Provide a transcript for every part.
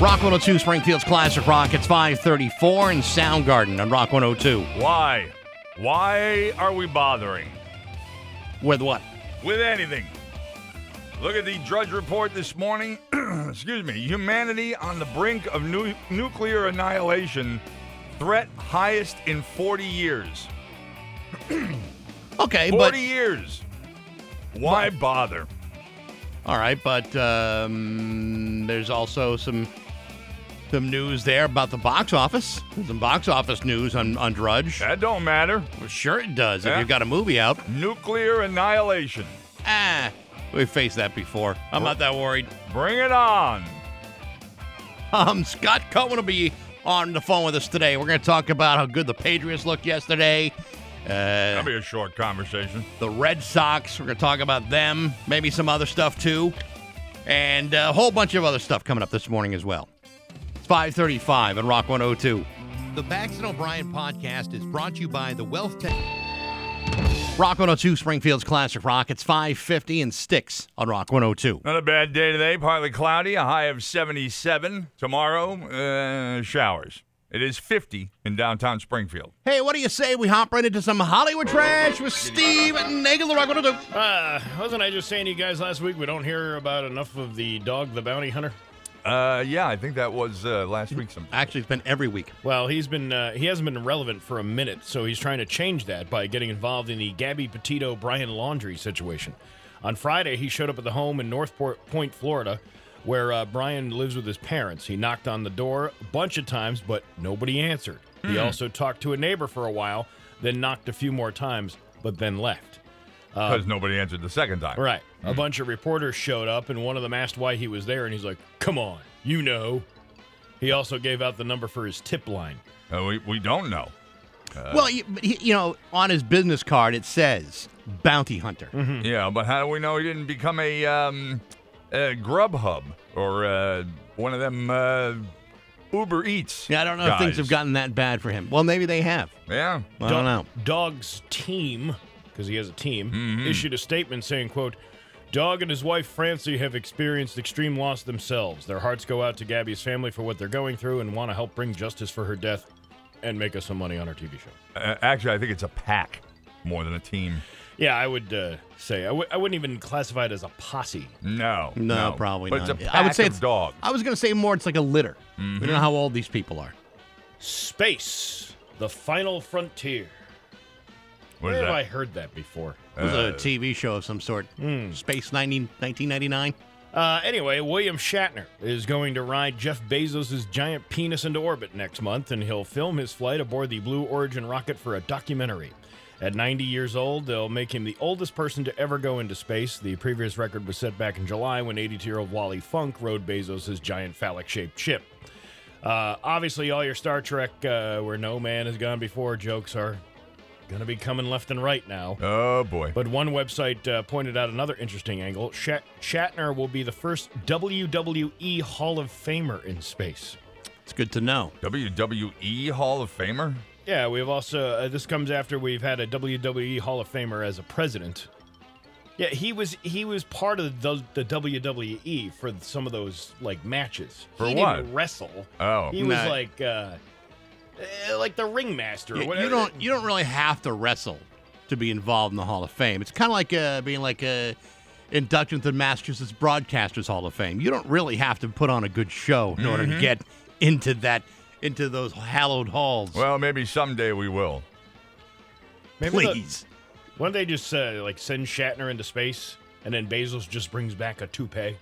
Rock 102, Springfield's Classic Rock. It's 534 in Soundgarden on Rock 102. Why? Why are we bothering With what? with anything? Look at the Drudge Report this morning. Excuse me. Humanity on the brink of nu- nuclear annihilation. Threat highest in 40 years. Okay, 40 but years. Why bother? all right, but um, there's also some some news there about the box office. Some box office news on, on Drudge. That don't matter. Well, sure it does. If you've got a movie out. Nuclear annihilation. Ah, we faced that before. I'm not that worried. Bring it on. Um, Scott Cohen will be on the phone with us today. We're going to talk about how good the Patriots looked yesterday. Uh, That'll be a short conversation. the Red Sox. We're going to talk about them, maybe some other stuff too, and a whole bunch of other stuff coming up this morning as well. It's 535 on Rock 102. The Bax and O'Brien podcast is brought to you by the Wealth Tech. Rock 102, Springfield's Classic Rock. It's 550 and sticks on Rock 102. Not a bad day today. Partly cloudy, a high of 77. Tomorrow, uh, showers. It is 50 in downtown Springfield. Hey, what do you say we hop right into some Hollywood trash with Steve Nagel, the Rock 102? Uh, wasn't I just saying to you guys last week we don't hear about enough of the dog, the bounty hunter? Uh, yeah, I think that was uh, last week. Some Actually, it's been every week. Well, he's been uh, he hasn't been relevant for a minute, so he's trying to change that by getting involved in the Gabby Petito Brian Laundrie situation. On Friday, he showed up at the home in Northport Point, Florida, where uh, Brian lives with his parents. He knocked on the door a bunch of times, but nobody answered. He also talked to a neighbor for a while, then knocked a few more times, but then left. Because nobody answered the second time. Right. A bunch of reporters showed up, and one of them asked why he was there, and he's like, "Come on, you know." He also gave out the number for his tip line. Uh, we, we don't know. well, you, but he- you know, on his business card, it says bounty hunter. Yeah, but how do we know he didn't become a, um, a Grubhub or uh, one of them uh, Uber Eats? Yeah, I don't know if things have gotten that bad for him. Well, maybe they have. Yeah. I don't know. Dog's team, because he has a team, issued a statement saying, "quote Dog and his wife Francie have experienced extreme loss themselves. Their hearts go out to Gabby's family for what they're going through, and want to help bring justice for her death, and make us some money on our TV show." Uh, actually, I think it's a pack more than a team. Yeah, I would uh, say I w- I wouldn't even classify it as a posse. No. No, probably but not. it's a pack I would say of it's dog. I was going to say more. It's like a litter. We don't know how old these people are. Space, the final frontier. Where have that? I heard that before? It was Uh, a TV show of some sort. Space 90, 1999. Uh, anyway, William Shatner is going to ride Jeff Bezos' giant penis into orbit next month, and he'll film his flight aboard the Blue Origin rocket for a documentary. At 90 years old, they'll make him the oldest person to ever go into space. The previous record was set back in July when 82 year old Wally Funk rode Bezos' giant phallic shaped ship. Uh, obviously, all your Star Trek, uh, where no man has gone before, jokes are going to be coming left and right now. Oh, boy. But one website uh, pointed out another interesting angle. Shat- Shatner will be the first WWE Hall of Famer in space. It's good to know. WWE Hall of Famer? Yeah, we've also, uh, this comes after we've had a WWE Hall of Famer as a president. Yeah, he was he was part of the, the WWE for some of those like matches. For he what? didn't wrestle. Oh. He was Nah. like uh, uh, like the ringmaster. or You, you don't you don't really have to wrestle to be involved in the Hall of Fame. It's kind of like uh, being like a induction to the Massachusetts Broadcasters Hall of Fame. You don't really have to put on a good show in order to get into that into those hallowed halls. Well, maybe someday we will. Maybe the- Please. Why don't they just uh, like send Shatner into space and then Bezos just brings back a toupee?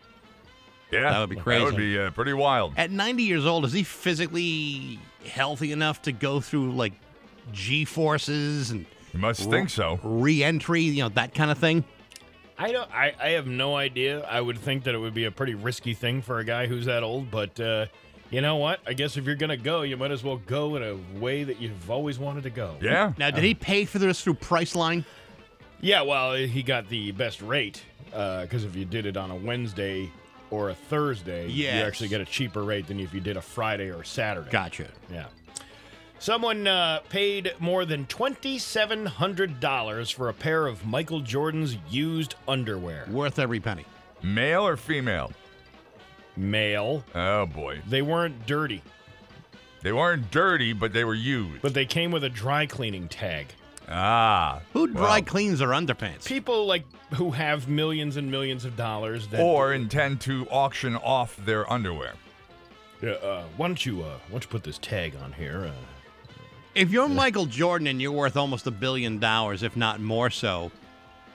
Yeah. That would be crazy. That would be uh, pretty wild. At 90 years old, is he physically healthy enough to go through like G forces and You must think so. re-entry, you know, that kind of thing? I don't. I, I have no idea. I would think that it would be a pretty risky thing for a guy who's that old. But uh, you know what? I guess if you're gonna go, you might as well go in a way that you've always wanted to go. Yeah. Now, did he pay for this through Priceline? Yeah. Well, he got the best rate because if you did it on a Wednesday or a Thursday, you actually get a cheaper rate than if you did a Friday or a Saturday. Gotcha. Yeah. Someone uh, paid more than $2,700 for a pair of Michael Jordan's used underwear. Worth every penny. Male or female? Male. Oh boy. They weren't dirty, They weren't dirty, but they were used. but they came with a dry cleaning tag. Ah. Who dry well, cleans their underpants? People like who have millions and millions of dollars that or intend to auction off their underwear. Yeah, uh, why don't you uh, why don't you put this tag on here? Uh, If you're Michael Jordan and you're worth almost a billion dollars, if not more so,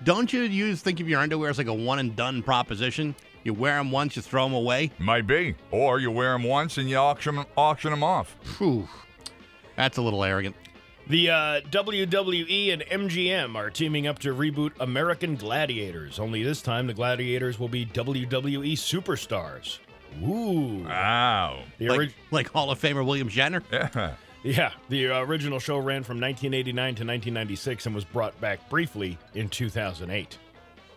don't you use think of your underwear as like a one and done proposition? You wear them once, you throw them away. Might be. Or you wear them once and you auction auction them off. Phew. That's a little arrogant. The uh, WWE and MGM are teaming up to reboot American Gladiators. Only this time, the Gladiators will be WWE superstars. Ooh. Wow. The Like, orig- like Hall of Famer William Shatner. Yeah. yeah, the uh, original show ran from 1989 to 1996 and was brought back briefly in 2008.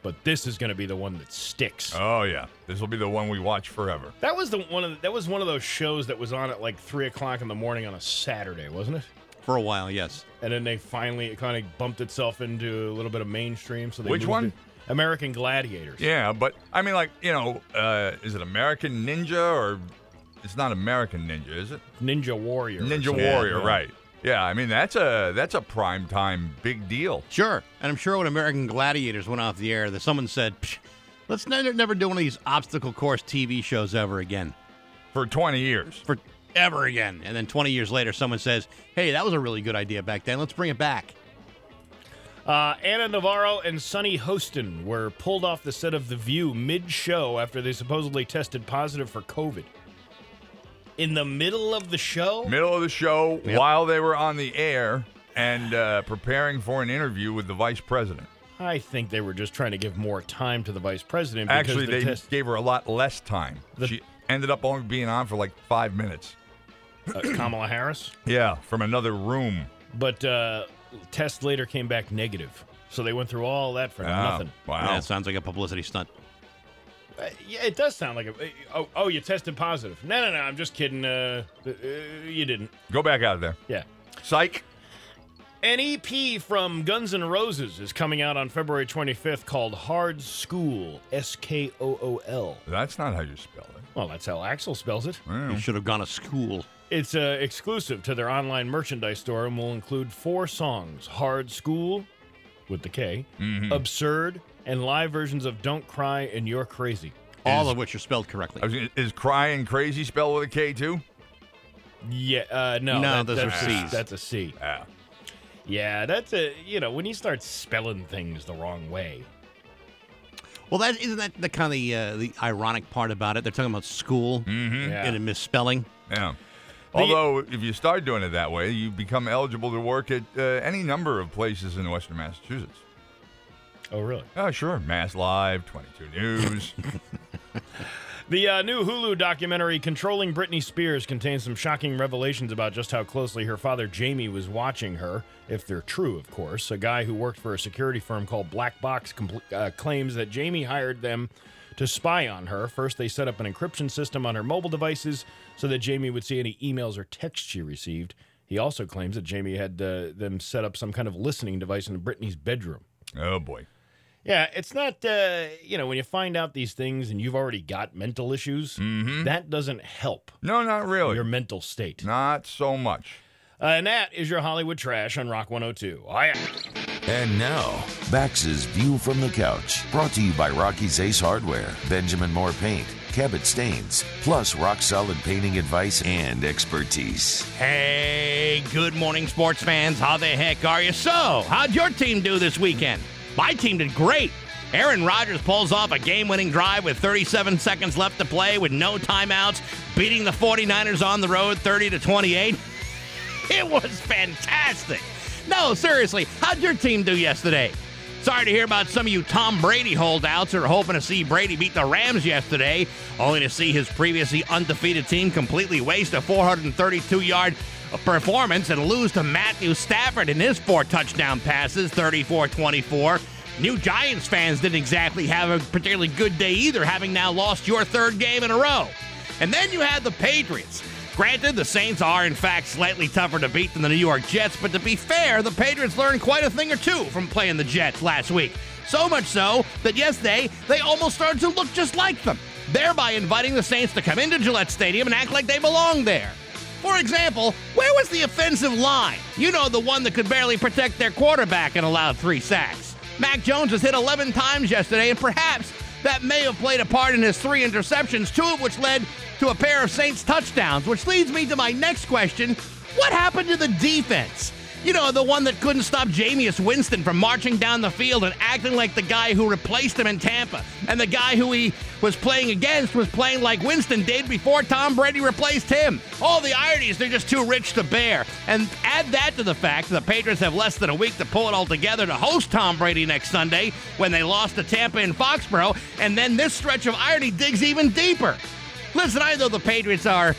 But this is going to be the one that sticks. Oh yeah. This will be the one we watch forever. That was the one of the, that was one of those shows that was on at like three o'clock in the morning on a Saturday, wasn't it? For a while, yes. And then they finally it kind of bumped itself into a little bit of mainstream. So they Which one? it- American Gladiators. Yeah, but I mean, like you know, uh, is it American Ninja or it's not American Ninja, is it? Ninja Warrior. Ninja something. Warrior, Yeah. right? Yeah, I mean that's a that's a prime time big deal. Sure. And I'm sure when American Gladiators went off the air, that someone said, Psh, let's never, never do one of these obstacle course TV shows ever again. For 20 years. For ever again. And then 20 years later, someone says, hey, that was a really good idea back then. Let's bring it back. Uh, Ana Navarro and Sunny Hostin were pulled off the set of The View mid-show after they supposedly tested positive for COVID. In the middle of the show, Middle of the show, Yep. while they were on the air and uh, preparing for an interview with the vice president. I think they were just trying to give more time to the vice president. Because Actually, the they test, gave her a lot less time. The- she ended up only being on for like five minutes. Uh, Kamala Harris, Yeah, from another room. but uh, test later came back negative. So they went through all that for Ah, nothing. Wow. Yeah, it sounds like a publicity stunt. Uh, yeah, it does sound like a. Oh, oh, you tested positive. No, no, no. I'm just kidding. Uh, uh, you didn't. Go back out of there. Yeah. Psych. An EP from Guns N' Roses is coming out on February 25th called Hard Skool. S K O O L. That's not how you spell it. Well, that's how Axl spells it. Well, You should have gone to school. It's uh, exclusive to their online merchandise store and will include four songs Hard Skool, with the K, Absurd, and live versions of Don't Cry and You're Crazy. All of which are spelled correctly. I was gonna- is crying crazy spelled with a K too? Yeah, uh, no, No, those are that's a- Cs. That's a C. Yeah. Yeah, that's a, you know, when you start spelling things the wrong way. Well, that isn't that the kind of the, uh, the ironic part about it. They're talking about school Mm-hmm. Yeah. and a misspelling. Yeah. Although, if you start doing it that way, you become eligible to work at uh, any number of places in Western Massachusetts. Oh, really? Oh, sure. Mass Live, 22 News. The uh, new Hulu documentary, Controlling Britney Spears, contains some shocking revelations about just how closely her father Jamie was watching her, if they're true, of course. A guy who worked for a security firm called Black Box compl- uh, claims that Jamie hired them to spy on her. First, they set up an encryption system on her mobile devices so that Jamie would see any emails or texts she received. He also claims that Jamie had uh, them set up some kind of listening device in Britney's bedroom. oh, boy. Yeah, it's not, uh, you know, when you find out these things and you've already got mental issues, mm-hmm. that doesn't help No, not really. your mental state. Not so much. Uh, and that is your Hollywood trash on Rock 102. Oh, yeah. And now, Bax's View from the Couch, brought to you by Rocky's Ace Hardware, Benjamin Moore Paint, Cabot Stains, plus rock solid painting advice and expertise. Hey, good morning, sports fans. How the heck are you? So, how'd your team do this weekend? My team did great. Aaron Rodgers pulls off a game winning drive with 37 seconds left to play with no timeouts, beating the 49ers on the road 30 to 28. It was fantastic. No, seriously, how'd your team do yesterday? Sorry to hear about some of you Tom Brady holdouts who are hoping to see Brady beat the Rams yesterday, only to see his previously undefeated team completely waste a 432 yard performance and lose to Matthew Stafford in his four touchdown passes, 34 24. New Giants fans didn't exactly have a particularly good day either, having now lost your third game in a row. And then you had the Patriots. Granted, the Saints are in fact slightly tougher to beat than the New York Jets, but to be fair, the Patriots learned quite a thing or two from playing the Jets last week. So much so that yesterday they almost started to look just like them. thereby inviting the Saints to come into Gillette Stadium and act like they belong there. For example, where was the offensive line? You know, the one that could barely protect their quarterback and allowed three sacks. Mac Jones was hit 11 times yesterday, and perhaps that may have played a part in his three interceptions, two of which led to a pair of Saints touchdowns, which leads me to my next question What happened to the defense? You know, the one that couldn't stop Jameis Winston from marching down the field and acting like the guy who replaced him in Tampa. And the guy who he was playing against was playing like Winston did before Tom Brady replaced him. All the ironies, they're just too rich to bear. And add that to the fact that the Patriots have less than a week to pull it all together to host Tom Brady next Sunday when they lost to Tampa in Foxborough. And then this stretch of irony digs even deeper. Listen, I know the Patriots are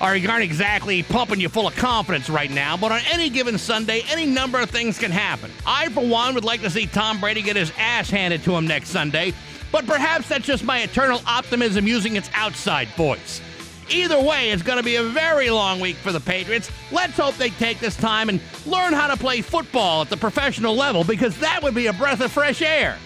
are aren't exactly pumping you full of confidence right now, but on any given Sunday, any number of things can happen. I, for one, would like to see Tom Brady get his ass handed to him next Sunday, but perhaps that's just my eternal optimism using its outside voice. Either way, it's going to be a very long week for the Patriots. Let's hope they take this time and learn how to play football at the professional level because that would be a breath of fresh air.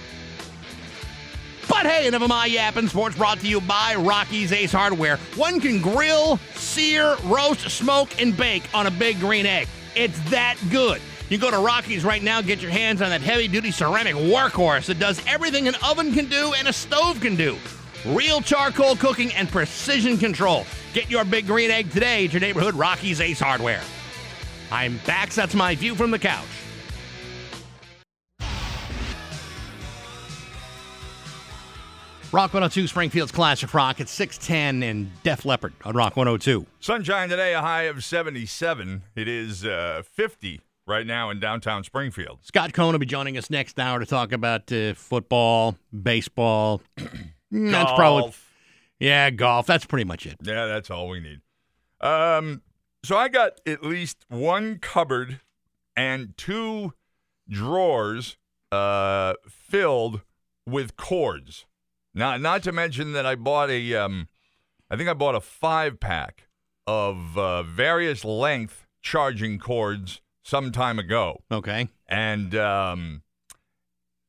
But hey, enough of my yapping. Sports brought to you by Rocky's Ace Hardware. One can grill, sear, roast, smoke, and bake on a big green egg. It's that good. You go to Rocky's right now, get your hands on that heavy duty ceramic workhorse that does everything an oven can do and a stove can do. Real charcoal cooking and precision control. Get your big green egg today at your neighborhood Rocky's Ace Hardware. I'm back. That's my view from the couch. Rock 102, Springfield's Classic Rock. It's 610 and Def Leppard on Rock 102. Sunshine today, a high of 77. It is uh, 50 right now in downtown Springfield. Scott Cohen will be joining us next hour to talk about uh, football, baseball. That's probably yeah, golf. That's pretty much it. Yeah, that's all we need. Um, so I got at least one cupboard and two drawers uh, filled with cords. Not not to mention that I bought a um, I think I bought a five pack of uh, various length charging cords some time ago. Okay. And um,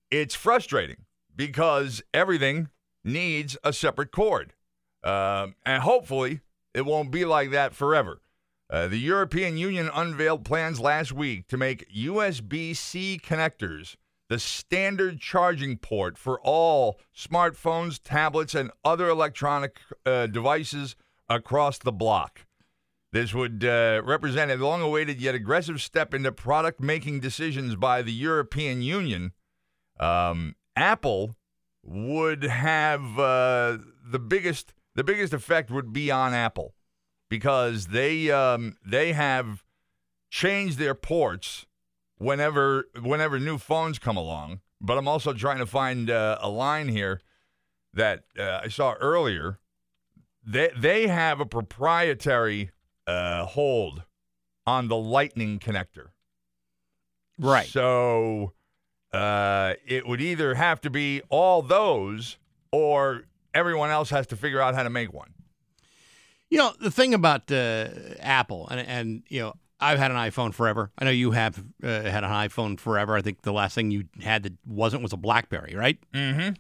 it's frustrating because everything needs a separate cord. Um, and hopefully it won't be like that forever. Uh, the European Union unveiled plans last week to make USB C connectors the standard charging port for all smartphones, tablets, and other electronic uh, devices across the block. This would uh, represent a long awaited yet aggressive step into product making decisions by the European Union. Um, Apple would have uh, the biggest the biggest effect would be on Apple because they um, they have changed their ports whenever whenever new phones come along. But I'm also trying to find uh, a line here that uh, I saw earlier. They they have a proprietary uh, hold on the Lightning connector. Right. So uh, it would either have to be all those, or everyone else has to figure out how to make one. You know the thing about uh, Apple, and and you know I've had an iPhone forever. I know you have uh, had an iPhone forever. I think the last thing you had that wasn't was a BlackBerry, right? Mm-hmm.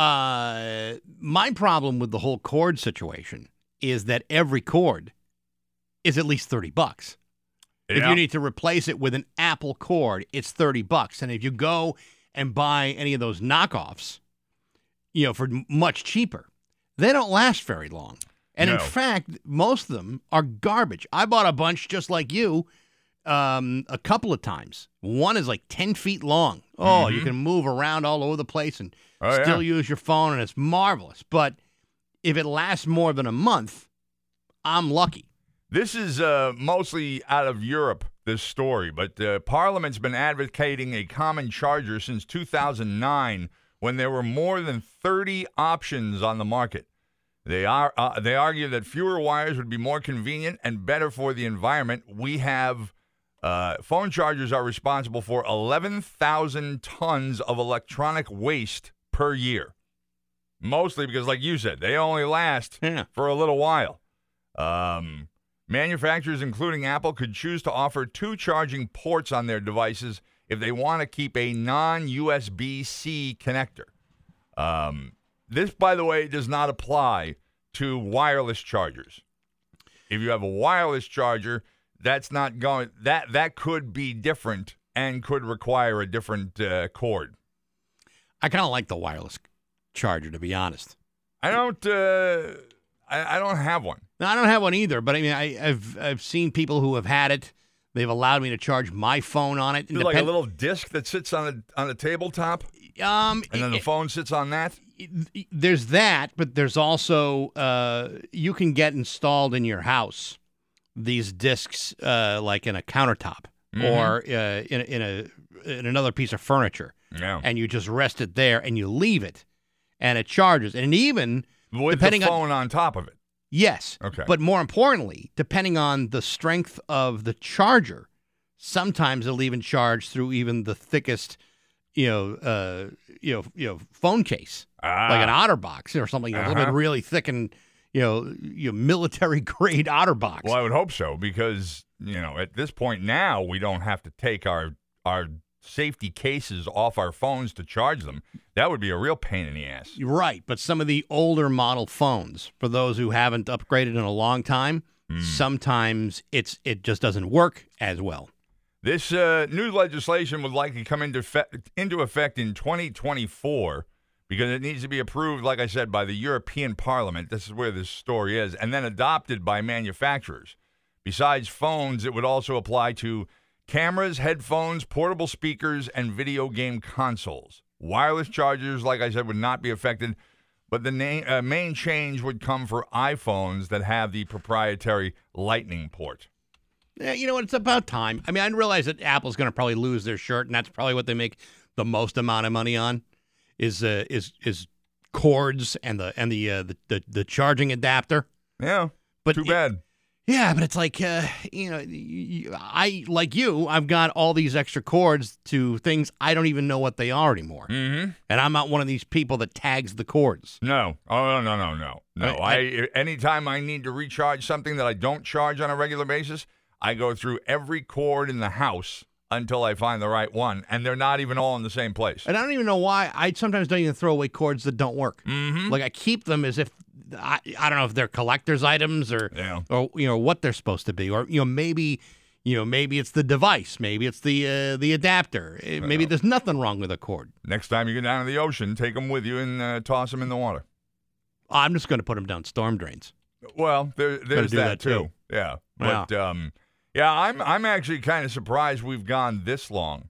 Uh, my problem with the whole cord situation is that every cord is at least thirty bucks. If you need to replace it with an Apple cord, it's 30 bucks. And if you go and buy any of those knockoffs, you know, for much cheaper, they don't last very long. And in fact, most of them are garbage. I bought a bunch just like you um, a couple of times. One is like 10 feet long. Oh, you can move around all over the place and Mm-hmm. Oh, yeah. still use your phone, and it's marvelous. But if it lasts more than a month, I'm lucky. This is uh, mostly out of Europe, this story, but uh, Parliament's been advocating a common charger since 2009 when there were more than 30 options on the market. They, are, uh, they argue that fewer wires would be more convenient and better for the environment. We have uh, phone chargers are responsible for 11,000 tons of electronic waste per year. Mostly because, like you said, they only last Yeah. for a little while. Um, manufacturers, including Apple, could choose to offer two charging ports on their devices if they want to keep a non USB C connector. Um, this, by the way, does not apply to wireless chargers. If you have a wireless charger, that's not going. That that could be different and could require a different uh, cord. I kind of like the wireless charger, to be honest. I don't. Uh, I, I don't have one. No, I don't have one either, but I mean, I, have I've seen people who have had it. They've allowed me to charge my phone on it. It like a little disc that sits on a on a tabletop, um, and then the phone sits on that. There's that, but there's also uh, you can get installed in your house these discs uh, like in a countertop or uh, in in a in another piece of furniture, Yeah, and you just rest it there and you leave it, and it charges, and even with depending the on- on top of it. Yes. Okay. But more importantly, depending on the strength of the charger, sometimes it'll even charge through even the thickest, you know, uh, you know, you know, phone case, like an Ah. OtterBox or something a little bit Uh-huh. really thick and you know, you military grade OtterBox. Well, I would hope so because you know at this point now we don't have to take our our safety cases off our phones to charge them. That would be a real pain in the ass. Right, but some of the older model phones, for those who haven't upgraded in a long time, Hmm. sometimes it's it just doesn't work as well. This uh, new legislation would likely come into effect, into effect in 2024 because it needs to be approved, like I said, by the European Parliament. This is where this story is, and then adopted by manufacturers. Besides phones, it would also apply to cameras, headphones, portable speakers, and video game consoles. Wireless chargers, like I said, would not be affected, but the na- uh, main change would come for iPhones that have the proprietary Lightning port. Yeah, you know what? It's about time. I mean, I realize that Apple's going to probably lose their shirt, and that's probably what they make the most amount of money on is uh, is is cords and the and the uh, the, the the charging adapter. Yeah, But too it- bad. yeah, but it's like uh, you know, I like you. I've got all these extra cords to things I don't even know what they are anymore, Mm-hmm. and I'm not one of these people that tags the cords. No. Oh no no no no. I- I, anytime I need to recharge something that I don't charge on a regular basis, I go through every cord in the house until I find the right one, and they're not even all in the same place. And I don't even know why. I sometimes don't even throw away cords that don't work. Mm-hmm. Like I keep them as if I, I don't know if they're collector's items or Yeah. or you know what they're supposed to be or you know maybe you know maybe it's the device, maybe it's the uh, the adapter. Eh, Maybe there's nothing wrong with a cord. Next time you go down to the ocean, take them with you and uh, toss them in the water. I'm just going to put them down storm drains. Well, there, there's that, that, too. too. Yeah, but um, yeah, I'm I'm actually kind of surprised we've gone this long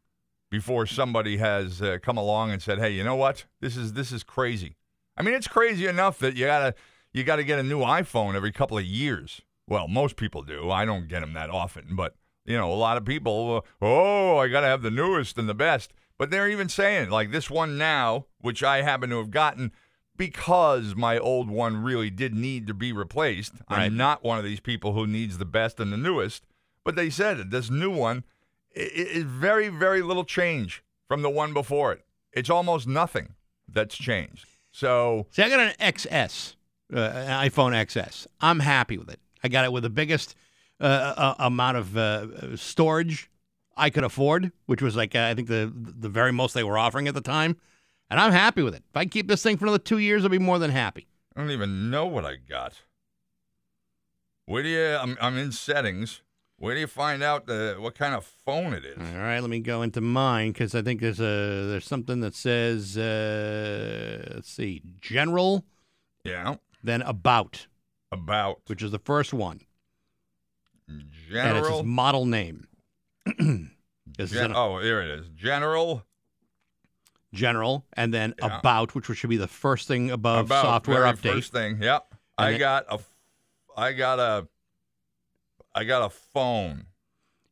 before somebody has uh, come along and said, "Hey, you know what? This is this is crazy." I mean, it's crazy enough that you gotta you gotta get a new iPhone every couple of years. Well, most people do. I don't get them that often, but you know, a lot of people. Uh, oh, I gotta have the newest and the best. But they're even saying like this one now, which I happen to have gotten because my old one really did need to be replaced. Right. I'm not one of these people who needs the best and the newest. But they said. This new one is very, very little change from the one before it. It's almost nothing that's changed. So See, I got an XS, uh, an iPhone XS. I'm happy with it. I got it with the biggest uh, uh, amount of uh, storage I could afford, which was like uh, I think the the very most they were offering at the time, and I'm happy with it. If I keep this thing for another two years, I'll be more than happy. I don't even know what I got. Where do you? I'm, I'm in settings. Where do you find out uh, what kind of phone it is? All right, let me go into mine because I think there's a there's something that says uh, let's see, general, Yeah, then about, about which is the first one, General, and it's his model name. gen- an, oh, here it is. General general, and then Yeah. about, which should be the first thing above about software update. First thing. Yep. I And it- got a, I got a. I got a phone.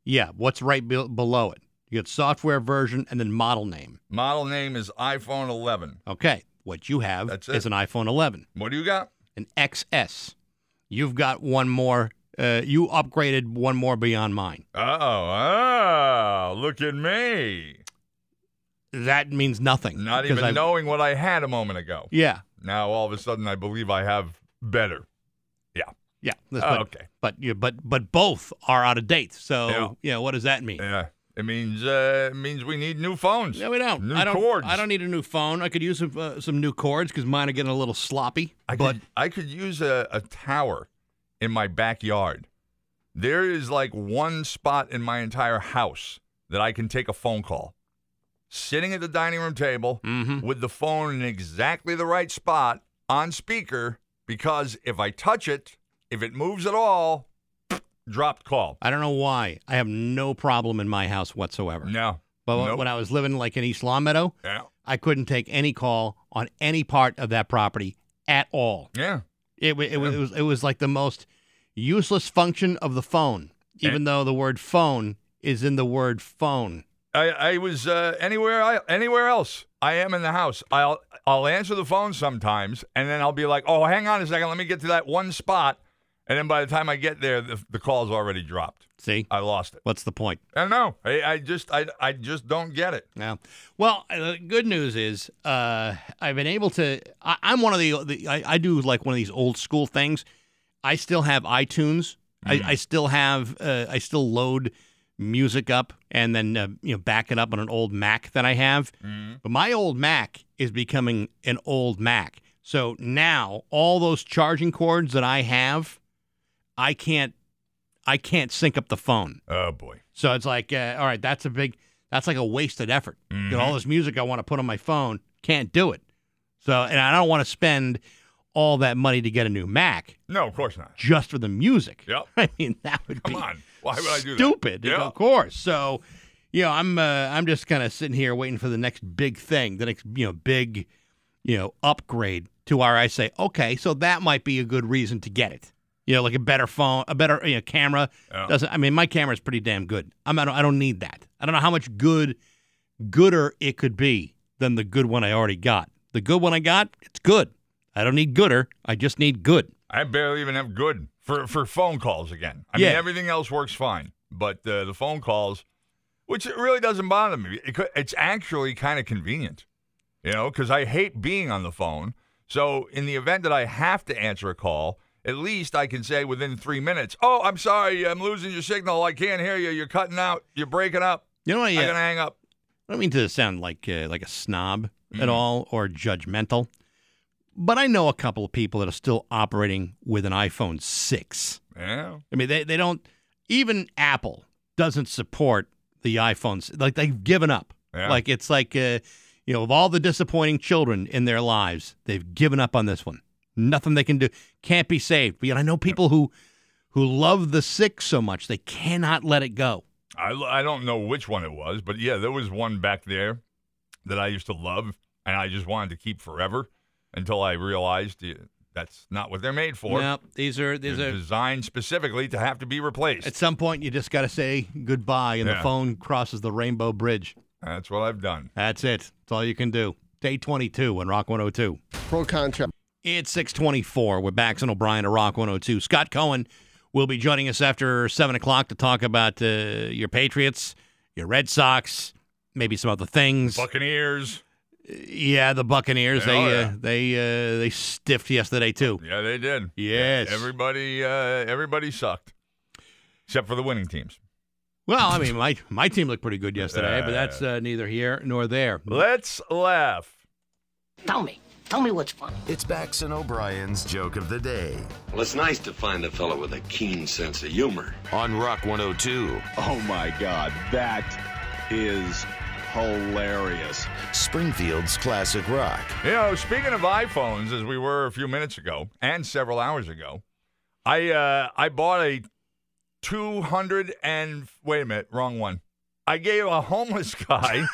Yeah, what's right be- below it? You get software version and then model name. Model name is iPhone 11. Okay, what you have That's is an iPhone 11, What do you got? an XS. You've got one more. Uh, you upgraded one more beyond mine. Oh, ah, look at me. That means nothing. Not because even I've- knowing what I had a moment ago. Yeah, Now all of a sudden I believe I have better. Yeah. yeah. Oh, but, okay. But you, but but both are out of date. So Yeah. yeah, what does that mean? Yeah. It means uh, it means we need new phones. No, we don't. New I don't. cords. I don't need a new phone. I could use some, uh, some new cords because mine are getting a little sloppy. I but could, I could use a, a tower in my backyard. There is like one spot in my entire house that I can take a phone call. Sitting at the dining room table Mhm. with the phone in exactly the right spot on speaker because if I touch it, if it moves at all, dropped call. I don't know why. I have no problem in my house whatsoever. No. But Nope. when I was living like in East Longmeadow, Yeah. I couldn't take any call on any part of that property at all. Yeah. It, it, was, it was it was like the most useless function of the phone, even though the word phone is in the word phone. I, I was uh, anywhere I, anywhere else. I am in the house. I'll I'll answer the phone sometimes, and then I'll be like, "Oh, hang on a second, let me get to that one spot," and then by the time I get there, the, the call's already dropped. See, I lost it. what's the point? I don't know. I, I just I, I just don't get it. Yeah. Well, uh, the good news is uh, I've been able to. I, I'm one of the. the I, I do like one of these old school things. I still have iTunes. I, I still have. Uh, I still load music up and then uh, you know back it up on an old Mac that I have. But my old Mac is becoming an old Mac. So now all those charging cords that I have, I can't. I can't sync up the phone. Oh boy. So it's like, uh, all right, that's a big, that's like a wasted effort. Know, all this music I want to put on my phone, can't do it. So, and I don't want to spend all that money to get a new Mac No, of course not. just for the music. Yep. I mean, that would Come be on. Why would I do that? stupid. Yeah. Of course. So, you know, I'm, uh, I'm just kind of sitting here waiting for the next big thing, the next, you know, big, you know, upgrade to where I say, okay, so that might be a good reason to get it. You know, like a better phone, a better you know, camera. Yeah. Doesn't I mean my camera is pretty damn good. I'm I don't, I don't need that. I don't know how much good gooder it could be than the good one I already got. The good one I got, it's good. I don't need gooder. I just need good. I barely even have good for for phone calls again. I Yeah. mean, everything else works fine, but uh, the phone calls, which it really doesn't bother me. It, it's actually kind of convenient, you know, because I hate being on the phone. So in the event that I have to answer a call, at least I can say within three minutes, "Oh, I'm sorry, I'm losing your signal. I can't hear you. You're cutting out. You're breaking up. You know what? I'm Yeah. gonna hang up." I don't mean to sound like uh, like a snob Mm. at all or judgmental, but I know a couple of people that are still operating with an iPhone six. Yeah, I mean, they, they don't even Apple doesn't support the iPhones. Like they've given up. Yeah. Like it's like uh, you know, of all the disappointing children in their lives, they've given up on this one. Nothing they can do can't be saved. But yet I know people who who love the six so much they cannot let it go. I, I don't know which one it was, but yeah, there was one back there that I used to love, and I just wanted to keep forever until I realized uh, that's not what they're made for. no, these are these They're are designed specifically to have to be replaced. at some point you just got to say goodbye, and the phone crosses the rainbow bridge. That's what I've done. That's it. That's all you can do. Day 22 on Rock 102. Pro contract. It's 624 with Bax and O'Brien to Rock 102. Scott Cohen will be joining us after 7 o'clock to talk about uh, your Patriots, your Red Sox, maybe some other things. Buccaneers. yeah, the Buccaneers. Yeah, they oh, uh, they uh, they stiffed yesterday too. Yeah, they did. Yes. Everybody, uh, everybody sucked, except for the winning teams. Well, I mean, my my team looked pretty good yesterday, but that's uh, neither here nor there. Let's laugh. Tell me. Tell me what's funny. It's Bax and O'Brien's joke of the day Well, it's nice to find a fellow with a keen sense of humor. on Rock 102, Oh my God, that is hilarious. Springfield's classic rock. You know, speaking of iPhones, as we were a few minutes ago and several hours ago, I uh, I bought a two hundred and wait a minute, wrong one. I gave a homeless guy.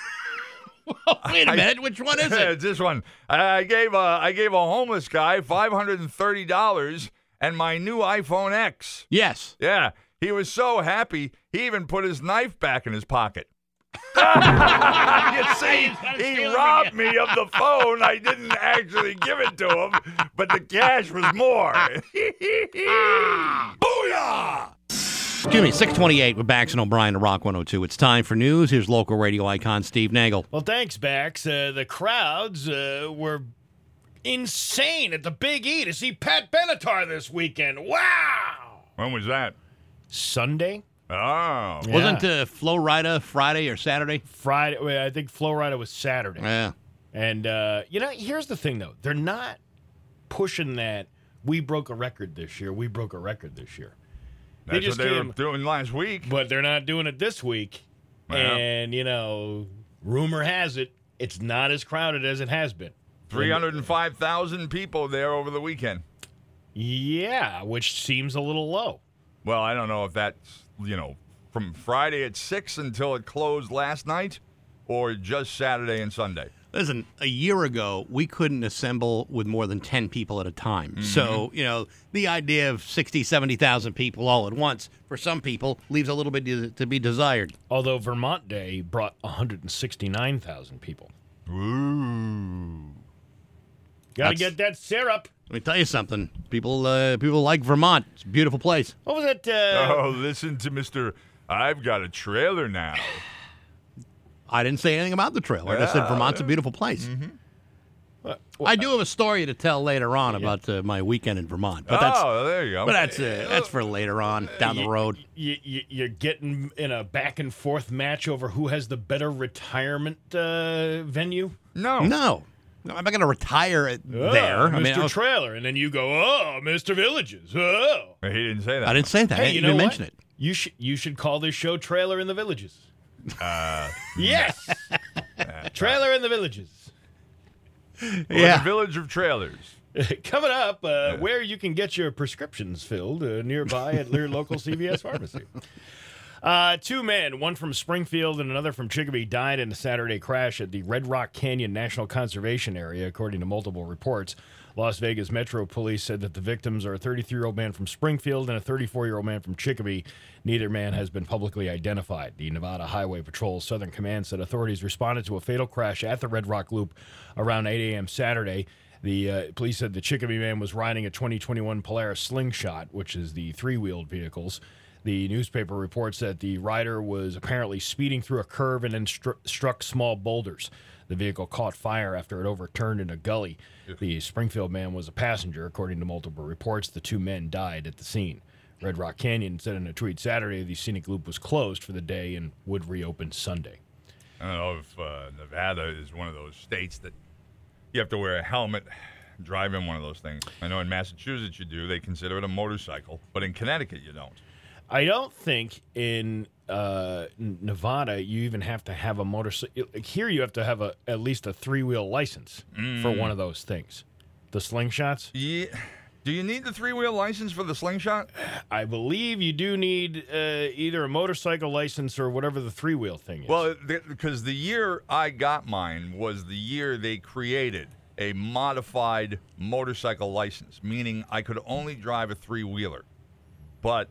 Wait a minute, which one is it? It's this one. I gave a I gave a homeless guy five hundred and thirty dollars and my new iPhone X. Yes. Yeah, he was so happy he even put his knife back in his pocket. you see, he robbed me of the phone. I didn't actually give it to him, but the cash was more. Booyah! Excuse me, 628 with Bax and O'Brien to Rock 102. It's time for news. Here's local radio icon Steve Nagel. Well, thanks, Bax. Uh, the crowds uh, were insane at the Big E to see Pat Benatar this weekend. Wow! When was that? Sunday, Oh. Yeah. Wasn't uh, Flo Rida Friday or Saturday? Friday. wait, I think Flo Rida was Saturday. Yeah. And uh, you know, here's the thing though. They're not pushing that we broke a record this year. We broke a record this year. They just what they came- were doing last week. But they're not doing it this week. Yeah. And, you know, rumor has it it's not as crowded as it has been. 305,000 people there over the weekend. Yeah, which seems a little low. Well, I don't know if that's, you know, from Friday at 6 until it closed last night or just Saturday and Sunday. Listen, a year ago, we couldn't assemble with more than 10 people at a time. So, you know, the idea of 60, 70,000 people all at once, for some people, leaves a little bit to, to be desired. Although Vermont Day brought 169,000 people. Ooh. Got to That's- get that syrup. Let me tell you something. People uh, people like Vermont. It's a beautiful place. What was it? Uh, Oh, listen to Mr. I've got a trailer now. I didn't say anything about the trailer. I just said Yeah. Vermont's a beautiful place. what- I do have a story to tell later on about uh, my weekend in Vermont, but that's oh, there you go. but that's uh, that's for later on down the road. You, you, you're getting in a back and forth match over who has the better retirement uh, venue. no. No, I'm not going to retire at Oh, there. I Mr. mean, I, was- Trailer, and then you go, oh, Mr. Villages. Oh, He didn't say that. I didn't say that. I didn't you even know mention it. You should you should call this show Trailer in the Villages. Uh, Yes, Trailer in the Villages. Or Yeah. The Village of Trailers. Coming up, uh, where you can get your prescriptions filled uh, nearby at your local CVS pharmacy. Uh, two men, one from Springfield and another from Chicopee, died in a Saturday crash at the Red Rock Canyon National Conservation Area, according to multiple reports. Las Vegas Metro Police said that the victims are a 33 year old man from Springfield and a 34 year old man from Chicopee. Neither man has been publicly identified. The Nevada Highway Patrol's Southern Command said authorities responded to a fatal crash at the Red Rock Loop around 8 a.m. Saturday. The uh, police said the Chicopee man was riding a 2021 Polaris Slingshot, which is the three wheeled vehicles. The newspaper reports that the rider was apparently speeding through a curve and then stru- struck small boulders. The vehicle caught fire after it overturned in a gully. The Springfield man was a passenger, according to multiple reports. The two men died at the scene. Red Rock Canyon said in a tweet Saturday the scenic loop was closed for the day and would reopen Sunday. I don't know if uh, Nevada is one of those states that you have to wear a helmet, drive in one of those things. I know in Massachusetts you do. They consider it a motorcycle, but in Connecticut you don't. I don't think in uh, Nevada you even have to have a motorcycle. Here you have to have a at least a three wheel license for one of those things. The slingshots. Yeah. Do you need the three wheel license for the slingshot? I believe you do need uh, either a motorcycle license or whatever the three wheel thing is. Well, because the year I got mine was the year they created a modified motorcycle license, meaning I could only drive a three wheeler. But,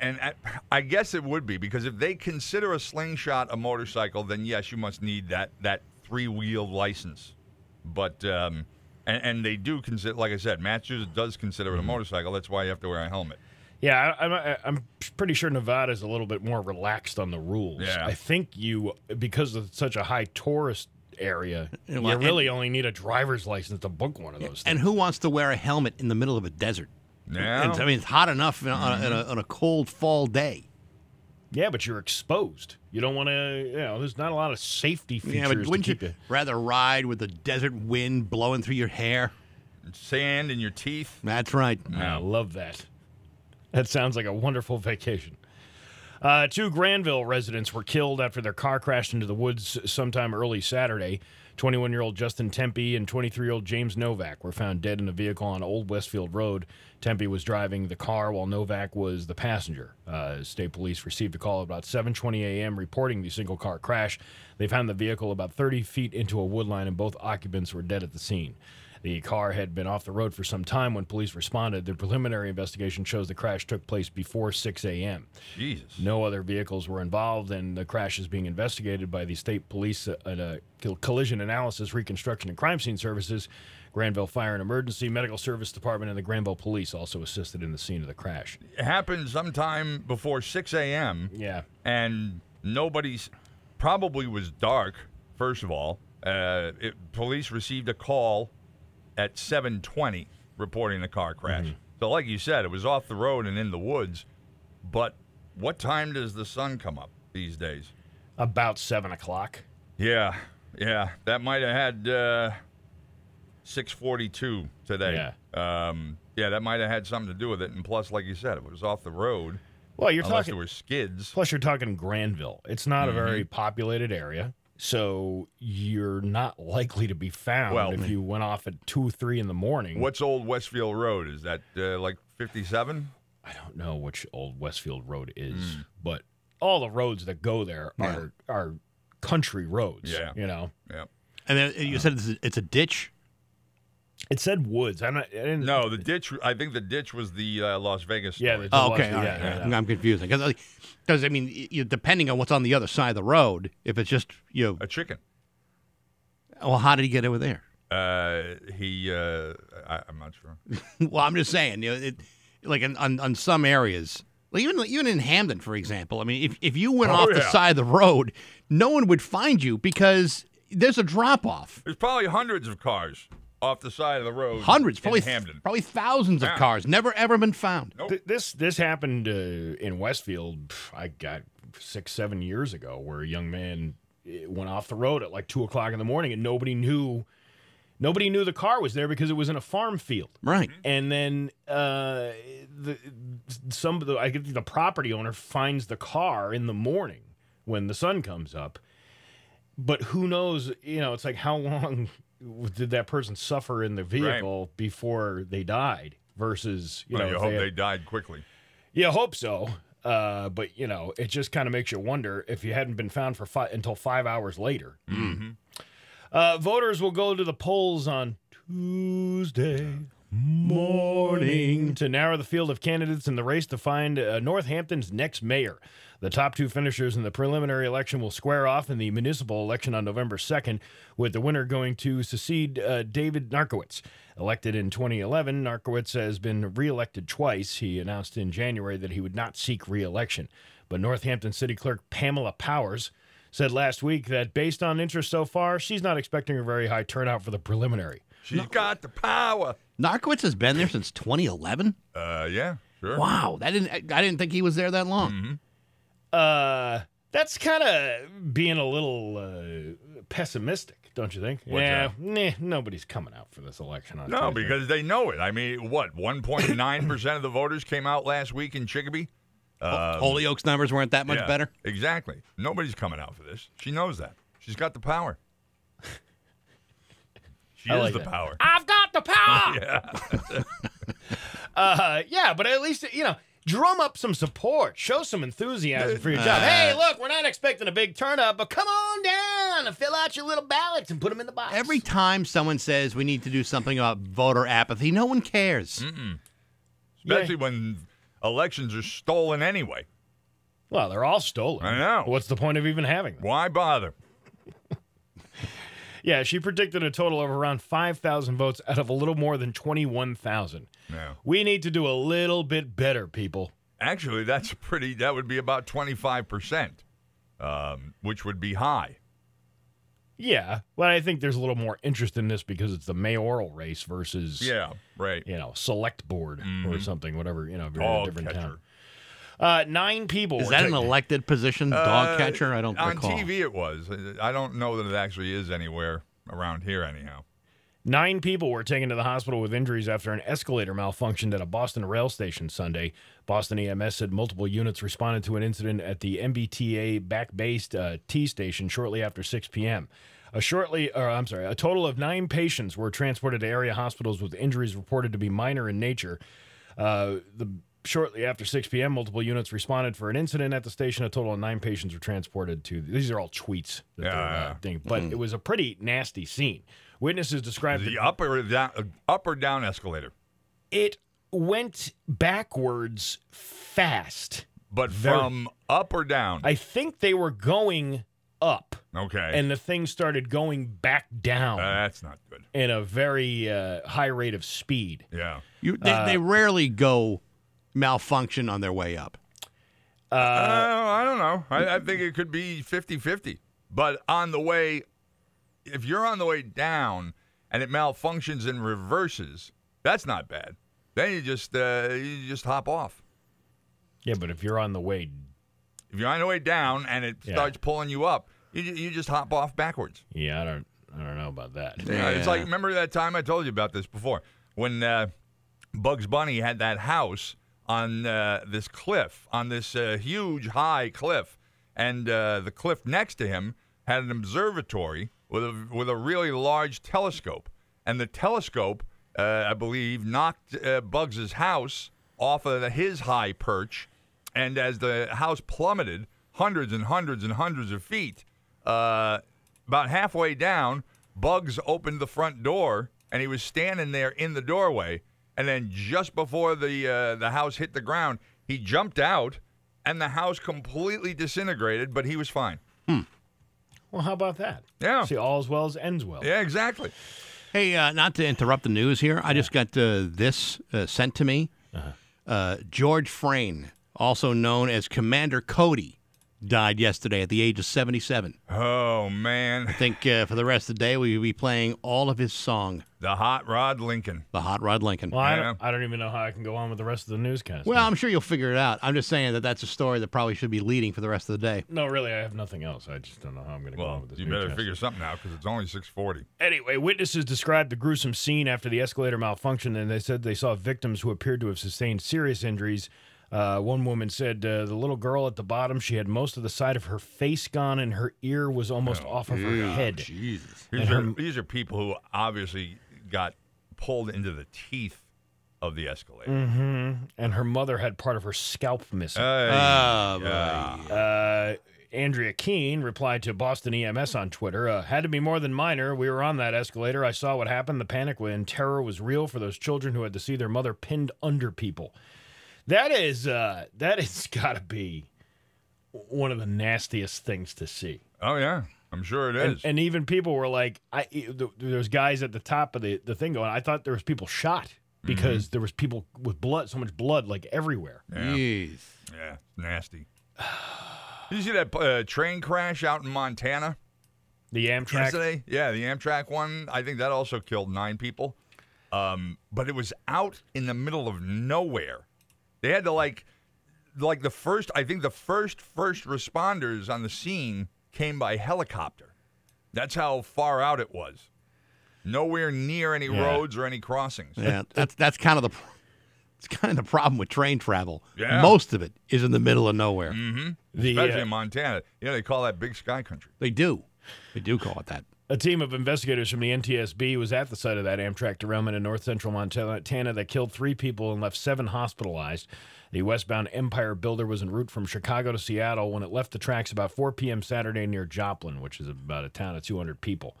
and I, I guess it would be because if they consider a slingshot a motorcycle, then yes, you must need that that three wheel license. But um, and, and they do consider, like I said, Massachusetts does consider it a motorcycle. That's why you have to wear a helmet. yeah, I, I'm, I'm pretty sure Nevada is a little bit more relaxed on the rules. Yeah. I think you because of such a high tourist area, Yeah, you well, and- really only need a driver's license to book one of those. And things. who wants to wear a helmet in the middle of a desert? Yeah. I mean, it's hot enough you know, on, a, on, a, on a cold fall day. Yeah, but you're exposed. You don't want to. You know, there's not a lot of safety features. Yeah, but to wouldn't you keep you. rather ride with the desert wind blowing through your hair? and Sand in your teeth. That's right. I love that. That sounds like a wonderful vacation. Uh, two Granville residents were killed after their car crashed into the woods sometime early Saturday. 21 year old Justin Tempe and 23 year old James Novak were found dead in a vehicle on Old Westfield Road. Tempe was driving the car while Novak was the passenger. Uh, state police received a call about 7:20 a.m. reporting the single car crash. They found the vehicle about 30 feet into a wood line, and both occupants were dead at the scene. The car had been off the road for some time when police responded. The preliminary investigation shows the crash took place before 6 a.m. Jesus. No other vehicles were involved, and the crash is being investigated by the state police at a collision analysis, reconstruction, and crime scene services. Granville Fire and Emergency Medical Service Department and the Granville Police also assisted in the scene of the crash. It happened sometime before 6 a.m. Yeah. and nobody's probably was dark. First of all, uh, it, police received a call at 7:20 reporting the car crash. So, like you said, it was off the road and in the woods, but What time does the sun come up these days? About seven o'clock. Yeah, yeah. That might have had uh, 642 today. Yeah. Um, yeah, that might have had something to do with it. And plus, like you said, it was off the road. Well, you're unless talking. there were skids. Plus, you're talking Granville. It's not mm-hmm. a very populated area, so you're not likely to be found well, if you went off at two, three in the morning. What's Old Westfield Road? Is that uh, like 57? I don't know which Old Westfield Road is, mm. but all the roads that go there yeah. are are country roads. Yeah, you know. Yeah. And then you said it's a, it's a ditch. It said woods. I'm not. I didn't, no, the ditch. I think the ditch was the uh, Las Vegas. Story. Yeah. The, the oh, okay. Las, yeah, yeah, yeah, I'm confusing because because I mean, you, depending on what's on the other side of the road, if it's just you know a chicken. Well, how did he get over there? Uh, he. Uh, I, am not sure. well, I'm just saying. You know, it, like in, on on some areas, like even even in Hamden, for example. I mean, if if you went oh, off yeah. the side of the road, no one would find you because there's a drop off. There's probably hundreds of cars off the side of the road. Hundreds, probably Hamden. probably thousands yeah. of cars, never ever been found. Nope. Th- this this happened uh, in Westfield. I got six seven years ago, where a young man eh, went off the road at like two o'clock in the morning, and nobody knew. Nobody knew the car was there because it was in a farm field. Right. And then uh, the some of the I get the property owner finds the car in the morning when the sun comes up. But who knows? You know, it's like how long did that person suffer in the vehicle right. before they died versus you well, know you hope they, they, died quickly. Yeah, hope so. Uh, but you know, it just kind of makes you wonder if you hadn't been found for five until five hours later. Mm-hmm. Uh, voters will go to the polls on Tuesday morning to narrow the field of candidates in the race to find uh, Northampton's next mayor. The top two finishers in the preliminary election will square off in the municipal election on November 2nd, with the winner going to succeed uh, David Narkewicz. Elected in 2011, Narkewicz has been reelected twice. He announced in January that he would not seek reelection. But Northampton City Clerk Pamela Powers said last week that based on interest so far, she's not expecting a very high turnout for the preliminary. She's no. got the power. Narkewicz has been there since 2011. Uh, yeah, sure. Wow, that didn't I didn't think he was there that long. Mm-hmm. Uh, that's kind of being a little uh, pessimistic, don't you think? What's yeah, that? nah, nobody's coming out for this election. On No, Tuesday. because they know it. I mean, what? 1.9% of the voters came out last week in Chicopee? Um, Holyoke's numbers weren't that much yeah, better. Exactly. Nobody's coming out for this. She knows that. She's got the power. She I is like the that. power. I've got the power. yeah. Uh, yeah, but at least you know, drum up some support, show some enthusiasm for your job. Uh, hey, look, we're not expecting a big turnout, but come on down and fill out your little ballots and put them in the box. Every time someone says we need to do something about voter apathy, no one cares. Mm-mm. Especially when elections are stolen anyway. well, they're all stolen. I know. What's the point of even having them? Why bother? Yeah, she predicted a total of around 5,000 votes out of a little more than 21,000. No. We need to do a little bit better, people. Actually, that's pretty. That would be about 25%, um, which would be high. Yeah, but I think there's a little more interest in this because it's the mayoral race versus, Yeah, right. you know, select board or something, whatever, you know, if you're in a Dog different catcher. town. Uh, nine people. Is were that an elected position, dog Uh, catcher? I don't On recall. On TV, it was. I don't know that it actually is anywhere around here, anyhow. Nine people were taken to the hospital with injuries after an escalator malfunctioned at a Boston rail station Sunday. Boston EMS said multiple units responded to an incident at the MBTA Back Bay uh, T station shortly after 6 p.m. A shortly, or I'm sorry, a total of nine patients were transported to area hospitals with injuries reported to be minor in nature. Uh, the shortly after 6 p.m., multiple units responded for an incident at the station. A total of nine patients were transported to. These are all tweets that Yeah, they're uh, thing, but it was a pretty nasty scene. Witnesses described The up or down, up or down escalator, it went backwards fast. but Very- from up or down. I think they were going up, okay, and the thing started going back down that's not good. in a very uh, high rate of speed. Yeah. You, they, Uh, they rarely go malfunction on their way up. Uh, I don't know. I, I think it could be 50 50. But on the way, if you're on the way down and it malfunctions and reverses, that's not bad. Then you just uh, you just hop off. Yeah, but if you're on the way If you're on the way down and it Yeah. starts pulling you up, you, you just hop off backwards. Yeah, I don't I don't know about that. Yeah, It's like remember that time I told you about this before when uh, Bugs Bunny had that house on uh, this cliff, on this uh, huge high cliff, and uh, the cliff next to him had an observatory with a with a really large telescope, and the telescope, uh, I believe, knocked uh, Bugs's house off of his high perch, and as the house plummeted hundreds and hundreds and hundreds of feet, uh, about halfway down, Bugs opened the front door, and he was standing there in the doorway. And then just before the uh, the house hit the ground, he jumped out, and the house completely disintegrated. But he was fine. Well, how about that? Yeah. See, all's well as ends well. Yeah, exactly. Hey, uh, not to interrupt the news here, I just got uh, this uh, sent to me. Uh, George Frayne, also known as Commander Cody, died yesterday at the age of 77. Oh man, I think uh, for the rest of the day, we will be playing all of his song, the hot rod Lincoln. The Hot Rod Lincoln. Well, I Yeah. don't, I don't even know how I can go on with the rest of the newscast. Well, I'm sure you'll figure it out. I'm just saying that that's a story that probably should be leading for the rest of the day. no, really, I have nothing else. I just don't know how I'm going to go on Well, with this. you better newscast. figure something out because it's only six forty. Anyway, witnesses described the gruesome scene after the escalator malfunctioned, and they said they saw victims who appeared to have sustained serious injuries. Uh, one woman said uh, the little girl at the bottom, she had most of the side of her face gone, and her ear was almost off of her head. Jesus. These And are her- these are people who obviously got pulled into the teeth of the escalator. hmm And her mother had part of her scalp missing. Hey, Oh, boy. yeah. Uh, Andrea Keene replied to Boston EMS on Twitter, uh, had to be more than minor. We were on that escalator. I saw what happened. The panic and terror was real for those children who had to see their mother pinned under people. That is, uh, that has got to be one of the nastiest things to see. Oh yeah, I'm sure it is. And, and even people were like, I, th- there's guys at the top of the, the thing going, I thought there was people shot because there was people with blood, so much blood like everywhere. Jeez. yeah, nasty. Did you see that uh, train crash out in Montana The Amtrak. yesterday? Yeah, the Amtrak one. I think that also killed nine people. Um, but it was out in the middle of nowhere. They had to like, like the first. I think the first first responders on the scene came by helicopter. That's how far out it was. Nowhere near any Yeah. roads or any crossings. Yeah, that's that's kind of the it's kind of the problem with train travel. Yeah. Most of it is in the middle of nowhere. The, Especially uh, in Montana. Yeah, they call that big sky country. They do, they do call it that. A team of investigators from the NTSB was at the site of that Amtrak derailment in north central Montana that killed three people and left seven hospitalized. The westbound Empire Builder was en route from Chicago to Seattle when it left the tracks about 4 p.m. Saturday near Joplin, which is about a town of 200 people.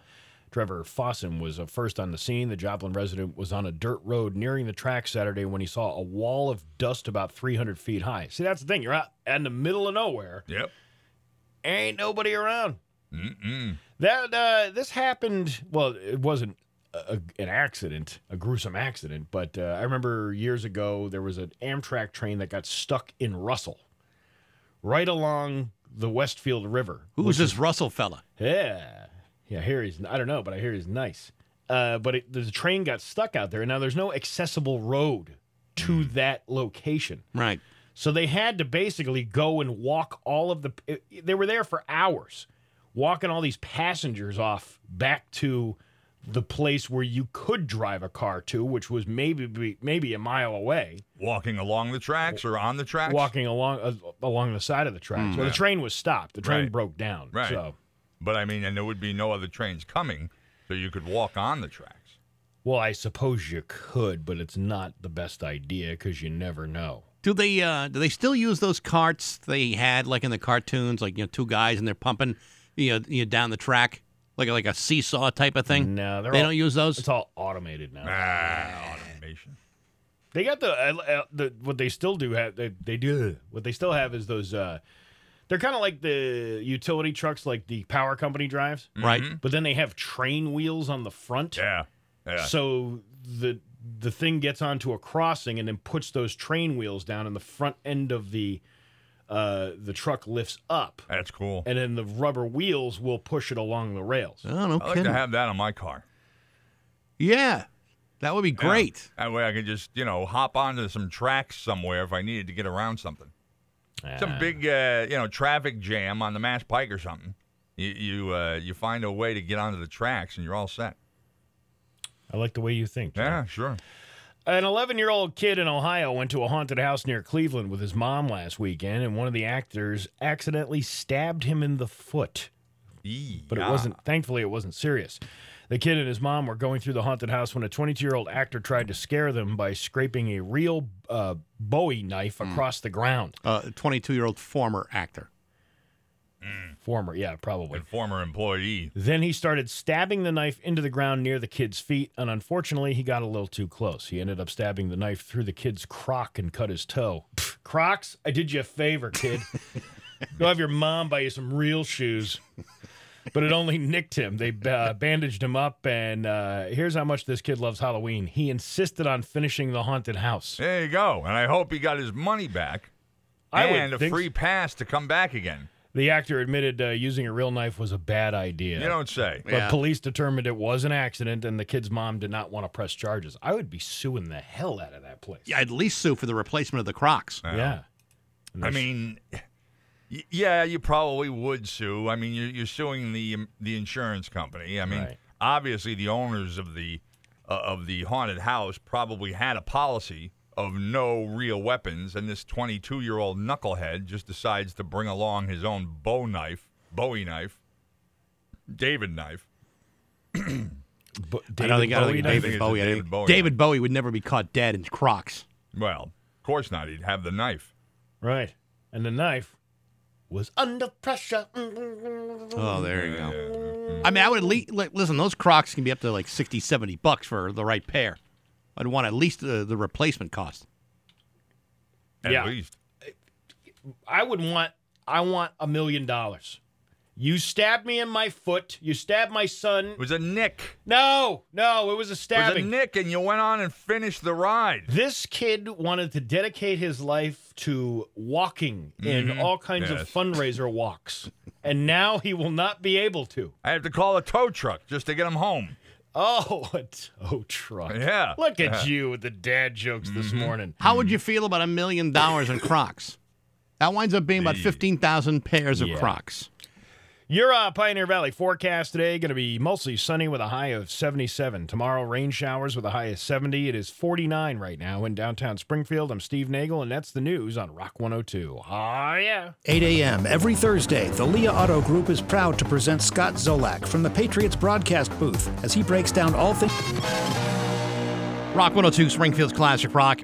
Trevor Fossen was uh, first on the scene. The Joplin resident was on a dirt road nearing the track Saturday when he saw a wall of dust about 300 feet high. See, that's the thing. You're out in the middle of nowhere. Yep. Ain't nobody around. Mm-mm. That uh, this happened. Well, it wasn't a, an accident, a gruesome accident, but uh, I remember years ago there was an Amtrak train that got stuck in Russell, right along the Westfield River. Who's this Russell fella? Yeah, yeah. I hear he's. I don't know, but I hear he's nice. Uh, but it, the train got stuck out there, and now there's no accessible road to that location. Right. So they had to basically go and walk all of the. They were there for hours, walking all these passengers off back to the place where you could drive a car to, which was maybe maybe a mile away, Walking along the tracks or on the tracks? walking along uh, along the side of the tracks. well, the train was stopped. The train Right. broke down. Right. So, But I mean, and there would be no other trains coming, so you could walk on the tracks. well, I suppose you could, but it's not the best idea because you never know. Do they uh, do they still use those carts they had like in the cartoons, like you know, two guys and they're pumping you know, you know down the track like like a seesaw type of thing? No, they're all- don't use those. It's all automated now. Ah, automation. They got the, uh, uh, the what they still do have they, they do what they still have is those uh they're kind of like the utility trucks like the power company drives Right. but then they have train wheels on the front Yeah. Yeah. so the the thing gets onto a crossing and then puts those train wheels down in the front end of the uh the truck lifts up That's cool. and then the rubber wheels will push it along the rails Oh no I like kidding. to have that on my car. yeah, that would be Yeah. great. That way I could just, you know, hop onto some tracks somewhere if I needed to get around something. some big uh, you know traffic jam on the Mass Pike or something. You you uh, you find a way to get onto the tracks and you're all set. I like the way you think. John. Yeah, sure. An 11 year old kid in Ohio went to a haunted house near Cleveland with his mom last weekend, and one of the actors accidentally stabbed him in the foot. But it wasn't, thankfully, it wasn't serious. The kid and his mom were going through the haunted house when a 22 year old actor tried to scare them by scraping a real uh, Bowie knife across the ground. Uh, 22 year old former actor. Former, yeah, probably. And former employee. Then he started stabbing the knife into the ground near the kid's feet, and unfortunately, he got a little too close. He ended up stabbing the knife through the kid's croc and cut his toe. Crocs, I did you a favor, kid. Go have your mom buy you some real shoes. But it only nicked him. They uh, bandaged him up, and uh, here's how much this kid loves Halloween. He insisted on finishing the haunted house. There you go. And I hope he got his money back I would and a think free pass to come back again. The actor admitted uh, using a real knife was a bad idea. You don't say. But Yeah. police determined it was an accident, and the kid's mom did not want to press charges. I would be suing the hell out of that place. Yeah, I'd at least sue for the replacement of the Crocs. Yeah. And I mean, y- yeah, you probably would sue. I mean, you're, you're suing the um, the insurance company. I mean, Right. obviously, the owners of the uh, of the haunted house probably had a policy of no real weapons, and this 22 year old knucklehead just decides to bring along his own bow knife, Bowie knife, David knife. Bo- I don't think, I don't think knife? David Bowie. David Bowie David. Bowie would never be caught dead in Crocs. Well, of course not. He'd have the knife. Right. And the knife was under pressure. Oh, there you go. I mean, I would at least listen. Those Crocs can be up to like 60, 70 bucks for the right pair. I'd want at least the, the replacement cost. At Yeah. least. I would want I want a million dollars. You stabbed me in my foot. You stabbed my son. It was a nick. No, no, it was a It was a stabbing. nick, and you went on and finished the ride. This kid wanted to dedicate his life to walking in mm-hmm. all kinds of fundraiser walks, and now he will not be able to. I have to call a tow truck just to get him home. Oh, a tow truck. Yeah. Look at you with the dad jokes this mm-hmm. morning. How would you feel about a million dollars in Crocs? That winds up being about 15,000 pairs of Yeah. Crocs. Your uh, Pioneer Valley forecast today going to be mostly sunny with a high of 77. Tomorrow, rain showers with a high of 70. It is 49 right now in downtown Springfield. I'm Steve Nagel, and that's the news on Rock 102. Ah, yeah. 8 a.m. every Thursday, the Lia Auto Group is proud to present Scott Zolak from the Patriots broadcast booth as he breaks down all things. Rock 102, Springfield's Classic Rock.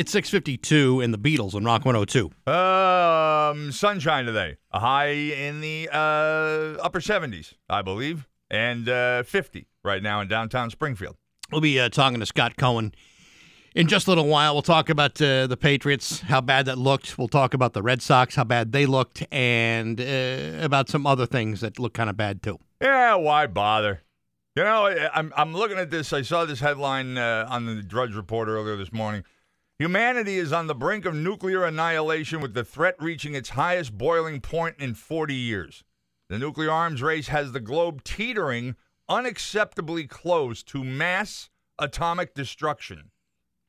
It's 652 in the Beatles on Rock 102. Um, sunshine today. A high in the uh, upper 70s, I believe, and uh, 50 right now in downtown Springfield. We'll be uh, talking to Scott Cohen in just a little while. We'll talk about uh, the Patriots, how bad that looked. We'll talk about the Red Sox, how bad they looked, and uh, about some other things that look kind of bad too. Yeah, why bother? You know, I- I'm, I'm looking at this. I saw this headline uh, on the Drudge Report earlier this morning. Humanity is on the brink of nuclear annihilation with the threat reaching its highest boiling point in 40 years. The nuclear arms race has the globe teetering unacceptably close to mass atomic destruction,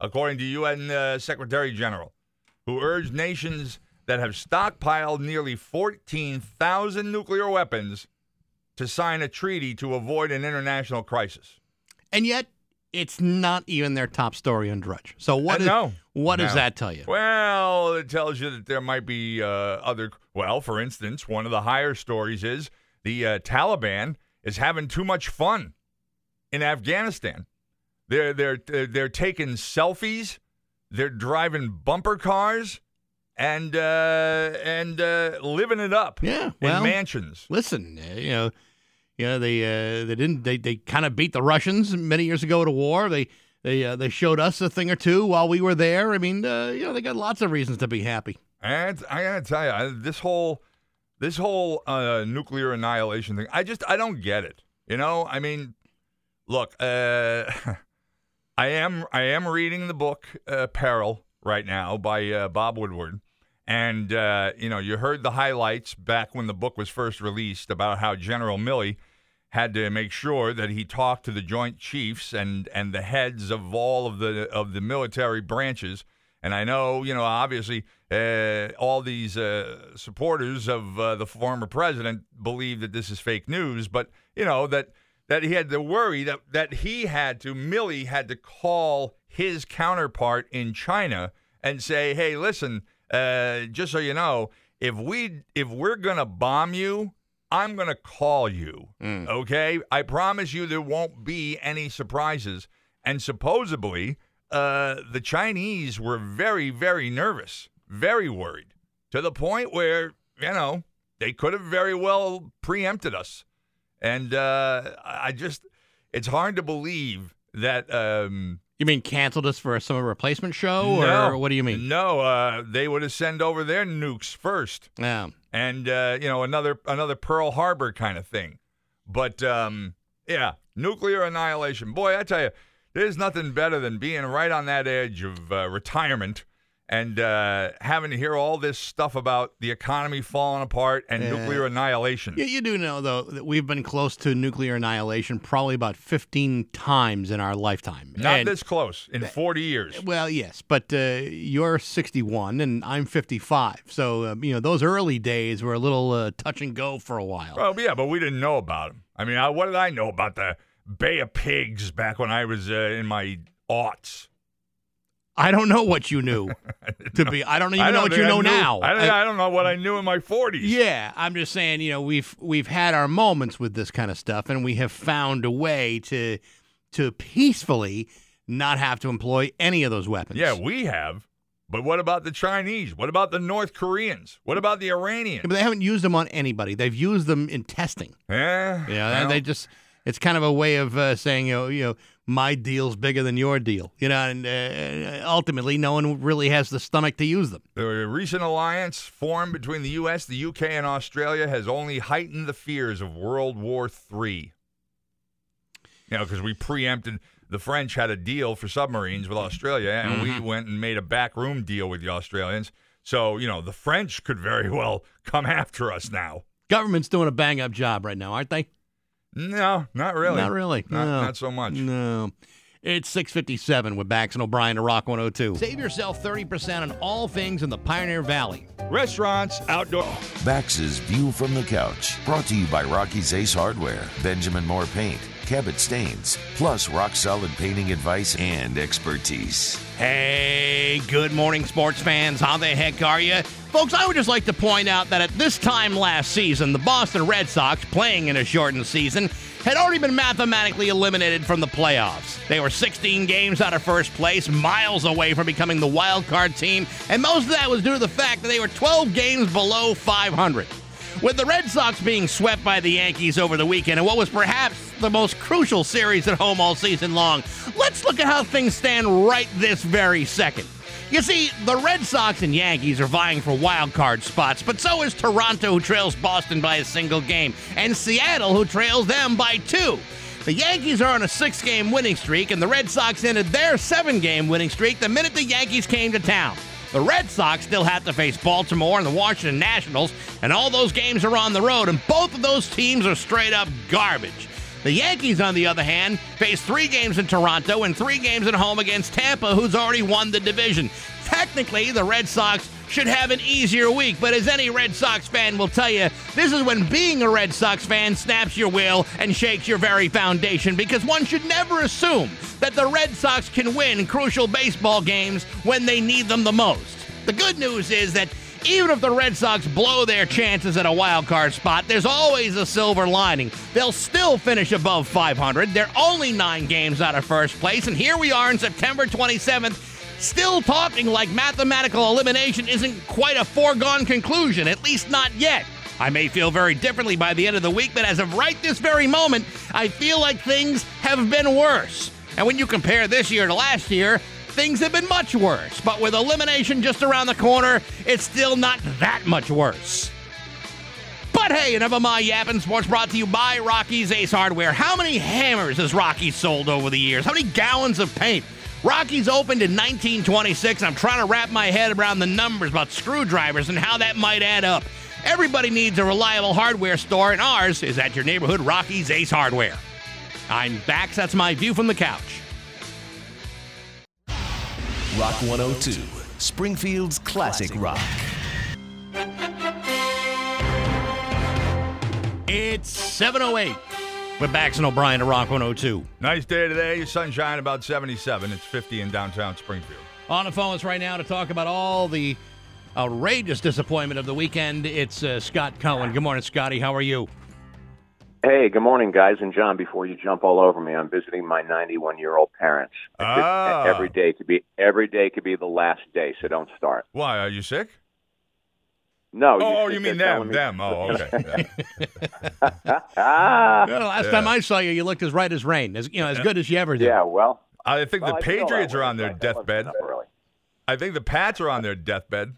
according to UN uh, Secretary General, who urged nations that have stockpiled nearly 14,000 nuclear weapons to sign a treaty to avoid an international crisis. And yet, it's not even their top story on Drudge. So what? Uh, is- no. what does that tell you? Well, it tells you that there might be uh, other. Well, for instance, one of the higher stories is the uh, Taliban is having too much fun in Afghanistan. They're they're they're, taking selfies. They're driving bumper cars, and uh, and uh, living it up. Yeah, in mansions. Listen, uh, you know, you know they uh, they didn't they, they kind of beat the Russians many years ago at a war. They they uh, they showed us a thing or two while we were there. I mean, uh, you know, they got lots of reasons to be happy. And I gotta tell you, I, this whole this whole uh, nuclear annihilation thing, I just I don't get it. You know, I mean, look, uh, I am I am reading the book uh, Peril right now by uh, Bob Woodward, and uh, you know, you heard the highlights back when the book was first released about how General Milley had to make sure that he talked to the Joint Chiefs and and the heads of all of the of the military branches And I know, you know, obviously, uh, all these uh, supporters of uh, the former president believe that this is fake news, but you know that that he had to worry that that he had to Milley had to call his counterpart in China and say, "Hey, listen, uh, just so you know, if we if we're gonna bomb you." I'm going to call you. Okay? I promise you there won't be any surprises. And supposedly, uh, the Chinese were very, very nervous, very worried, to the point where, you know, they could have very well preempted us. And uh, I just, it's hard to believe that. Um, You mean canceled us for a summer replacement show, or what do you mean? No, uh, they would have sent over their nukes first Yeah. and uh, you know another another Pearl Harbor kind of thing. But um, yeah, nuclear annihilation. Boy, I tell you, there's nothing better than being right on that edge of uh, retirement and uh, having to hear all this stuff about the economy falling apart and Yeah. nuclear annihilation. You, you do know, though, that we've been close to nuclear annihilation probably about 15 times in our lifetime. Not And- this close in 40 years. Well, yes, but uh, you're 61 and I'm 55. So, um, you know, those early days were a little uh, touch and go for a while. Well, yeah, but we didn't know about them. I mean, I, what did I know about the Bay of Pigs back when I was uh, in my aughts? I don't know what you knew to be. I don't even I know don't what think you I know knew- now. I don't, I don't know what I knew in my 40s. Yeah, I'm just saying, you know, we've we've had our moments with this kind of stuff, and we have found a way to to peacefully not have to employ any of those weapons. Yeah, we have. But what about the Chinese? What about the North Koreans? What about the Iranians? Yeah, but they haven't used them on anybody. They've used them in testing. Yeah, Yeah, well, they just it's kind of a way of uh, saying, you know, you know, my deal's bigger than your deal. You know, and uh, ultimately, no one really has the stomach to use them. the recent alliance formed between the U.S., the U.K., and Australia has only heightened the fears of World War III. You know, because we preempted the French had a deal for submarines with Australia, and we went and made a backroom deal with the Australians. So, you know, the French could very well come after us now. Government's doing a bang up job right now, aren't they? No, not really. Not really. Not, No. not so much. No. It's 657 with Bax and O'Brien to Rock 102. Save yourself 30% on all things in the Pioneer Valley. Restaurants, outdoor. Bax's View from the Couch, brought to you by Rocky's Ace Hardware, Benjamin Moore Paint, Cabot Stains, plus rock solid painting advice and expertise. Hey, good morning, sports fans. How the heck are you? Folks, I would just like to point out that at this time last season, the Boston Red Sox, playing in a shortened season, had already been mathematically eliminated from the playoffs. They were 16 games out of first place, miles away from becoming the wild card team, and most of that was due to the fact that they were 12 games below 500. With the Red Sox being swept by the Yankees over the weekend in what was perhaps the most crucial series at home all season long, let's look at how things stand right this very second. You see, the Red Sox and Yankees are vying for wild card spots, but so is Toronto, who trails Boston by a single game, and Seattle, who trails them by two. The Yankees are on a six game winning streak, and the Red Sox ended their seven game winning streak the minute the Yankees came to town. The Red Sox still have to face Baltimore and the Washington Nationals, and all those games are on the road, and both of those teams are straight up garbage. The Yankees, on the other hand, face three games in Toronto and three games at home against Tampa, who's already won the division. Technically, the Red Sox should have an easier week, but as any Red Sox fan will tell you, this is when being a Red Sox fan snaps your will and shakes your very foundation because one should never assume that the Red Sox can win crucial baseball games when they need them the most. The good news is that even if the Red Sox blow their chances at a wild card spot, there's always a silver lining. They'll still finish above 500. They're only nine games out of first place, and here we are on September 27th, still talking like mathematical elimination isn't quite a foregone conclusion, at least not yet. I may feel very differently by the end of the week, but as of right this very moment, I feel like things have been worse. And when you compare this year to last year, things have been much worse. But with elimination just around the corner, it's still not that much worse. But hey, enough of my yapping. Sports brought to you by Rocky's Ace Hardware. How many hammers has Rocky sold over the years? How many gallons of paint? Rocky's opened in 1926, I'm trying to wrap my head around the numbers about screwdrivers and how that might add up. Everybody needs a reliable hardware store, and ours is at your neighborhood Rocky's Ace Hardware. I'm back. That's my view from the couch. Rock 102, Springfield's classic rock. It's 708 with Bax and O'Brien to Rock 102. Nice day today. Sunshine about 77. It's 50 in downtown Springfield. On the phone with right now to talk about all the outrageous disappointment of the weekend. It's uh, Scott Cohen. Good morning, Scotty. How are you? Hey, good morning, guys. And John, before you jump all over me, I'm visiting my 91 year old parents. Ah. Every day could be every day could be the last day, so don't start. Why? Are you sick? No. Oh, sit you mean there them? me- Them. Oh, okay. ah, Well, last time I saw you, you looked as right as rain, as you know, as good as you ever did. yeah. Well, I think well, the I Patriots are on their I deathbed. up. I think the Pats are on their deathbed.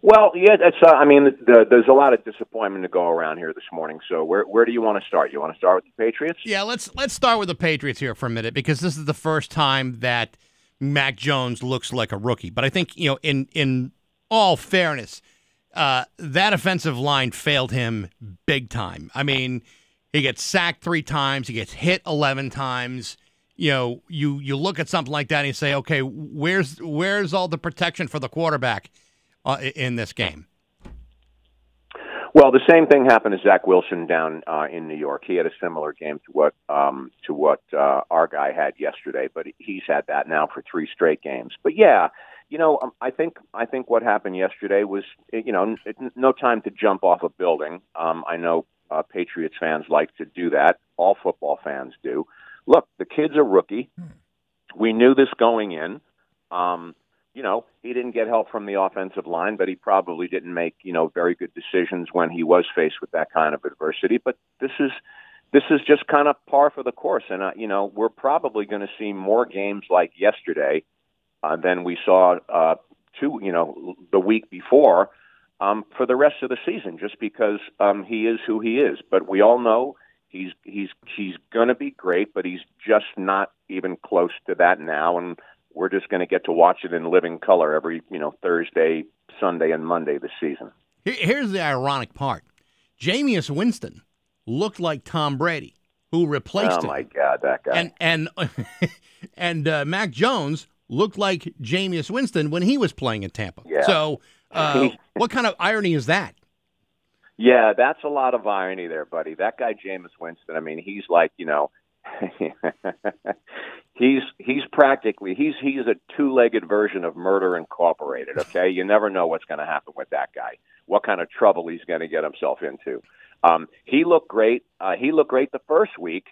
Well, yeah, that's. Uh, I mean, the, there's a lot of disappointment to go around here this morning. So, where where do you want to start? You want to start with the Patriots? Yeah, let's let's start with the Patriots here for a minute because this is the first time that Mac Jones looks like a rookie. But I think you know, in in all fairness, uh, that offensive line failed him big time. I mean, he gets sacked three times, he gets hit eleven times. You know, you you look at something like that and you say, okay, where's where's all the protection for the quarterback uh, in this game? Well, the same thing happened to Zach Wilson down uh, in New York. He had a similar game to what um, to what uh, our guy had yesterday, but he's had that now for three straight games. But yeah, you know, um, I think I think what happened yesterday was you know n- no time to jump off a building. Um, I know uh, Patriots fans like to do that. All football fans do. Look, the kid's a rookie. We knew this going in. Um, you know, he didn't get help from the offensive line, but he probably didn't make, you know, very good decisions when he was faced with that kind of adversity. But this is this is just kind of par for the course, and uh, you know, we're probably going to see more games like yesterday uh, than we saw uh, two, you know, the week before um, for the rest of the season, just because um, he is who he is. But we all know he's he's he's going to be great, but he's just not even close to that now, and we're just going to get to watch it in living color every you know Thursday, Sunday, and Monday this season. Here's the ironic part: Jameis Winston looked like Tom Brady, who replaced Oh him. my God, that guy! and and and uh, Mac Jones looked like Jameis Winston when he was playing in Tampa. Yeah. So, uh, what kind of irony is that? Yeah, that's a lot of irony there, buddy. That guy Jameis Winston. I mean, he's like you know, he's he's practically he's he's a two-legged version of Murder Incorporated. Okay, you never know what's going to happen with that guy. What kind of trouble he's going to get himself into. Um, he looked great. Uh, he looked great the first week.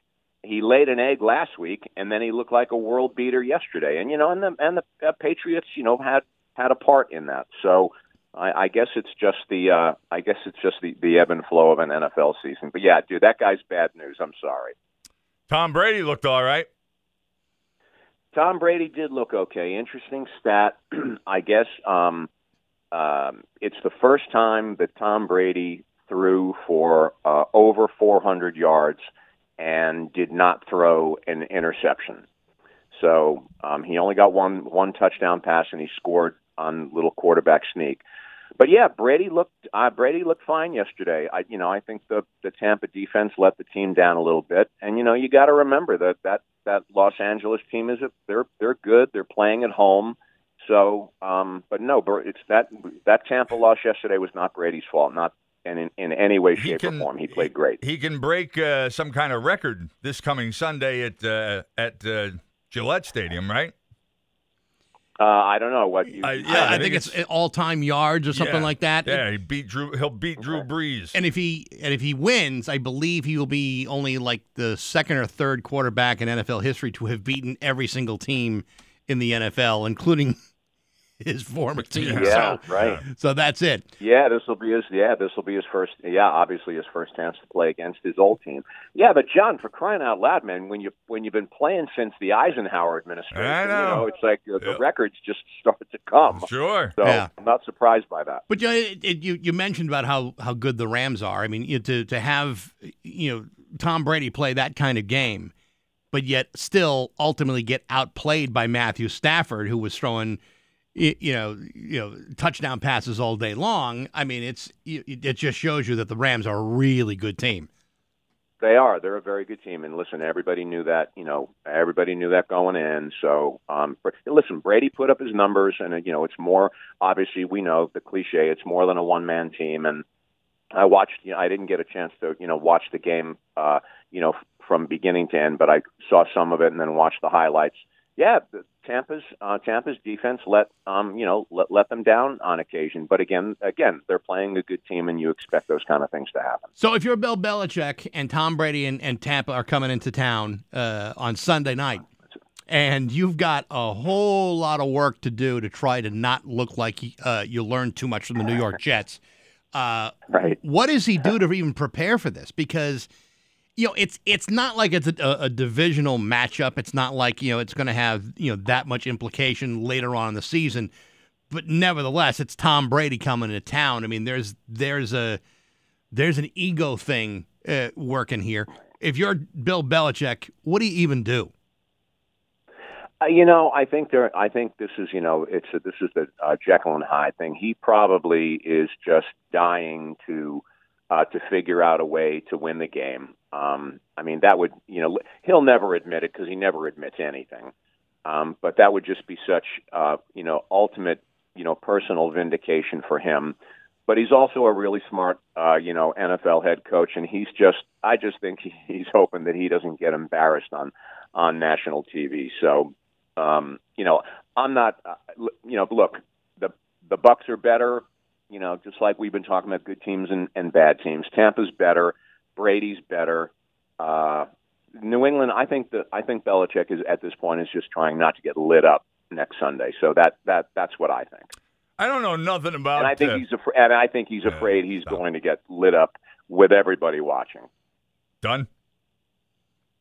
He laid an egg last week, and then he looked like a world beater yesterday. And you know, and the and the uh, Patriots, you know, had had a part in that. So I, I guess it's just the uh, I guess it's just the, the ebb and flow of an NFL season. But yeah, dude, that guy's bad news. I'm sorry. Tom Brady looked all right. Tom Brady did look okay. Interesting stat. I guess um, um, it's the first time that Tom Brady threw for uh, over 400 yards and did not throw an interception. So um, he only got one one touchdown pass and he scored on little quarterback sneak. But yeah, Brady looked uh, Brady looked fine yesterday. I you know I think the the Tampa defense let the team down a little bit, and you know you got to remember that that that Los Angeles team is a, they're they're good. They're playing at home. So, um, but no, it's that that Tampa loss yesterday was not Brady's fault, not in in, in any way, He shape, can- or form. He played great. He can break uh, some kind of record this coming Sunday at uh, at uh, Gillette Stadium, right? Uh, I don't know what you. I- I, Yeah, I think, it's, all-time yards or something Yeah. like that. Yeah, he beat Drew. He'll beat Drew Brees. And if he and if he wins, I believe he will be only like the second or third quarterback in NFL history to have beaten every single team in the NFL, including his former team. yeah, So, right. so that's it. Yeah, this will be his. Yeah, this will be his first. Yeah, obviously his first chance to play against his old team. Yeah, but John, for crying out loud, man, when you when you've been playing since the Eisenhower administration, I you know. know, it's like uh, the Yeah. records just start to come. Sure. So Yeah. I'm not surprised by that. But you, know, it, it, you you mentioned about how, how good the Rams are. I mean, you, to to have you know Tom Brady play that kind of game, but yet still ultimately get outplayed by Matthew Stafford, who was throwing y- you know you know touchdown passes all day long. I mean, it's it just shows you that the Rams are a really good team. They are. They're a very good team, and listen, everybody knew that. You know, everybody knew that going in. So, um, listen, Brady put up his numbers, and you know, it's more obviously we know the cliche. It's more than a one man team, and I watched. You know, I didn't get a chance to you know watch the game, uh, you know, from beginning to end, but I saw some of it and then watched the highlights yeah, Tampa's uh, Tampa's defense let um, you know let, let them down on occasion, but again, again, they're playing a good team, and you expect those kind of things to happen. So if you're Bill Belichick and Tom Brady and, and Tampa are coming into town uh, on Sunday night, and you've got a whole lot of work to do to try to not look like uh, you learned too much from the New York Jets. Uh, right. What does he do to even prepare for this? Because you know, it's it's not like it's a, a divisional matchup. It's not like you know it's going to have you know that much implication later on in the season. But nevertheless, it's Tom Brady coming to town. I mean, there's there's a there's an ego thing uh, working here. If you're Bill Belichick, what do you even do? Uh, you know, I think there. I think this is you know it's a, this is the uh, Jekyll and Hyde thing. He probably is just dying to uh, to figure out a way to win the game. Um, I mean, that would, you know, he'll never admit it because he never admits anything. Um, but that would just be such, uh, you know, ultimate, you know, personal vindication for him. But he's also a really smart, uh, you know, NFL head coach, and he's just, I just think he's hoping that he doesn't get embarrassed on on national TV. So, um, you know, I'm not, uh, you know, look, the the Bucks are better you know, just like we've been talking about good teams and, and bad teams. Tampa's better, Brady's better. Uh, New England, I think that I think Belichick is at this point is just trying not to get lit up next Sunday. So that that that's what I think. I don't know nothing about. And I think uh, he's afraid. And I think he's afraid he's going to get lit up with everybody watching. Done.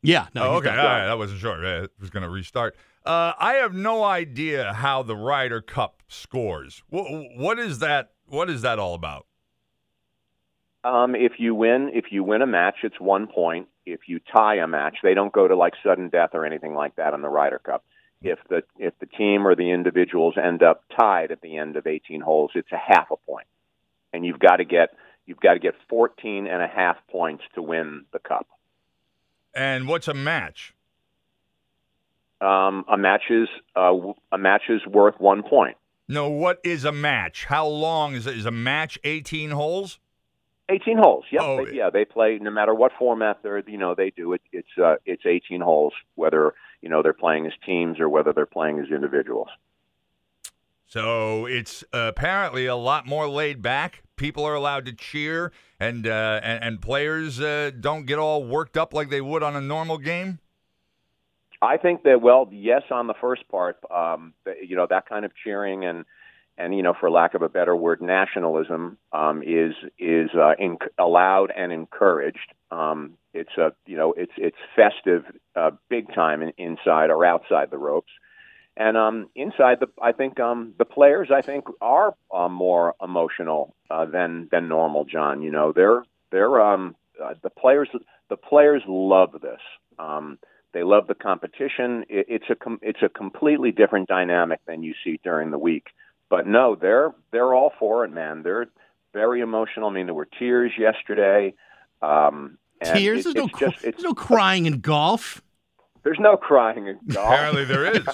Yeah. No. Oh, okay. All right. I wasn't sure. It was going to restart. Uh, I have no idea how the Ryder Cup scores. what, what is that what is that all about? Um, if you win, if you win a match, it's one point. If you tie a match, they don't go to like sudden death or anything like that in the Ryder Cup. If the if the team or the individuals end up tied at the end of 18 holes, it's a half a point. point, and you've got to get you've got to get 14 and a half points to win the cup. And what's a match? Um, a match is uh, a match is worth one point. No, what is a match? How long is it? Is a match 18 holes? 18 holes. Yep. Oh, they, yeah, they play no matter what format they're, you know, they do it. It's uh, it's 18 holes, whether you know they're playing as teams or whether they're playing as individuals. So it's apparently a lot more laid back. People are allowed to cheer, and uh, and, and, players uh, don't get all worked up like they would on a normal game. I think that well, yes, on the first part, um, you know, that kind of cheering and and you know, for lack of a better word, nationalism um, is is uh, in, allowed and encouraged. Um, it's a you know, it's it's festive, uh, big time in, inside or outside the ropes. And um, inside the, I think um, the players, I think, are uh, more emotional uh, than than normal. John, you know, they're they're um, uh, the players. The players love this. Um, they love the competition. It, it's a com- it's a completely different dynamic than you see during the week. But no, they're they're all for it, man. They're very emotional. I mean, there were tears yesterday. Um, tears? It, there's, no, just, there's no crying in golf. There's no crying in golf. Apparently, there is.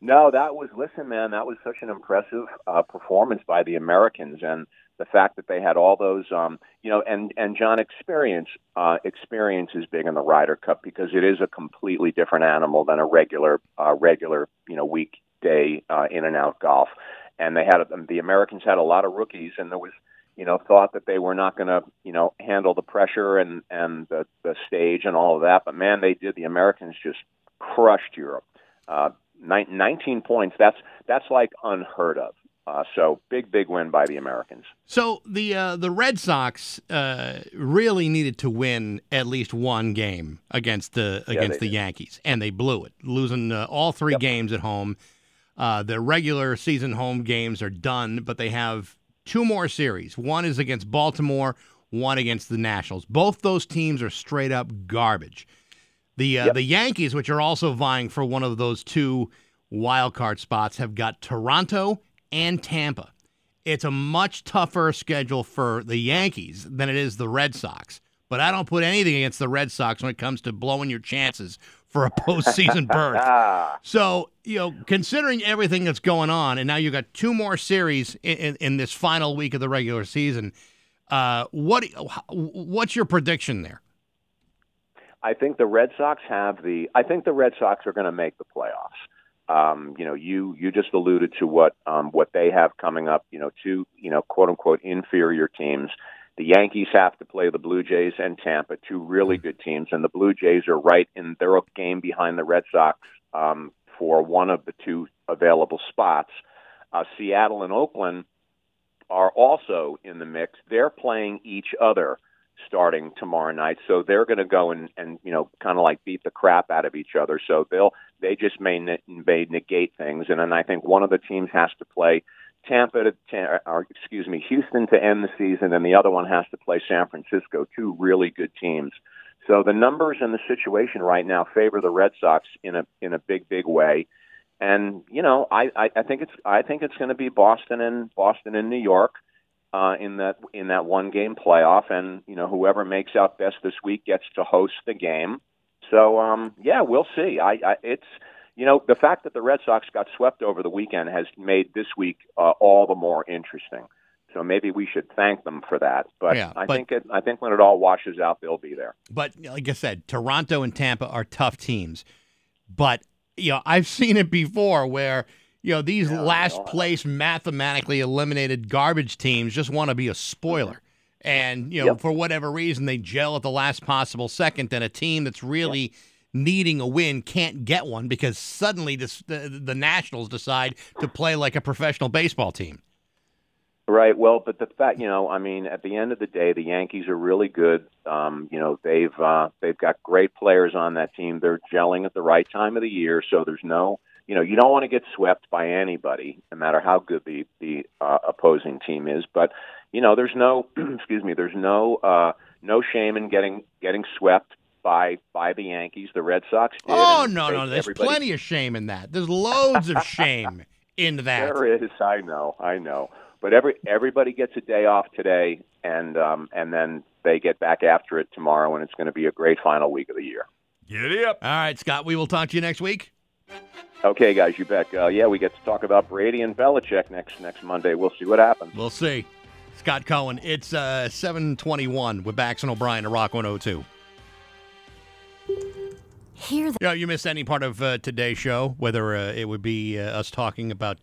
no, that was listen, man. That was such an impressive uh, performance by the Americans, and the fact that they had all those, um, you know, and and John experience uh, experience is big in the Ryder Cup because it is a completely different animal than a regular uh, regular you know weekday uh, in and out golf. And they had the Americans had a lot of rookies, and there was you know thought that they were not going to you know handle the pressure and and the the stage and all of that. But man, they did. The Americans just crushed Europe. Uh, 19 points. That's that's like unheard of. Uh, so big, big win by the Americans. So the uh, the Red Sox uh, really needed to win at least one game against the against yeah, the did. Yankees, and they blew it, losing uh, all three yep. games at home. Uh, the regular season home games are done, but they have two more series. One is against Baltimore, one against the Nationals. Both those teams are straight up garbage. The uh, yep. the Yankees, which are also vying for one of those two wild card spots, have got Toronto and Tampa. it's a much tougher schedule for the Yankees than it is the Red Sox. But I don't put anything against the Red Sox when it comes to blowing your chances for a postseason berth. So, you know, considering everything that's going on, and now you've got two more series in, in, in this final week of the regular season, uh, what what's your prediction there? I think the Red Sox have the. I think the Red Sox are going to make the playoffs. Um, you know, you you just alluded to what um, what they have coming up. You know, two you know quote unquote inferior teams. The Yankees have to play the Blue Jays and Tampa, two really good teams, and the Blue Jays are right in their game behind the Red Sox um, for one of the two available spots. Uh, Seattle and Oakland are also in the mix. They're playing each other starting tomorrow night, so they're going to go and and you know kind of like beat the crap out of each other. So they'll they just may, may negate things, and then I think one of the teams has to play Tampa to, or excuse me, Houston to end the season, and the other one has to play San Francisco. Two really good teams. So the numbers and the situation right now favor the Red Sox in a in a big big way. And you know, I I, I think it's I think it's going to be Boston and Boston and New York uh, in that in that one game playoff, and you know whoever makes out best this week gets to host the game. So um, yeah, we'll see. I, I it's you know, the fact that the Red Sox got swept over the weekend has made this week uh, all the more interesting. So maybe we should thank them for that. But yeah, I but, think it, I think when it all washes out, they'll be there. But like I said, Toronto and Tampa are tough teams. But you know, I've seen it before where you know these yeah, last place mathematically eliminated garbage teams just want to be a spoiler. And you know, yep. for whatever reason, they gel at the last possible second. And a team that's really yep needing a win can't get one because suddenly this, the, the Nationals decide to play like a professional baseball team. Right. Well, but the fact, you know, I mean, at the end of the day, the Yankees are really good. Um, you know, they've uh, they've got great players on that team. They're gelling at the right time of the year, so there's no, you know, you don't want to get swept by anybody, no matter how good the the uh, opposing team is. But you know, there's no, excuse me, there's no uh, no shame in getting getting swept by by the Yankees. The Red Sox did. Oh no, no, there's everybody... plenty of shame in that. There's loads of shame in that. There is. I know. I know. But every everybody gets a day off today, and um, and then they get back after it tomorrow, and it's going to be a great final week of the year. Giddy up! All right, Scott. We will talk to you next week. Okay, guys, you bet. Uh, yeah, we get to talk about Brady and Belichick next next Monday. We'll see what happens. We'll see. Scott Cohen. It's uh, 721 with Bax and O'Brien to Rock 102 hear that. You, know, you missed any part of uh, today's show, whether uh, it would be uh, us talking about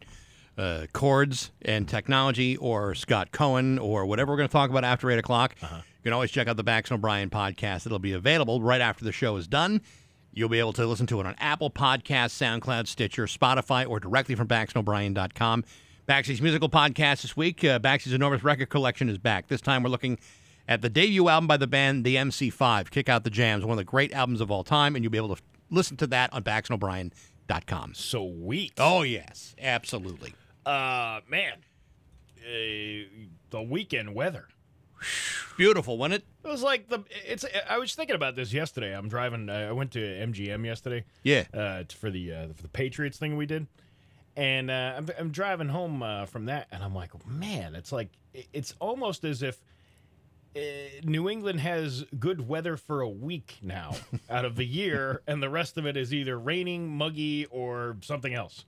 uh, chords and technology or Scott Cohen or whatever we're going to talk about after 8 o'clock. Uh-huh. You can always check out the Bax and O'Brien podcast. It'll be available right after the show is done. You'll be able to listen to it on Apple Podcasts, SoundCloud, Stitcher, Spotify, or directly from BaxandO'Brien.com. Baxy's musical podcast this week. Uh, Baxy's enormous record collection is back. This time we're looking at the debut album by the band, the MC5, Kick Out the Jams, one of the great albums of all time, and you'll be able to listen to that on BaxandO'Brien.com. Sweet. Oh, yes, absolutely. Uh, man, uh, the weekend weather. Beautiful, wasn't it? It was like the. It's. I was thinking about this yesterday. I'm driving. Uh, I went to MGM yesterday. Yeah. Uh, for the uh, for the Patriots thing we did, and uh, I'm, I'm driving home uh, from that, and I'm like, man, it's like it's almost as if New England has good weather for a week now out of the year, and the rest of it is either raining, muggy, or something else.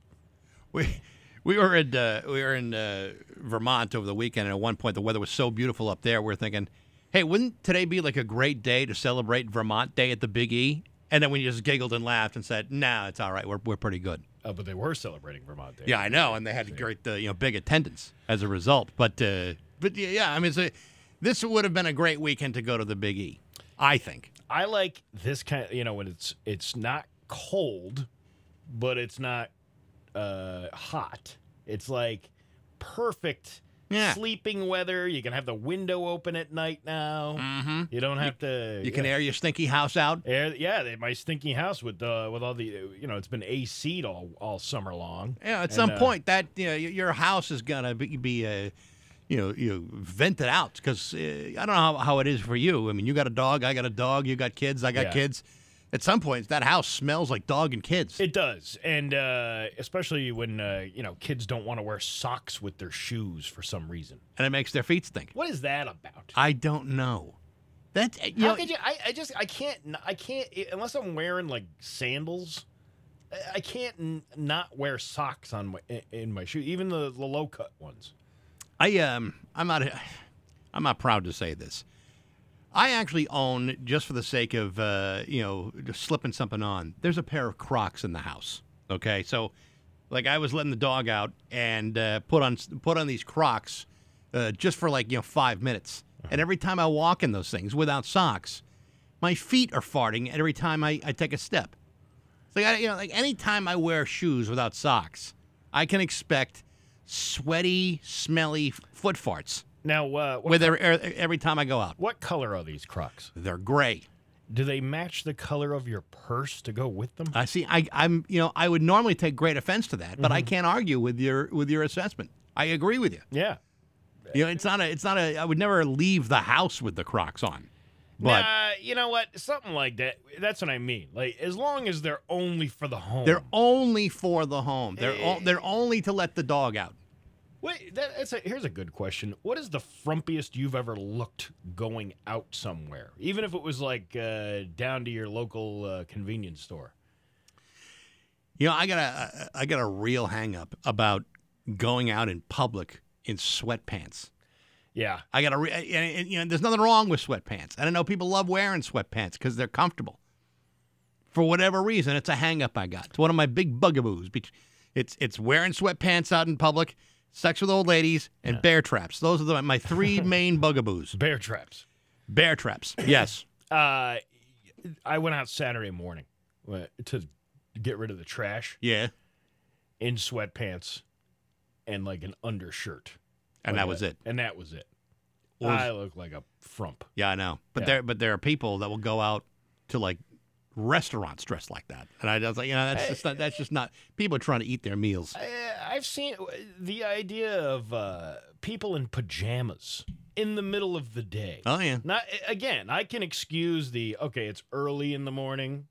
We we were in uh, we were in uh, Vermont over the weekend, and at one point the weather was so beautiful up there. We are thinking, hey, wouldn't today be like a great day to celebrate Vermont Day at the Big E? And then we just giggled and laughed and said, "Nah, it's all right. We're we're pretty good." Uh, but they were celebrating Vermont Day. Yeah, I know, and they had great, uh, you know, big attendance as a result. But uh, but yeah, I mean, it's a, this would have been a great weekend to go to the Big E. I think. I like this kind of, you know, when it's it's not cold, but it's not uh, hot. It's like perfect yeah. sleeping weather. You can have the window open at night now. Mm-hmm. You don't have you, to. You can air your stinky house out. Air, yeah, my stinky house with uh, with all the you know it's been AC'd all all summer long. Yeah, at and, some uh, point that you know, your house is gonna be, be a you know, you vent it out because uh, I don't know how, how it is for you. I mean, you got a dog, I got a dog, you got kids, I got yeah. kids. At some point, that house smells like dog and kids. It does, and uh, especially when uh, you know kids don't want to wear socks with their shoes for some reason. and it makes their feet stink. What is that about? I don't know. That you How know, could you? I, I just I can't I can't unless I'm wearing like sandals. I- can't n- not wear socks on my in- in my shoe, even the, the low cut ones. I um I'm not I'm not proud to say this. I actually own just for the sake of uh, you know just slipping something on. There's a pair of Crocs in the house. Okay, so like I was letting the dog out and uh, put on put on these Crocs uh, just for like you know five minutes, and every time I walk in those things without socks, my feet are farting every time I, I take a step. It's like I, you know like anytime I wear shoes without socks, I can expect sweaty, smelly foot farts Now, uh, what, with every, every time I go out. what color are these Crocs? They're gray. Do they match the color of your purse to go with them? I see. I, I'm, you know, I would normally take great offense to that, but I can't argue with your with your assessment. I agree with you. yeah. You know, it's not a, it's not a. I would never leave the house with the Crocs on. But nah, you know what? Something like that. That's what I mean. Like as long as they're only for the home. they're only for the home. They're o- they're only to let the dog out. Wait, that, that's a, here's a good question. What is the frumpiest you've ever looked going out somewhere, even if it was like uh, down to your local uh, convenience store? You know, I got a I got a real hang up about going out in public in sweatpants. Yeah, I got to, re- and, and, you know, there's nothing wrong with sweatpants. I know people love wearing sweatpants because they're comfortable. For whatever reason, it's a hang up I got. It's one of my big bugaboos. It's it's wearing sweatpants out in public, sex with old ladies, and bear traps. Those are the, my three main bugaboos. bear traps. Bear traps. Yes. Uh, I went out Saturday morning uh, to get rid of the trash Yeah. in sweatpants and like an undershirt, And Like that was it. And that was it. Was- I look like a frump. Yeah, I know. But Yeah. there but there are people that will go out to like restaurants dressed like that. And I was like, you know, that's just not, that's just not people are trying to eat their meals. I, I've seen uh, the idea of uh, people in pajamas in the middle of the day. Oh yeah. Not again. I can excuse the okay. It's early in the morning.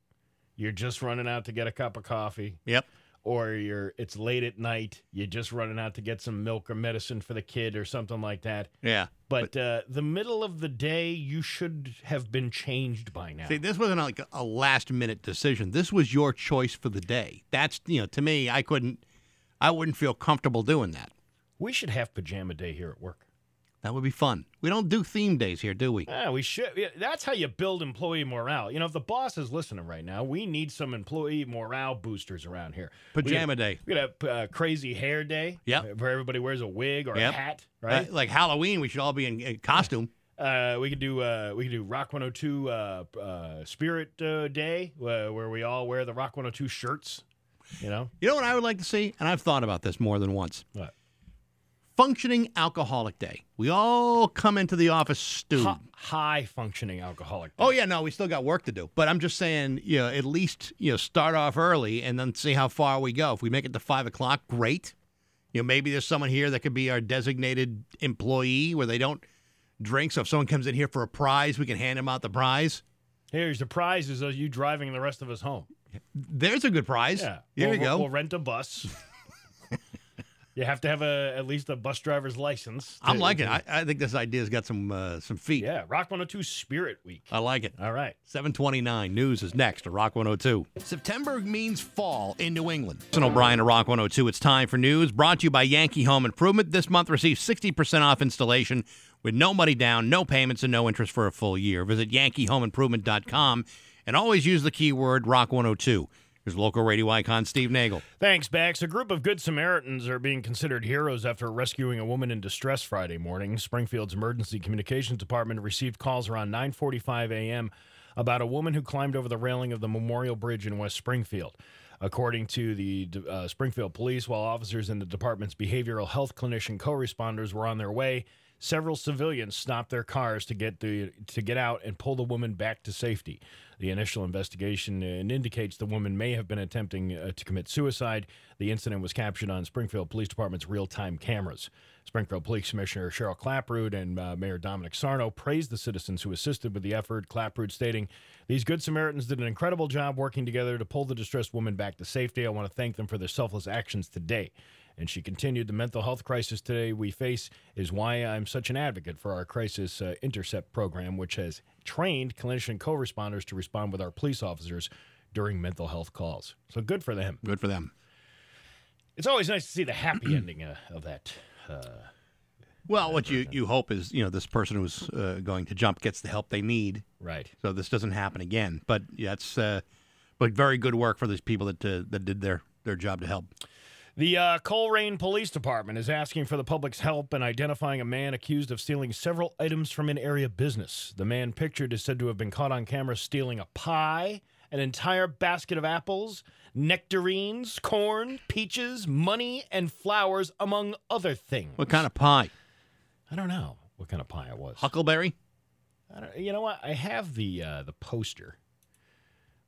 You're just running out to get a cup of coffee, Yep. Or you're it's late at night. You're just running out to get some milk or medicine for the kid or something like that. Yeah. But, uh, the middle of the day, you should have been changed by now. See, this wasn't like a last minute decision. This was your choice for the day. That's you know, to me, I couldn't, I wouldn't feel comfortable doing that. we should have pajama day here at work. That would be fun. We don't do theme days here, do we? Yeah, we should. yeah, That's how you build employee morale. You know, if the boss is listening right now, we need some employee morale boosters around here. Pajama we could, day. We could have uh, crazy hair day. Yep. Where everybody wears a wig or Yep. a hat, Uh, right? like Halloween, we should all be in, in costume. Uh, we could do uh, we could do Rock 102 uh, uh, Spirit uh, Day uh, where we all wear the Rock 102 shirts. You know, You know what I would like to see, and I've thought about this more than once. What? Functioning alcoholic day. We all come into the office stewed. Hi- high functioning alcoholic. Oh yeah, no, we still got work to do. But I'm just saying, you know, at least you know, start off early and then see how far we go. If we make it to five o'clock, great. You know, maybe there's someone here that could be our designated employee where they don't drink. So if someone comes in here for a prize, we can hand them out the prize. Here's the prize: is you driving the rest of us home. There's a good prize. Yeah, Here we'll, we go. We'll rent a bus. you have to have a at least a bus driver's license. to- I'm liking to- it. I, I think this idea's got some uh, some feet. Yeah, Rock 102 Spirit Week. I like it. All right. 729 News is next to Rock 102. September means fall in New England. Listen, O'Brien to Rock 102. It's time for news brought to you by Yankee Home Improvement. This month receive 60% off installation with no money down, no payments, and no interest for a full year. Visit yankeehomeimprovement.com and always use the keyword Rock 102. Here's local radio icon Steve Nagel. Thanks, Bax. A group of Good Samaritans are being considered heroes after rescuing a woman in distress Friday morning. Springfield's Emergency Communications Department received calls around 9:45 a.m. about a woman who climbed over the railing of the Memorial Bridge in West Springfield. According to the uh, Springfield Police, while officers in the department's behavioral health clinician co-responders were on their way, several civilians stopped their cars to get the to get out and pull the woman back to safety. The initial investigation uh, indicates the woman may have been attempting uh, to commit suicide. The incident was captured on Springfield Police Department's real time cameras. Springfield Police Commissioner Cheryl Clapprood and uh, Mayor Domenic Sarno praised the citizens who assisted with the effort. Clapprood stating, These Good Samaritans did an incredible job working together to pull the distressed woman back to safety. I want to thank them for their selfless actions today. And she continued, The mental health crisis today we face is why I'm such an advocate for our Crisis uh, Intercept program, which has trained clinician co responders to respond with our police officers during mental health calls. So good for them. Good for them. It's always nice to see the happy ending uh, of that. Uh, Well, what you, you hope is, you know, this person who's uh, going to jump gets the help they need. right. So this doesn't happen again. But yeah, that's uh, but very good work for these people that uh, that did their their job to help. The uh, Colrain Police Department is asking for the public's help in identifying a man accused of stealing several items from an area business. The man pictured is said to have been caught on camera stealing a pie, an entire basket of apples, nectarines, corn, peaches, money, and flowers, among other things. What kind of pie? I don't know what kind of pie it was. Huckleberry? I don't, you know what? I have the uh, the poster,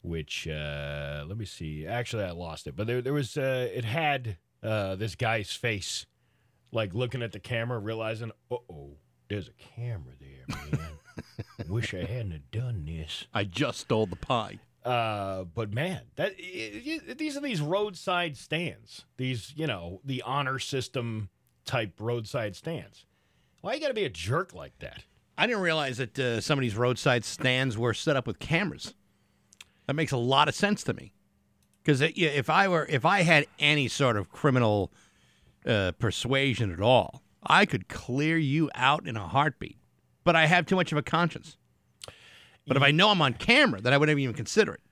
which uh, let me see. Actually, I lost it, but there there was uh, it had uh, this guy's face, like looking at the camera, realizing, uh oh, there's a camera there, man. Wish I hadn't have done this. I just stole the pie. Uh, but man, that i i these are these roadside stands. These, you know, the honor system type roadside stands. Why you got to be a jerk like that? I didn't realize that uh, some of these roadside stands were set up with cameras. That makes a lot of sense to me. Because if I were, if I had any sort of criminal uh, persuasion at all, I could clear you out in a heartbeat. But I have too much of a conscience. But if I know I'm on camera, then I wouldn't even consider it.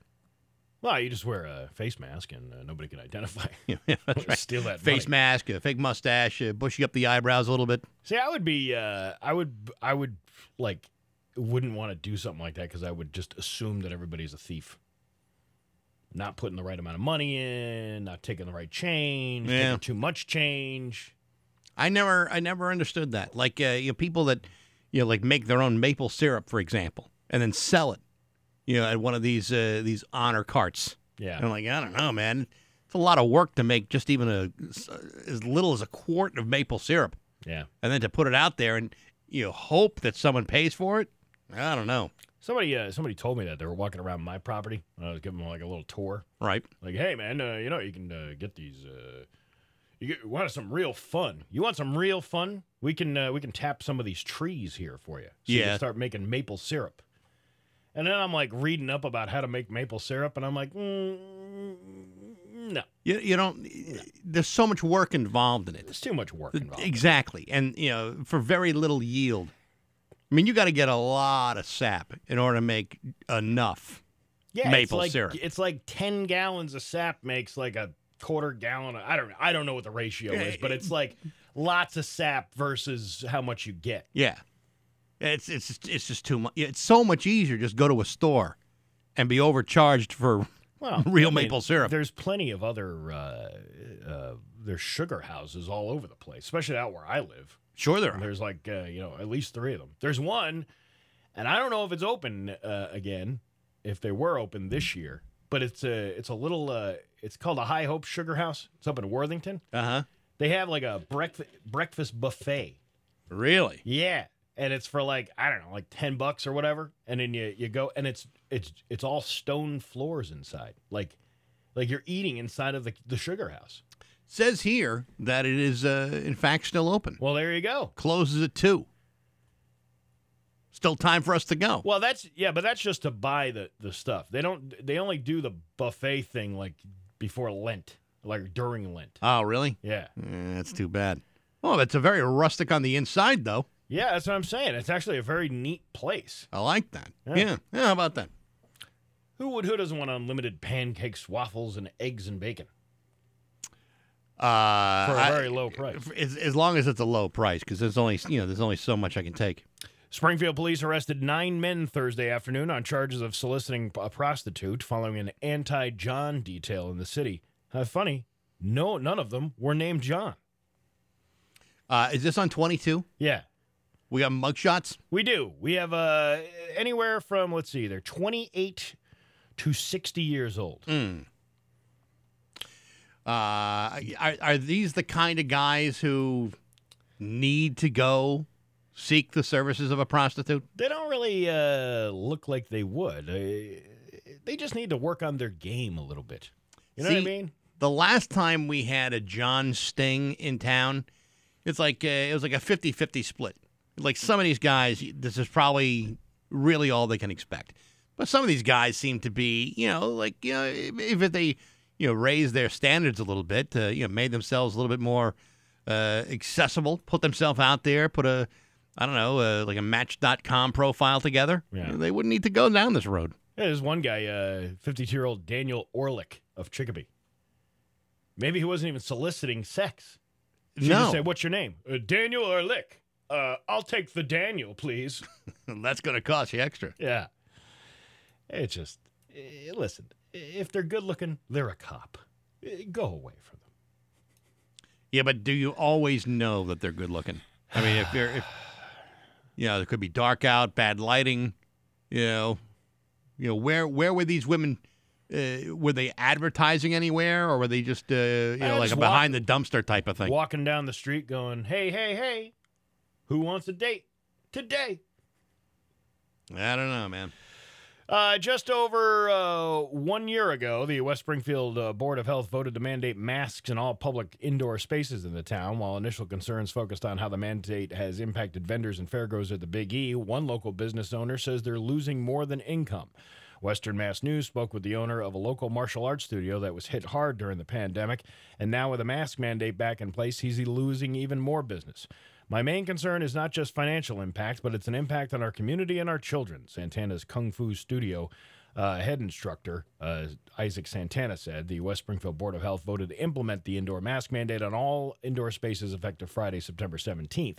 Well, you just wear a face mask and uh, nobody can identify. Yeah, that's right. Steal that face money. mask, a fake mustache, uh, bushy up the eyebrows a little bit. See, I would be, uh, I would, I would like, wouldn't want to do something like that because I would just assume that everybody's a thief. Not putting the right amount of money in, not taking the right change, Yeah. taking too much change. I never, I never understood that. Like, uh, you know, people that, you know, like make their own maple syrup, for example, and then sell it, you know, at one of these uh, these honor carts. Yeah. And I'm like, I don't know, man. It's a lot of work to make just even a as little as a quart of maple syrup, Yeah. and then to put it out there and you know hope that someone pays for it. I don't know. Somebody, uh, somebody told me that they were walking around my property. when I was giving them like a little tour. Right. Like, hey man, uh, you know you can uh, get these. Uh, you get, want some real fun? You want some real fun? We can uh, we can tap some of these trees here for you. So you Yeah. can start making maple syrup. And then I'm like reading up about how to make maple syrup, and I'm like, mm, no, You, you don't. There's so much work involved in it. it's too much work involved. Exactly, and you know, for very little yield. I mean, you got to get a lot of sap in order to make enough. yeah, maple it's like, syrup. It's like ten gallons of sap makes like a quarter gallon. Of, I don't I don't know what the ratio is, but it's like lots of sap versus how much you get. Yeah, it's it's just, it's just too much. It's so much easier just go to a store and be overcharged for Well, real I mean, maple syrup. There's plenty of other uh, uh, there's sugar houses all over the place, especially out where I live. Sure, there are. there's like uh, you know at least three of them. There's one, and I don't know if it's open uh, again. If they were open this year, but it's a it's a little uh, it's called a High Hope Sugar House. It's up in Worthington. Uh huh. They have like a breakfast breakfast buffet. Really? Yeah. And it's for like, I don't know, like 10 bucks or whatever. And then you, you go and it's it's it's all stone floors inside. Like like you're eating inside of the, the sugar house. Says here that it is uh, in fact still open. Well, there you go. Closes at two. Still time for us to go. Well, that's yeah, but that's just to buy the the stuff. They don't they only do the buffet thing like before Lent, like during Lent. Oh, really? Yeah. That's too bad. Oh, it's a very rustic on the inside, though. Yeah, that's what I'm saying. It's actually a very neat place. I like that. Yeah. Yeah. yeah. How about that? Who would who doesn't want unlimited pancakes, waffles, and eggs and bacon? Uh, For a very low price. As, as long as it's a low price, because there's only you know there's only so much I can take. Springfield police arrested nine men Thursday afternoon on charges of soliciting a prostitute following an anti-John detail in the city. Uh, funny, no, none of them were named John. Uh, is this on 22? Yeah, We got mugshots. we do. We have uh, anywhere from let's see, they're 28 to 60 years old. Mm. Uh, are, are these the kind of guys who need to go seek the services of a prostitute? They don't really uh, look like they would. Uh, they just need to work on their game a little bit. You know See, what I mean? The last time we had a John Sting in town, it's like uh, it was like a 50-50 split. Like some of these guys, this is probably really all they can expect. But some of these guys seem to be, you know, like you know, if they, you know, raised their standards a little bit, uh, you know, made themselves a little bit more uh, accessible, put themselves out there, put a, I don't know, uh, like a Match.com profile together. Yeah. They wouldn't need to go down this road. Yeah, there's one guy, 52 year old Daniel Orlick of Chicopee. Maybe he wasn't even soliciting sex. She No. just said, "What's your name?" Uh, Daniel Orlick. Uh, I'll take the Daniel, please. That's going to cost you extra. yeah. It just eh, listen. If they're good looking, they're a cop. Eh, Go away from them. Yeah, but do you always know that they're good looking? I mean, if you're, if, you know, it could be dark out, bad lighting. You know, you know where where were these women? Uh, were they advertising anywhere, or were they just uh, you know like just a walk- behind the dumpster type of thing? Walking down the street, going, "Hey, hey, hey, who wants a date today?" I don't know, man. Uh, just over uh, one year ago, the West Springfield uh, Board of Health voted to mandate masks in all public indoor spaces in the town. While initial concerns focused on how the mandate has impacted vendors and fairgoers at the Big E, one local business owner says they're losing more than income. Western Mass News spoke with the owner of a local martial arts studio that was hit hard during the pandemic, and now with a mask mandate back in place, he's losing even more business. My main concern is not just financial impact, but it's an impact on our community and our children, Santana's Kung Fu Studio uh, head instructor, uh, Isaac Santana, said. The West Springfield Board of Health voted to implement the indoor mask mandate on all indoor spaces effective Friday, September 17th.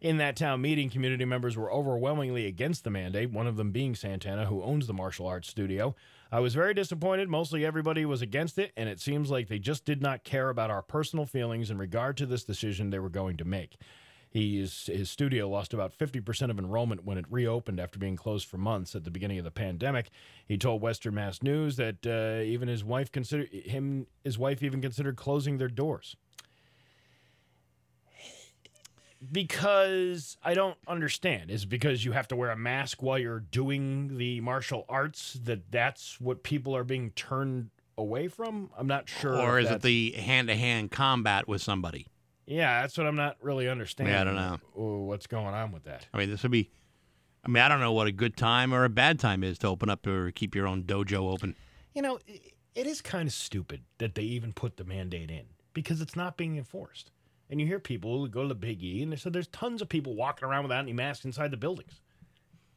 In that town meeting, community members were overwhelmingly against the mandate, one of them being Santana, who owns the martial arts studio. I was very disappointed. Mostly everybody was against it, and it seems like they just did not care about our personal feelings in regard to this decision they were going to make. He's, his studio lost about 50% of enrollment when it reopened after being closed for months at the beginning of the pandemic. He told Western Mass News that uh, even his wife considered him his wife even considered closing their doors. Because I don't understand. Is it because you have to wear a mask while you're doing the martial arts that that's what people are being turned away from? I'm not sure. Or is it the hand to hand combat with somebody? Yeah, that's what I'm not really understanding. Yeah, I don't know. What's going on with that? I mean, this would be. I mean, I don't know what a good time or a bad time is to open up or keep your own dojo open. You know, it is kind of stupid that they even put the mandate in because it's not being enforced. And you hear people who go to the Big E, and they said there's tons of people walking around without any masks inside the buildings.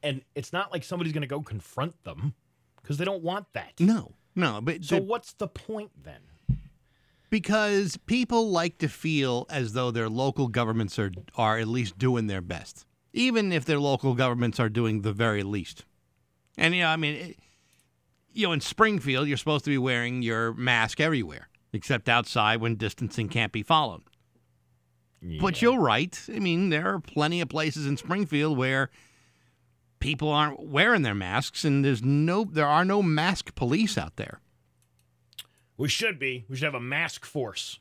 And it's not like somebody's going to go confront them because they don't want that. No, no, but So what's the point then? Because people like to feel as though their local governments are are at least doing their best, even if their local governments are doing the very least. And you know, I mean, it, you know, in Springfield, you're supposed to be wearing your mask everywhere except outside when distancing can't be followed. But you're right. I mean, there are plenty of places in Springfield where people aren't wearing their masks, and there's no, there are no mask police out there. We should be. We should have a mask force.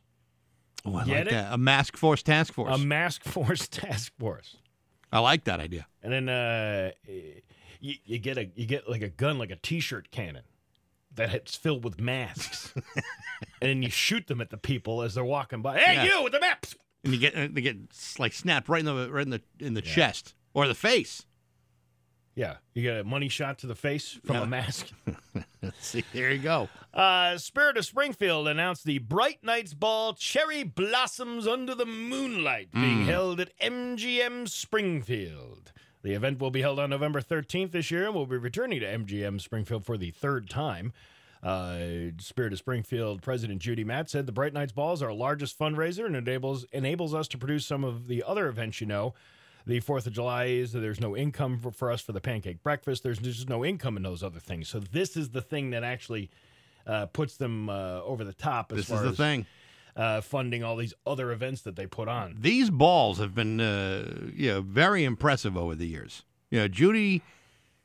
Oh, I Get like it? that. A mask force task force. A mask force task force. I like that idea. And then uh, you, you get a you get like a gun, like a T-shirt cannon, that it's filled with masks, and then you shoot them at the people as they're walking by. Hey, Yeah. you with the maps! And you get uh, they get like snapped right in the right in the in the chest or the face. Yeah, you get a money shot to the face from Yeah. a mask. See, there you go. Uh, Spirit of Springfield announced the Bright Nights Ball Cherry Blossoms Under the Moonlight being Mm. held at MGM Springfield. The event will be held on November 13th this year and will be returning to MGM Springfield for the third time. Uh, Spirit of Springfield President Judy Matt said the Bright Nights Balls are our largest fundraiser and enables enables us to produce some of the other events you know. The Fourth of July is there's no income for, for us for the pancake breakfast. There's just no income in those other things. So this is the thing that actually uh, puts them uh, over the top as This is the as thing. Uh, funding all these other events that they put on. These balls have been uh, you know very impressive over the years. You know, Judy,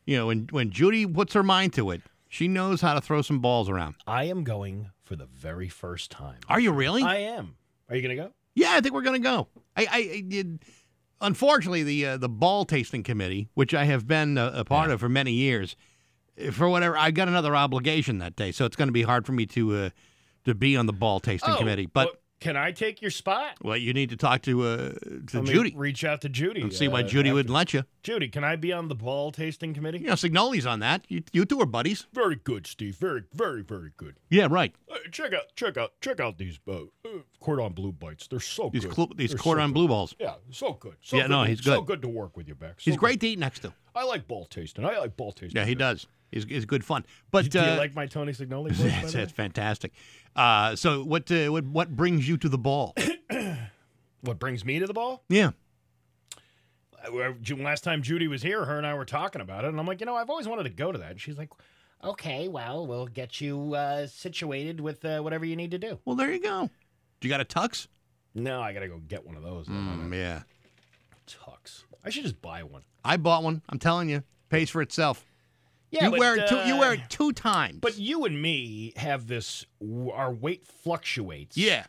you know, when when Judy puts her mind to it, She knows how to throw some balls around. I am going for the very first time. Are you really? I am. Are you going to go? Yeah, I think we're going to go. I, I, I did. Unfortunately, the uh, the ball tasting committee, which I have been a, a part of for many years, eh, for whatever I got another obligation that day, so it's going to be hard for me to uh, to be on the ball tasting Oh, committee. But can I take your spot? well, you need to talk to uh, to Let Judy Reach out to Judy. and see why uh, Judy wouldn't let you. Judy, can I be on the ball tasting committee? Yeah, Cignoli's on that. You you two are buddies. Very good, Steve. Very, very, very good. Yeah, right. Uh, check out, check out, check out these uh, uh, cordon blue bites. They're so These good. cl- these They're so cordon good. blue balls. Yeah, so good. So Yeah, good no, he's So good. good to work with you, Bex. He's So great good. to eat next to. I like ball tasting. I like ball tasting. Yeah, he does. He's, he's good fun. But Do you uh, like my Tony Cignoli voice? it's, it's fantastic. Uh, so what, uh, what what brings you to the ball? What brings me to the ball? yeah. Uh, Last time Judy was here, her and I were talking about it, and I'm like, you know, I've always wanted to go to that. And she's like, okay, well, we'll get you uh, situated with uh, whatever you need to do. Well, there you go. Do you got a tux? No, I gotta go get one of those. Mm, yeah. Tux. I should just buy one. I bought one. I'm telling you, pays for itself. Yeah, you but, wear it two. You wear uh, it two times. But you and me have this. Our weight fluctuates. yeah,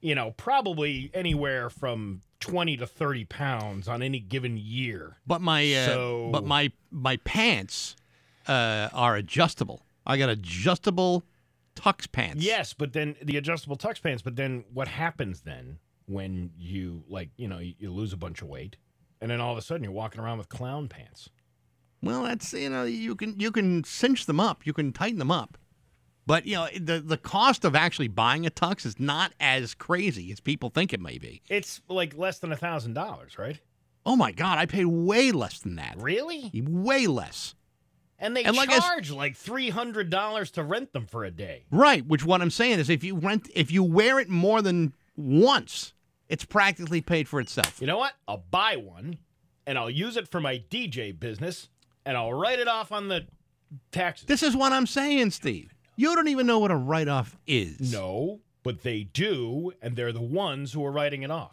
You know, probably anywhere from twenty to thirty pounds on any given year. but my uh, So- but my my pants uh, are adjustable. I got adjustable tux pants. Yes, but then the adjustable tux pants. But then what happens then when you like you know you, you lose a bunch of weight, and then all of a sudden you're walking around with clown pants. Well, that's you know you can you can cinch them up, you can tighten them up, but you know the the cost of actually buying a tux is not as crazy as people think it may be. It's like less than a thousand dollars, right? Oh my God, I paid way less than that. Really? Way less. And they And like charge like three hundred dollars to rent them for a day. Right. Which what I'm saying is if you rent if you wear it more than once, it's practically paid for itself. You know what? I'll buy one, and I'll use it for my DJ business, and I'll write it off on the taxes. This is what I'm saying, Steve. You don't even know what a write off is. No, but they do, and they're the ones who are writing it off.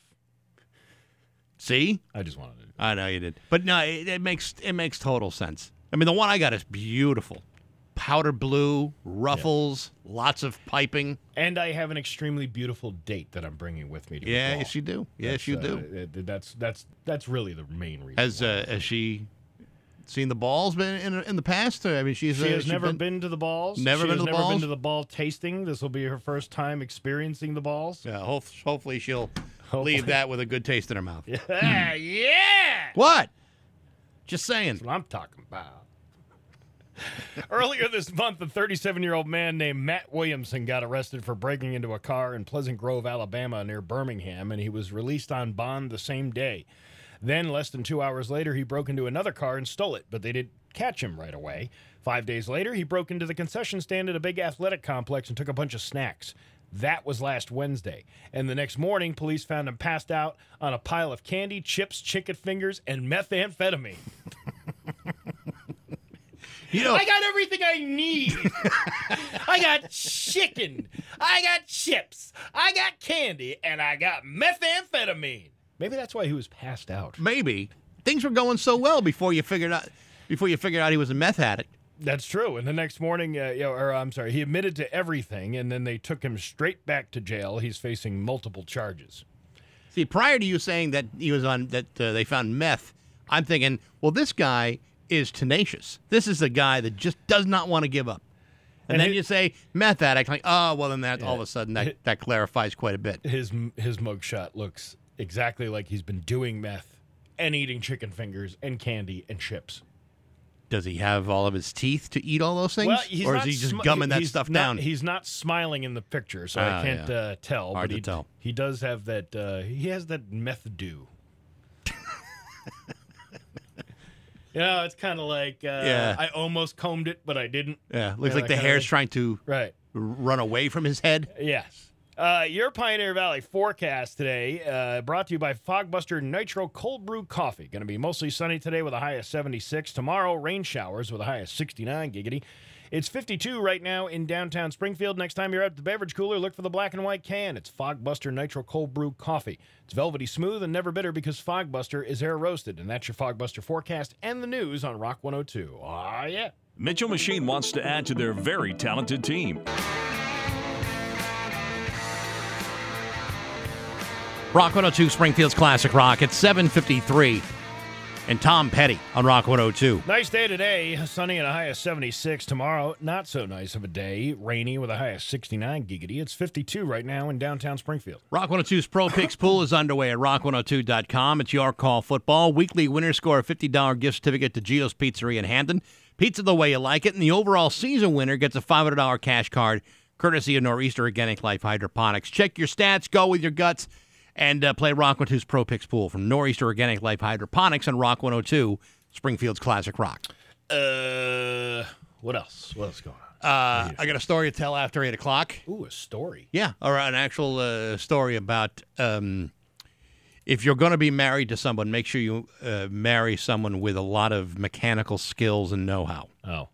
See? I just wanted to. I know you did. But no, it, it makes it makes total sense. I mean, the one I got is beautiful. Powder blue, ruffles, lots of piping. And I have an extremely beautiful date that I'm bringing with me to Yeah, yes you do. Yes That's, you uh, do. it- that's that's that's really the main reason. Why. uh, has she seen the balls been in in the past? I mean, she's She uh, has she never been, to the balls. Never She been to the never balls? been to the ball tasting. This will be her first time experiencing the balls. Yeah, hope, hopefully she'll Hopefully. leave that with a good taste in her mouth. Yeah, yeah. What? Just saying. That's what I'm talking about. Earlier this month, a 37 year old man named Matt Williamson got arrested for breaking into a car in Pleasant Grove, Alabama, near Birmingham, and he was released on bond the same day. Then, less than two hours later, he broke into another car and stole it, but they didn't catch him right away. Five days later, he broke into the concession stand at a big athletic complex and took a bunch of snacks. That was last Wednesday. And the next morning, police found him passed out on a pile of candy, chips, chicken fingers, and methamphetamine. You know, I got everything I need. I got chicken. I got chips. I got candy. And I got methamphetamine. Maybe that's why he was passed out. maybe things were going so well before you figured out before you figured out he was a meth addict. That's true. And the next morning, uh, you know, or I'm sorry, he admitted to everything, and then they took him straight back to jail. He's facing multiple charges. See, prior to you saying that he was on that uh, they found meth, I'm thinking, well, this guy is tenacious. This is a guy that just does not want to give up. And, And then it- you say meth addict, like, oh, well, then that all of a sudden that, that clarifies quite a bit. His his mugshot looks exactly like he's been doing meth and eating chicken fingers and candy and chips. Does he have all of his teeth to eat all those things, Well, or is he just smi- gumming that stuff not- down? He's not smiling in the picture, so Ah, I can't yeah. uh, tell. Hard but to he, tell. He does have that. Uh, he has that meth do. you know, it's kind of like uh, Yeah. I almost combed it, but I didn't. yeah, looks Yeah, like the hair's thing. trying to Right. run away from his head. Yes. Uh, your Pioneer Valley forecast today uh, brought to you by Fogbuster Nitro Cold Brew Coffee. Going to be mostly sunny today with a high of 76. Tomorrow, rain showers with a high of 69 giggity. It's 52 right now in downtown Springfield. Next time you're at the beverage cooler, look for the black and white can. It's Fogbuster Nitro Cold Brew Coffee. It's velvety smooth and never bitter because Fogbuster is air roasted. And that's your Fogbuster forecast and the news on Rock 102. Ah, yeah. Mitchell Machine wants to add to their very talented team. Rock 102 Springfield's Classic Rock at 753. And Tom Petty on Rock 102. Nice day today. Sunny and a high of 76. Tomorrow, not so nice of a day. Rainy with a high of 69 giggity. It's 52 right now in downtown Springfield. Rock 102's Pro Picks Pool is underway at rock102.com. It's your call football. Weekly winners score a $50 gift certificate to Gio's Pizzeria in Hamden. Pizza the way you like it. And the overall season winner gets a $500 cash card courtesy of Nor'easter Organic Life Hydroponics. Check your stats, go with your guts and uh, play Rock 102's Pro Picks Pool from Nor'easter Organic Life Hydroponics and Rock 102, Springfield's Classic Rock. Uh, what else? What else going on? Uh, I got a story to tell after 8 o'clock. Ooh, a story. Yeah, or an actual uh, story about um, if you're going to be married to someone, make sure you uh, marry someone with a lot of mechanical skills and know how. Oh.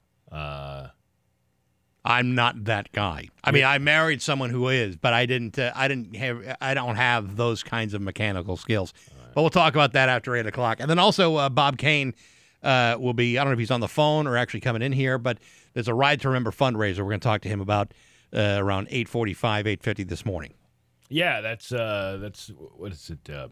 I'm not that guy. I mean, I married someone who is, but I didn't. Uh, I didn't have. I don't have those kinds of mechanical skills. But we'll talk about that after eight o'clock. And then also, uh, Bob Kane uh, will be. I don't know if he's on the phone or actually coming in here, but there's a Ride to Remember fundraiser. We're going to talk to him about uh, around eight forty-five, eight fifty this morning. Yeah, that's uh, that's what is it? Uh,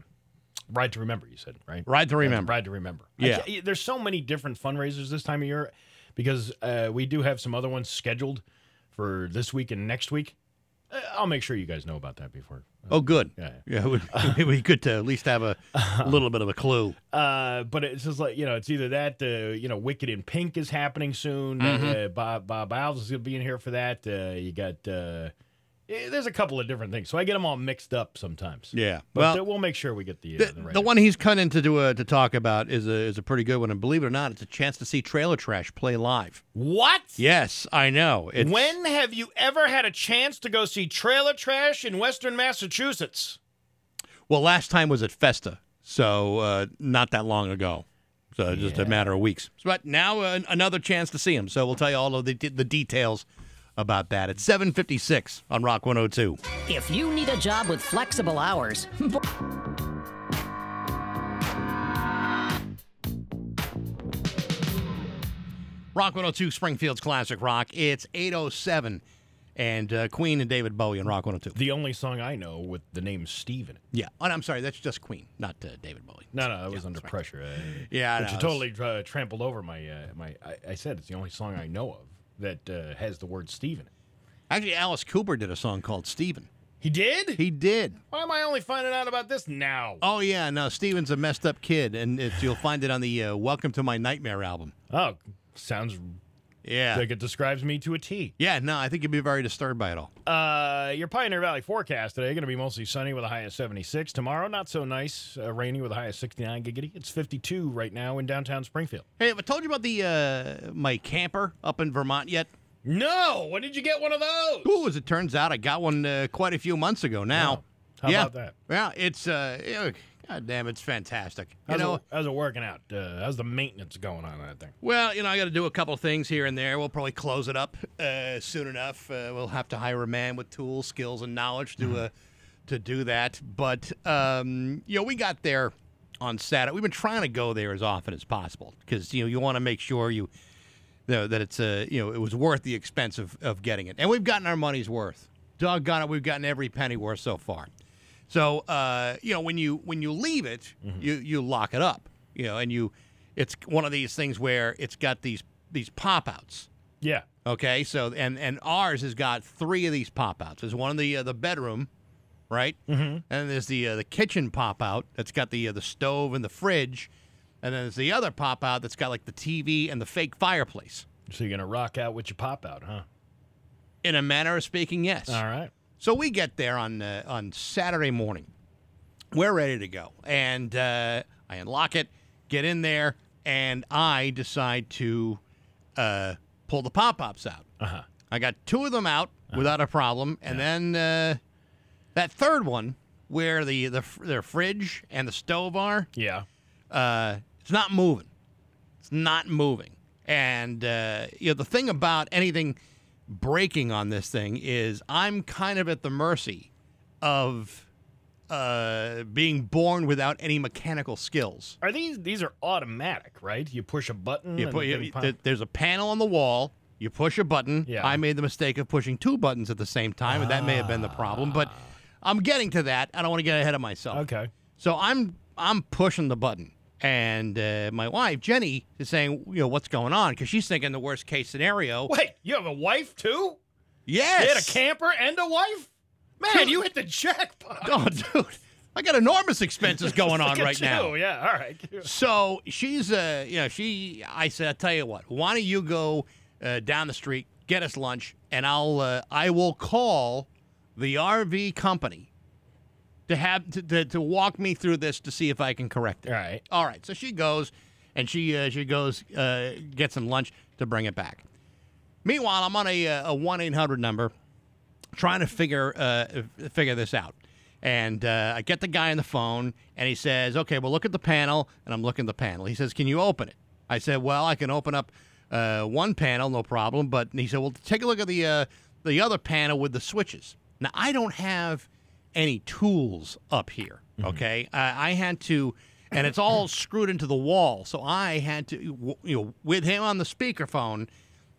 Ride to Remember. You said right. Ride to Remember. Ride to Remember. Yeah. There's so many different fundraisers this time of year because uh, we do have some other ones scheduled for this week and next week. Uh, I'll make sure you guys know about that before. Uh, Oh, good. Yeah. Yeah, we, we could to at least have a little bit of a clue. Uh, but it's just like you know, it's either that. Uh, you know, Wicked in Pink is happening soon. Mhm. Uh, Bob Bob Alves is going to be in here for that. Uh, you got. Uh, eh, there's a couple of different things, so I get them all mixed up sometimes. Yeah. But Well, uh, we'll make sure we get the uh, The, the right. the one he's cut in to do a, to talk about is a is a pretty good one, and believe it or not, it's a chance to see Trailer Trash play live. What? Yes, I know. It's, when have you ever had a chance to go see Trailer Trash in Western Massachusetts? well, last time was at Festa, so uh, not that long ago. So just a matter of weeks. But now uh, another chance to see him. So we'll tell you all of the the details about that at 7:56 on Rock 102. If you need a job with flexible hours, Rock 102 Springfield's Classic Rock. It's 807 and uh, Queen and David Bowie on Rock 102. The only song I know with the name Steve in it. Yeah. Oh, I'm sorry, that's just Queen, not uh, David Bowie. No, no, I was under pressure. Uh, Yeah, I but know, you totally uh, trampled over my uh, my. I, I said it's the only song I know of that uh, has the word Steve in it. Actually, Alice Cooper did a song called Steven. He did? He did. Why am I only finding out about this now? Oh yeah, no, Steven's a messed up kid, and it's, you'll find it on the uh, "Welcome to My Nightmare" album. Oh, sounds Yeah, like it describes me to a T. yeah. No, I think you'd be very disturbed by it all. Uh, your Pioneer Valley forecast today going to be mostly sunny with a high of 76. Tomorrow, not so nice, uh, rainy with a high of 69 giggity. It's 52 right now in downtown Springfield. Hey, have I told you about the uh, my camper up in Vermont yet? No, when did you get one of those? Ooh, as it turns out, I got one uh, quite a few months ago now. How yeah. about that? Yeah, it's uh, yeah, God damn, it's fantastic. You How's, know, it, how's it working out? Uh, how's the maintenance going on that thing? Well, you know, I got to do a couple things here and there. We'll probably close it up uh, soon enough. Uh, we'll have to hire a man with tools, skills, and knowledge to uh, to do that. But um, you know, we got there on Saturday. We've been trying to go there as often as possible because you know you want to make sure you, you know, that it's uh, you know it was worth the expense of, of getting it, and we've gotten our money's worth. Doggone it, we've gotten every penny worth so far. So uh, you know when you when you leave it, you you lock it up. You know, and you it's one of these things where it's got these these pop outs. Yeah. Okay, so and and ours has got three of these pop outs. There's one in the uh, the bedroom, right? Mm-hmm. And there's the uh, the kitchen pop out that's got the uh, the stove and the fridge, and then there's the other pop out that's got like the TV and the fake fireplace. So you're going to rock out with your pop out, huh? In a manner of speaking, yes. All right. So we get there on uh, on Saturday morning. We're ready to go, and uh, I unlock it, get in there, and I decide to uh, pull the pop ups out. Uh-huh. I got two of them out without a problem, and then uh, that third one, where the the their fridge and the stove are, Yeah. uh, it's not moving. It's not moving. And uh, you know the thing about anything breaking on this thing is I'm kind of at the mercy of uh, being born without any mechanical skills. Are these these are automatic, right? You push a button. You and put, the you, th- there's a panel on the wall. You push a button. Yeah. I made the mistake of pushing two buttons at the same time, and that may have been the problem. But I'm getting to that. I don't want to get ahead of myself. okay. So I'm I'm pushing the button, and uh, my wife Jenny is saying, you know, what's going on? Because she's thinking the worst case scenario. Wait, you have a wife too? Yes. You had a camper and a wife? Man, you hit the jackpot. Oh, dude, I got enormous expenses going on right now. you. Yeah, all right. So she's, uh, you know, she. I said, I'll tell you what. Why don't you go uh, down the street, get us lunch, and I'll, uh, I will call the RV company to have to, to, to walk me through this to see if I can correct it. All right. All right. So she goes, and she uh, she goes uh, get some lunch to bring it back. Meanwhile, I'm on a uh, a one eight hundred number, trying to figure uh, figure this out. And uh, I get the guy on the phone, and he says, "Okay, well, look at the panel." And I'm looking at the panel. He says, "Can you open it?" I said, "Well, I can open up uh, one panel, no problem." But he said, "Well, take a look at the uh, the other panel with the switches." Now, I don't have any tools up here. Okay, I I had to, and it's all screwed into the wall. So I had to, w- you know, with him on the speakerphone,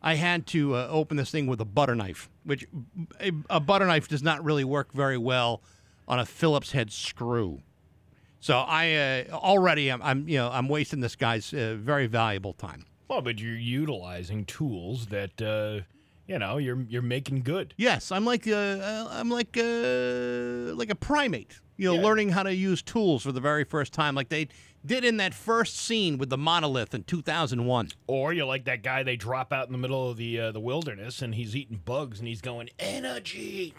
I had to uh, open this thing with a butter knife, which a, a butter knife does not really work very well on a Phillips head screw. So I uh, already I'm, I'm you know I'm wasting this guy's uh, very valuable time. Well, but you're utilizing tools that uh, you know you're you're making good. Yes, I'm like uh, uh, I'm like uh, like a primate. You know, learning how to use tools for the very first time, like they did in that first scene with the monolith in 2001. Or you're like that guy they drop out in the middle of the uh, the wilderness and he's eating bugs and he's going energy.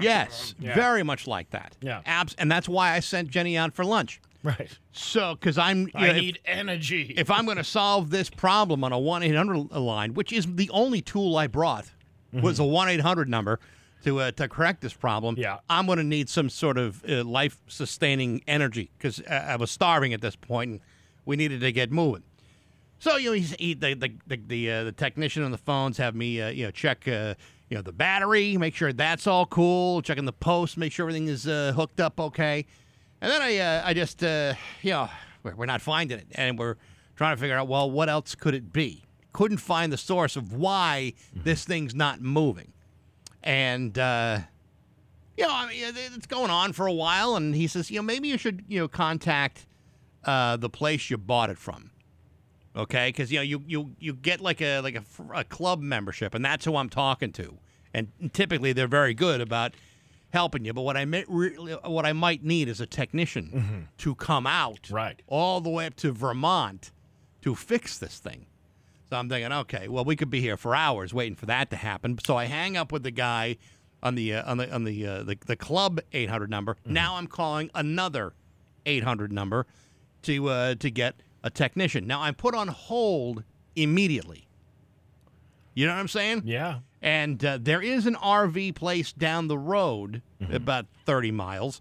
Yes, Yeah. very much like that. Yeah. Abs- and that's why I sent Jenny out for lunch. Right. So, because I'm, you I know, if- need energy. if I'm going to solve this problem on a 1 800 line, which is the only tool I brought, was a 1 800 number to uh, to correct this problem. Yeah. I'm going to need some sort of uh, life sustaining energy because uh, I was starving at this point and we needed to get moving. So you know, he's, he, the the the the, uh, the technician on the phones have me uh, you know check uh, you know the battery, make sure that's all cool, checking the post, make sure everything is uh, hooked up okay, and then I uh, I just uh, you know we're, we're not finding it, and we're trying to figure out well what else could it be? Couldn't find the source of why this thing's not moving, and. uh you know, I mean, it's going on for a while, and he says, you know, maybe you should, you know, contact uh, the place you bought it from. Okay? Because you know you, you you get like a like a, a club membership and that's who i'm talking to. And typically they're very good about helping you but what i may, really, what i might need is a technician to come out Right. all the way up to vermont to fix this thing so i'm thinking okay well we could be here for hours waiting for that to happen so i hang up with the guy on the uh, on the on the, uh, the the club 800 number now i'm calling another 800 number to uh, to get a technician. Now I'm put on hold immediately. You know what I'm saying? yeah. And uh, there is an RV place down the road, Mm-hmm. about 30 miles,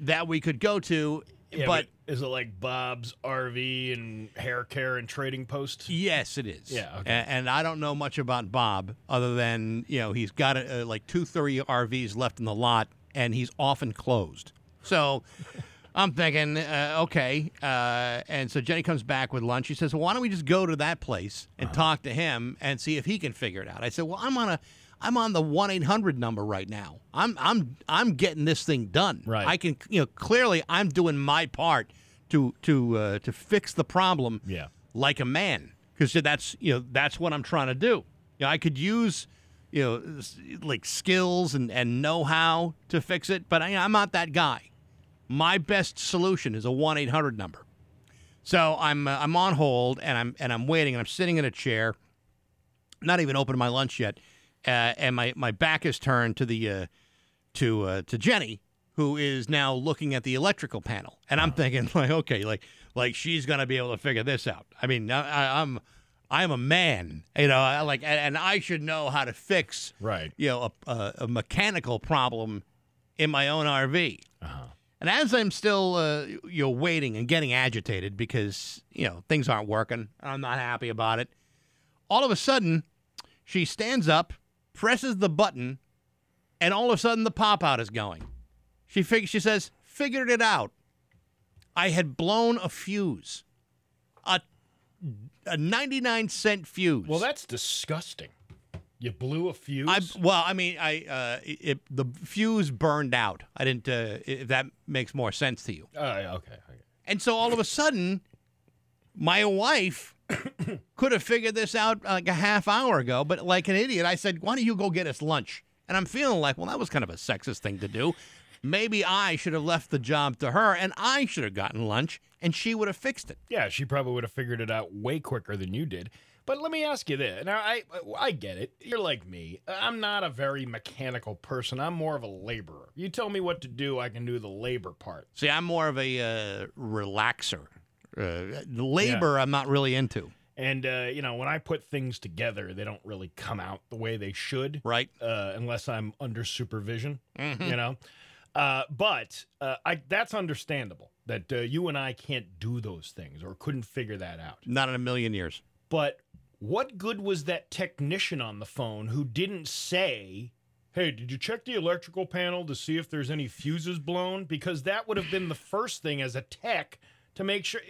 that we could go to. Yeah, but is it like Bob's RV and hair care and trading post? yes, it is. Yeah, okay. A- And, I don't know much about Bob other than you know he's got uh, like two three RVs left in the lot, and he's often closed. So. I'm thinking, uh, okay. Uh, and so Jenny comes back with lunch. She says, well, why don't we just go to that place and Uh-huh. talk to him and see if he can figure it out? I said, well, I'm on a, I'm on the one eight hundred number right now. I'm, I'm, I'm getting this thing done. Right. I can, you know, clearly I'm doing my part to, to, uh, to fix the problem. Yeah. Like a man, because that's, you know, that's what I'm trying to do. You know, I could use, you know, like skills and, and know how to fix it, but I, I'm not that guy my best solution is a 1-800 number. So I'm uh, I'm on hold and I'm and I'm waiting and I'm sitting in a chair, not even opening my lunch yet, uh, and my, my back is turned to the uh, to uh, to Jenny, who is now looking at the electrical panel, and I'm thinking like, okay, like like she's gonna be able to figure this out. I mean, I, I- I'm I'm a man, you know, I like, and, and I should know how to fix Right. you know a, a, a mechanical problem in my own RV. And as I'm still, uh, you know, waiting and getting agitated because you know things aren't working, I'm not happy about it. All of a sudden, she stands up, presses the button, and all of a sudden the pop out is going. She fig- she says, figured it out. I had blown a fuse. A a 99 cent fuse. Well, that's disgusting. You blew a fuse. I well, I mean, I uh, it, the fuse burned out. I didn't. Uh, if that makes more sense to you. Uh, okay, okay. And so all of a sudden, my wife could have figured this out like a half hour ago, but like an idiot, I said, "Why don't you go get us lunch?" And I'm feeling like, well, that was kind of a sexist thing to do. Maybe I should have left the job to her, and I should have gotten lunch, and she would have fixed it. Yeah, she probably would have figured it out way quicker than you did. But let me ask you this. Now, I I get it. You're like me. I'm not a very mechanical person. I'm more of a laborer. You tell me what to do, I can do the labor part. See, I'm more of a uh, relaxer. Uh, labor, I'm not really into. And uh, you know, when I put things together, they don't really come out the way they should, right? Uh, unless I'm under supervision, Mhm. you know. Uh, but uh, I, that's understandable that uh, you and I can't do those things or couldn't figure that out. Not in a million years. But what good was that technician on the phone who didn't say, Hey, did you check the electrical panel to see if there's any fuses blown? Because that would have been the first thing as a tech to make sure.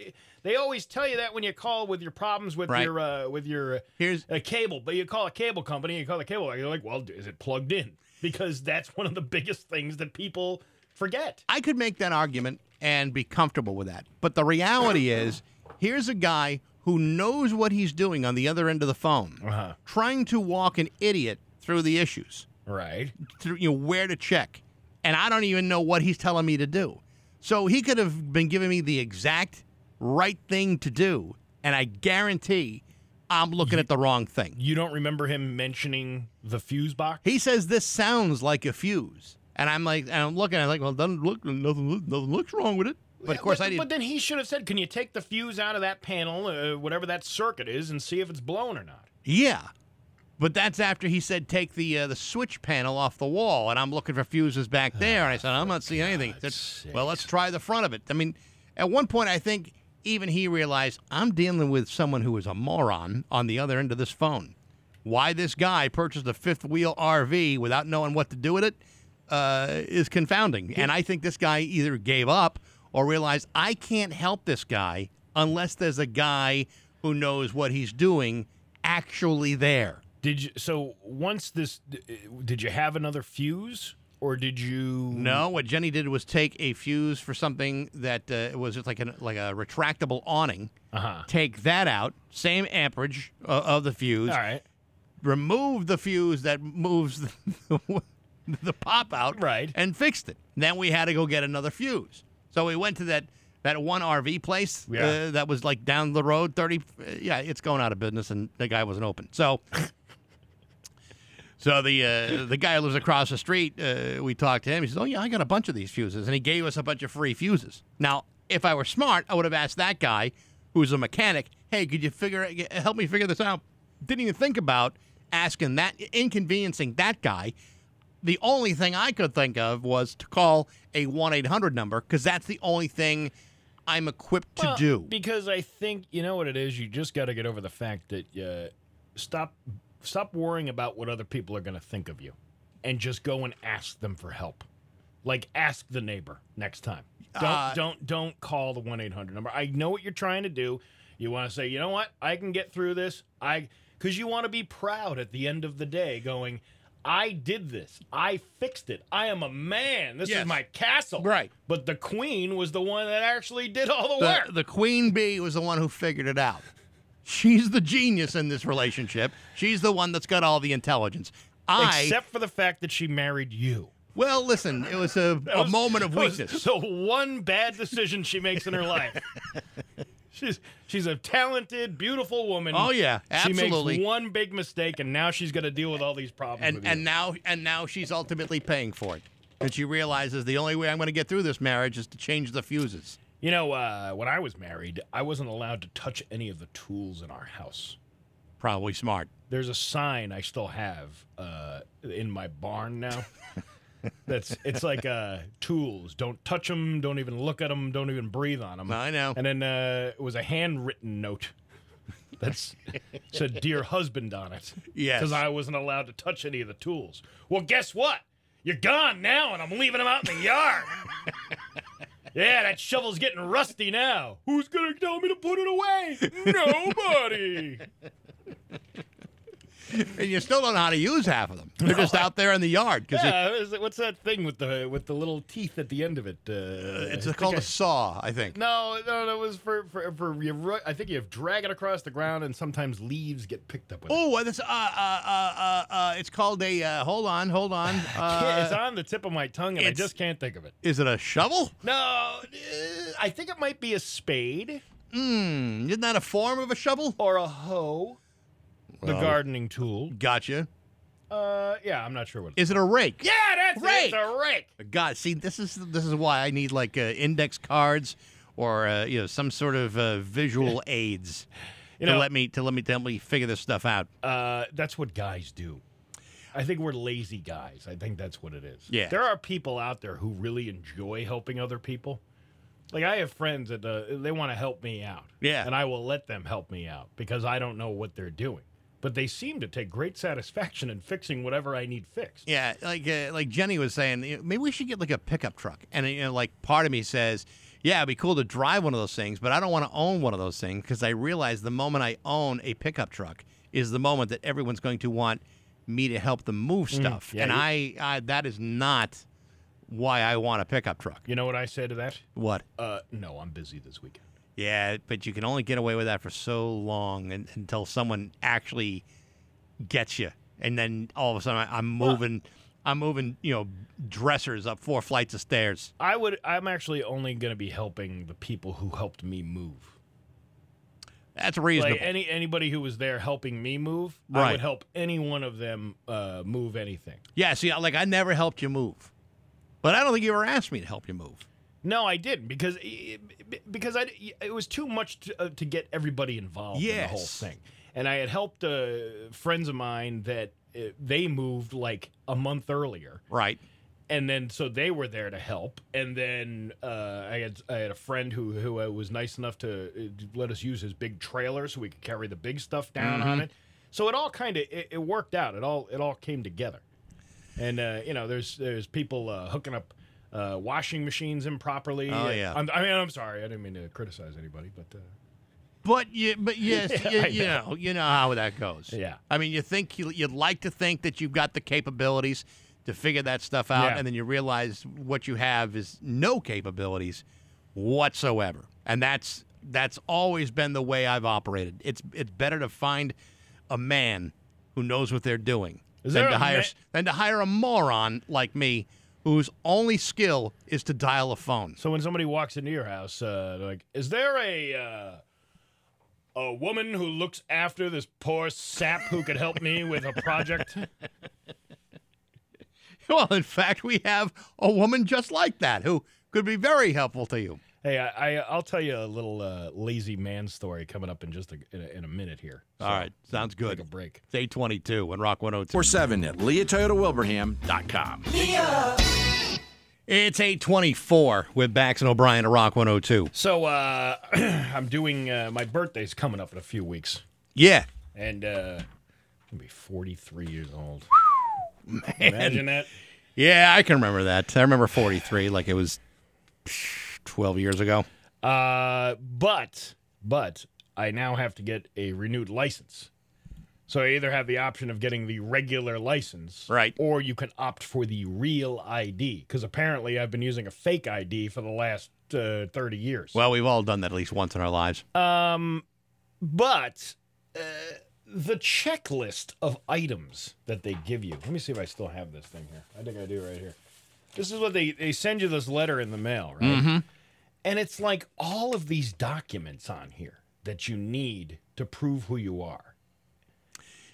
They always tell you that when you call with your problems with Right. your uh, with your Here's a cable, but you call a cable company, you call the cable, you're like, well, is it plugged in? Because that's one of the biggest things that people forget. I could make that argument and be comfortable with that. But the reality is, here's a guy who knows what he's doing on the other end of the phone, Uh-huh. trying to walk an idiot through the issues, Right. through you know where to check, and I don't even know what he's telling me to do. So he could have been giving me the exact right thing to do, and I guarantee I'm looking at the wrong thing. You don't remember him mentioning the fuse box? He says this sounds like a fuse, and I'm like, and I'm looking, I'm like, well, doesn't look nothing, nothing looks wrong with it. But of course, but, I didn't. But then he should have said, "Can you take the fuse out of that panel, uh, whatever that circuit is, and see if it's blown or not?" Yeah, but that's after he said take the uh, the switch panel off the wall, and I'm looking for fuses back there, and I said I'm not seeing anything. Said, well, let's try the front of it. I mean, at one point, I think even he realized I'm dealing with someone who is a moron on the other end of this phone. Why this guy purchased a fifth wheel RV without knowing what to do with it uh, is confounding, and I think this guy either gave up or realize I can't help this guy unless there's a guy who knows what he's doing actually there. Did you? So once this, did you have another fuse, or did you? No, what Jenny did was take a fuse for something that uh, was just like a like a retractable awning. Uh-huh. Take that out, same amperage uh, of the fuse. All right. Remove the fuse that moves the, the pop out. Right. And fixed it. Then we had to go get another fuse. So we went to that that one RV place Yeah. uh, that was like down the road. Thirty. Uh, yeah, it's going out of business, and the guy wasn't open. So. So the uh, the guy who lives across the street, uh, we talked to him. He says, "Oh yeah, I got a bunch of these fuses," and he gave us a bunch of free fuses. Now, if I were smart, I would have asked that guy, who's a mechanic, "Hey, could you figure help me figure this out?" Didn't even think about asking that, inconveniencing that guy. The only thing I could think of was to call a one eight hundred number because that's the only thing I'm equipped to Well, do. Because I think you know what it is. You just got to get over the fact that uh, stop stop worrying about what other people are going to think of you, and just go and ask them for help. Like ask the neighbor next time. Don't Uh, don't don't call the one eight hundred number. I know what you're trying to do. You want to say, you know what, I can get through this. I because you want to be proud at the end of the day, going. I did this. I fixed it. I am a man. This Yes. is my castle. Right. But the queen was the one that actually did all the, work. the, the queen bee was the one who figured it out. She's the genius in this relationship. She's the one that's got all the intelligence. I Except for the fact that she married you. well, listen, it was a, a moment of that was weakness. The one bad decision she makes in her life. she's she's a talented, beautiful woman. Oh, yeah, absolutely. She makes one big mistake, and now she's going to deal with all these problems. and and now and now she's ultimately paying for it. And she realizes the only way I'm going to get through this marriage is to change the fuses. you know, uh, when I was married, I wasn't allowed to touch any of the tools in our house. Probably smart. There's a sign I still have uh, in my barn now. That's it's like uh, tools. Don't touch them. Don't even look at them. Don't even breathe on them. I know. And then uh, it was a handwritten note. That's said "Dear Husband" on it. Yes. Because I wasn't allowed to touch any of the tools. Well, guess what? You're gone now, and I'm leaving them out in the yard. yeah, that shovel's getting rusty now. Who's gonna tell me to put it away? Nobody. And you still don't know how to use half of them. They're just out there in the yard Yeah, it- what's that thing with the with the little teeth at the end of it? Uh, it's called think a saw, I think. I- no, no, that was for for for you. I think you have drag it across the ground, and sometimes leaves get picked up with it. Oh, this uh uh uh uh, uh it's called a uh, hold on, hold on. It's on the tip of my tongue, and I just can't think of it. is it a shovel? No, I think it might be a spade Hmm, isn't that a form of a shovel? or a hoe. The Well- gardening tool. Gotcha. Uh, yeah, I'm not sure what. Is it a rake? yeah, that's it. Rake. It's a rake. God, see, this is this is why I need like uh, index cards or uh, you know some sort of uh, visual aids You to know- let me to let me to help me figure this stuff out. Uh, that's what guys do. I think we're lazy guys. I think that's what it is. Yeah. There are people out there who really enjoy helping other people. Like I have friends that uh, they want to help me out. Yeah. And I will let them help me out because I don't know what they're doing. But they seem to take great satisfaction in fixing whatever I need fixed. Yeah, like uh, like Jenny was saying, maybe we should get like a pickup truck. And you know, like part of me says, yeah, it'd be cool to drive one of those things, but I don't want to own one of those things because I realize the moment I own a pickup truck is the moment that everyone's going to want me to help them move stuff. yeah, and you- I, I that is not why I want a pickup truck. You know what I say to that? What? Uh, no, I'm busy this weekend. Yeah, but you can only get away with that for so long and, until someone actually gets you, and then all of a sudden I- I'm moving, I'm moving, you know, dressers up four flights of stairs. I would. I'm actually only going to be helping the people who helped me move. That's reasonable. Like any anybody who was there helping me move, I would help any one of them uh, move anything. yeah, see, like I never helped you move, but I don't think you ever asked me to help you move. No, I didn't because because I it was too much to, uh, to get everybody involved in the whole Yes. thing, and I had helped uh, friends of mine that uh, they moved like a month earlier, Right. and then so they were there to help, and then uh, I had I had a friend who who uh, was nice enough to uh, let us use his big trailer so we could carry the big stuff down on it. So it all kind of it, it worked out. It all it all came together, and uh, you know there's there's people uh, hooking up. Uh, washing machines improperly. Oh, yeah. I'm, I mean, I'm sorry. I didn't mean to criticize anybody, but uh, But you, but yes, you, you know. know, you know how that goes. Yeah. I mean, you think you, you'd like to think that you've got the capabilities to figure that stuff out, Yeah. and then you realize what you have is no capabilities whatsoever, and that's that's always been the way I've operated. It's it's better to find a man who knows what they're doing Is than to hire ma- than to hire a moron like me whose only skill is to dial a phone. So when somebody walks into your house, uh, they're like, is there a uh, a woman who looks after this poor sap who could help me with a project? Well, in fact, we have a woman just like that who could be very helpful to you. Hey, I, I I'll tell you a little uh, lazy man story coming up in just a, in, a, in a minute here. All right, sounds good. Take a break. It's 822 and Rock 102. Or 7 at liatoyotawilbraham.com. It's 824 with Bax and O'Brien at Rock 102. So uh, I'm doing uh, my birthday's coming up in a few weeks, Yeah. and uh, I'm gonna be 43 years old. Imagine that. Yeah, I can remember that. I remember 43 like it was psh, 12 years ago. Uh, but but I now have to get a renewed license. So I either have the option of getting the regular license, Right. or you can opt for the real ID. Because apparently I've been using a fake ID for the last uh, thirty years. Well, we've all done that at least once in our lives. um, but uh, the checklist of items that they give you. Let me see if I still have this thing here. I think I do right here. This is what they they send you this letter in the mail, right? And it's like all of these documents on here that you need to prove who you are.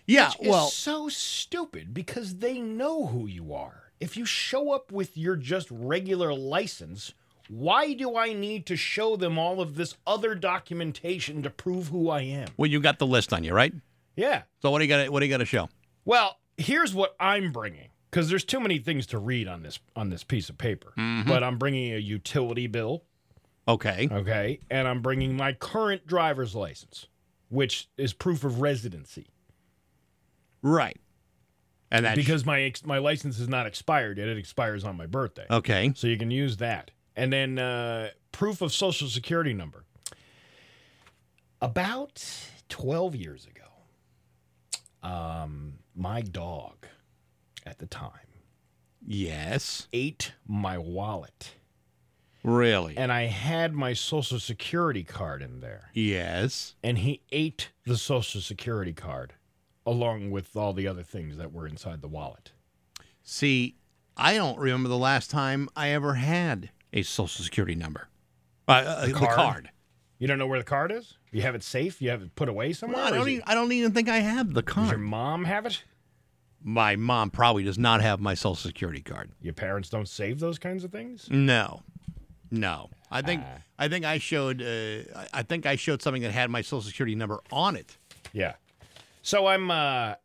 Yeah, well, so stupid because they know who you are. If you show up with your just regular license, why do I need to show them all of this other documentation to prove who I am? well, you got the list on you, right? Yeah. So what do you got? What do you got to show? Well, here's what I'm bringing because there's too many things to read on this on this piece of paper. Mm-hmm. But I'm bringing a utility bill, Okay. okay, and I'm bringing my current driver's license, which is proof of residency. Right. And that because my ex- my license is not expired yet. It expires on my birthday. okay. So you can use that. And then uh, proof of social security number. About 12 years ago, um, my dog at the time Yes. ate my wallet. Really? And I had my social security card in there. yes. And he ate the social security card along with all the other things that were inside the wallet. See, I don't remember the last time I ever had a social security number. Uh, uh, the, card? card. You don't know where the card is? You have it safe? You have it put away somewhere? Well, I don't. Even, I don't even think I have the card. does your mom have it? My mom probably does not have my social security card. Your parents don't save those kinds of things? No, no. I think Ah. I think I showed. Uh, I- think I showed something that had my social security number on it. Yeah. So I'm uh, uh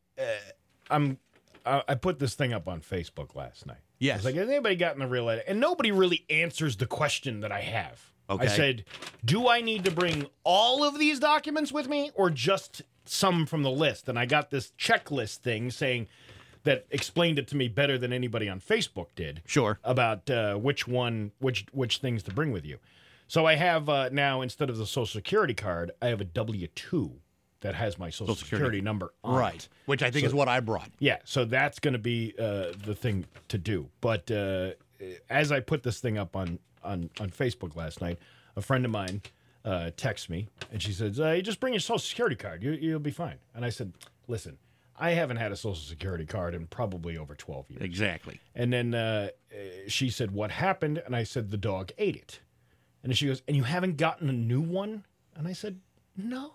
I'm I put this thing up on Facebook last night. I Yes. was like, has anybody gotten the real? And nobody really answers the question that I have. Okay. I said, do I need to bring all of these documents with me or just some from the list? And I got this checklist thing saying that explained it to me better than anybody on Facebook did Sure. about uh, which one, which which things to bring with you. So I have uh, now instead of the Social Security card, I have a W two that has my Social, Social Security. Security. number on Right. it. Which I think So- is what I brought. Yeah, so that's going to be uh, the thing to do. But uh, as I put this thing up on on on Facebook last night, a friend of mine uh, texts me and she says, uh, "You just bring your Social Security card. You, you'll be fine." And I said, "Listen." I haven't had a social security card in probably over 12 years. Exactly. And then uh, uh, she said, What happened? And I said, The dog ate it. And she goes, And you haven't gotten a new one? And I said, No.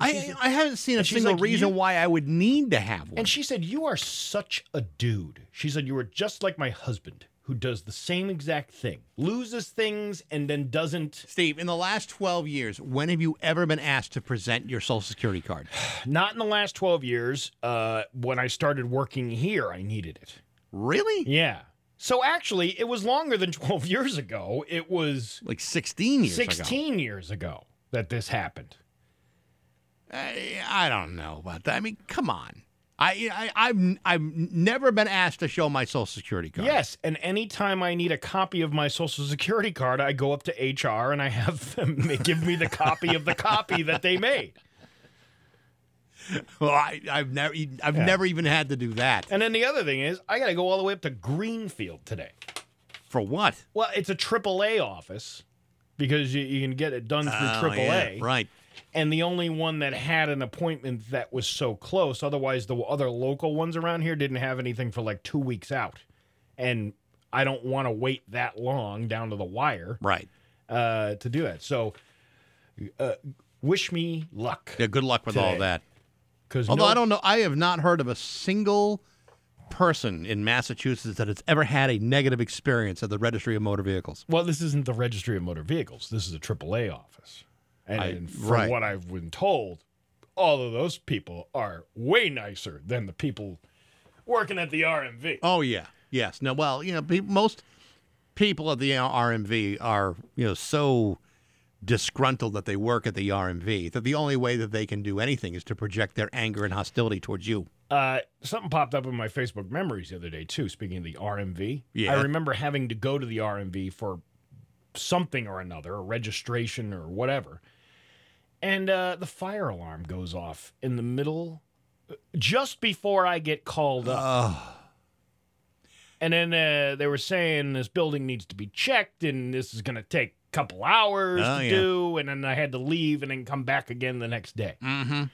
I I haven't seen a single like, reason you- why I would need to have one. And she said, You are such a dude. She said, You are just like my husband, who does the same exact thing, loses things and then doesn't. Steve, in the last 12 years, when have you ever been asked to present your social security card? Not in the last 12 years. Uh, when I started working here, I needed it. Really? Yeah. So actually, it was longer than 12 years ago. It was Like 16 years ago. 16 years ago that this happened. I, I don't know about that. I mean, come on. I, I I've I've never been asked to show my social security card. Yes, and anytime I need a copy of my social security card, I go up to HR and I have them give me the copy of the copy that they made. Well, I, I've never I've never even had to do that. And then the other thing is, I got to go all the way up to Greenfield today. For what? Well, it's a AAA office because you, you can get it done through Oh, AAA. yeah, right. And the only one that had an appointment that was so close, otherwise, the other local ones around here didn't have anything for like two weeks out. And I don't want to wait that long down to the wire Right. uh, to do that. So, uh, wish me luck. Yeah. Good luck with all that. Because Although I don't know, I have not heard of a single person in Massachusetts that has ever had a negative experience at the Registry of Motor Vehicles. Well, this isn't the Registry of Motor Vehicles. This is a AAA office. And I- from right. what I've been told, all of those people are way nicer than the people working at the RMV. Oh yeah, yes. No, well, you know, pe- most people at the RMV are you know so disgruntled that they work at the RMV that the only way that they can do anything is to project their anger and hostility towards you. Uh, something popped up in my Facebook memories the other day too. Speaking of the RMV, Yeah. I remember having to go to the RMV for something or another, a registration or whatever, and uh, the fire alarm goes off in the middle, just before I get called up. And then uh, they were saying this building needs to be checked, and this is going to take a couple hours Oh, to yeah. do. And then I had to leave and then come back again the next day. Mm-hmm.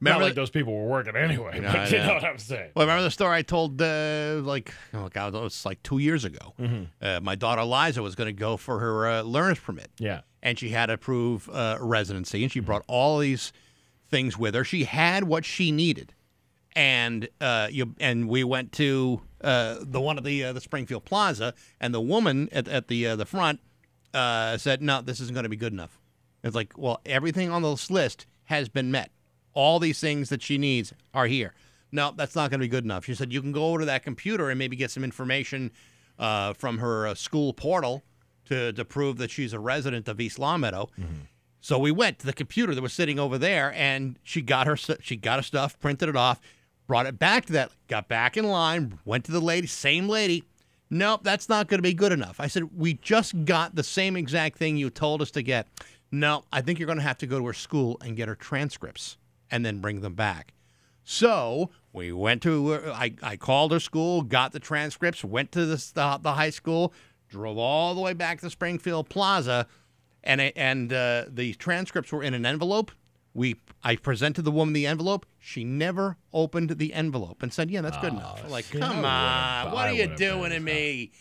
Not Remember like those people were working anyway, No, but you know know. what I'm saying. Well, remember the story I told, uh, like, oh God, it was like two years ago. Uh, my daughter Liza was going to go for her uh, learner's permit. Yeah. And she had to prove uh, residency, and she brought all these things with her. She had what she needed, and uh, you and we went to uh, the one at the uh, the Springfield Plaza, and the woman at, at the uh, the front uh, said, "No, this isn't going to be good enough." It's like, well, everything on this list has been met. All these things that she needs are here. No, that's not going to be good enough. She said you can go over to that computer and maybe get some information uh, from her uh, school portal to to prove that she's a resident of East Longmeadow. Mm-hmm. So we went to the computer that was sitting over there, and she got her she got her stuff, printed it off, Brought it back to that, got back in line, went to the lady, same lady. Nope, that's not going to be good enough. I said, We just got the same exact thing you told us to get. No, I think you're going to have to go to her school and get her transcripts and then bring them back. So we went to, I, I called her school, got the transcripts, went to the, the, the high school, drove all the way back to Springfield Plaza, and, and uh, the transcripts were in an envelope. We, I presented the woman the envelope. She never opened the envelope and said, "Yeah, that's good enough." Like, see, I come on, what are you doing to me?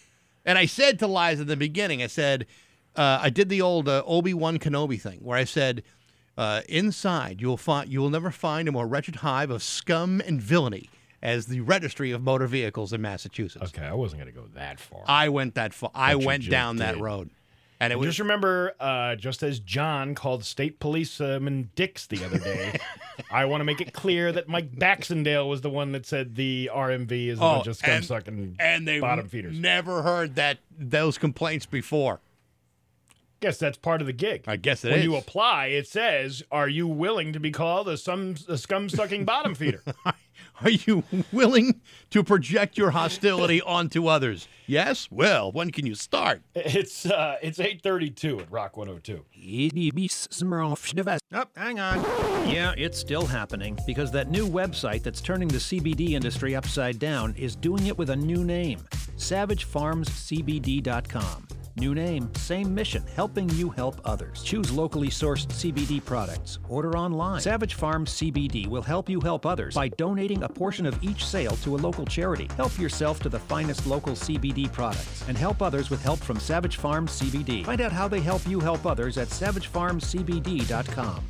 And I said to Liza in the beginning, I said, uh, I did the old uh, Obi Wan Kenobi thing where I said, uh, inside you will find you will never find a more wretched hive of scum and villainy as the registry of motor vehicles in Massachusetts. Okay, I wasn't going to go that far. I went that far. I went just down that road, and it was just remember, uh, just as John called state policeman dicks the other day, I want to make it clear that Mike Baxendale was the one that said the RMV is a Oh, bunch of scum sucking and they bottom feeders. never heard that those complaints before. Guess that's part of the gig. I guess it when is. you apply, it says, "Are you willing to be called a, some, a scum sucking bottom feeder?" Are you willing to project your hostility onto others? Yes. Well, when can you start? It's uh, it's eight thirty two at Rock one hundred two. Oh, hang on. Yeah, it's still happening because that new website that's turning the CBD industry upside down is doing it with a new name SavageFarmsCBD.com. New name, same mission, helping you help others. Choose locally sourced CBD products. Order online. Savage Farms CBD will help you help others by donating a portion of each sale to a local charity. Help yourself to the finest local CBD products and help others with help from Savage Farms CBD. Find out how they help you help others at SavageFarmsCBD.com.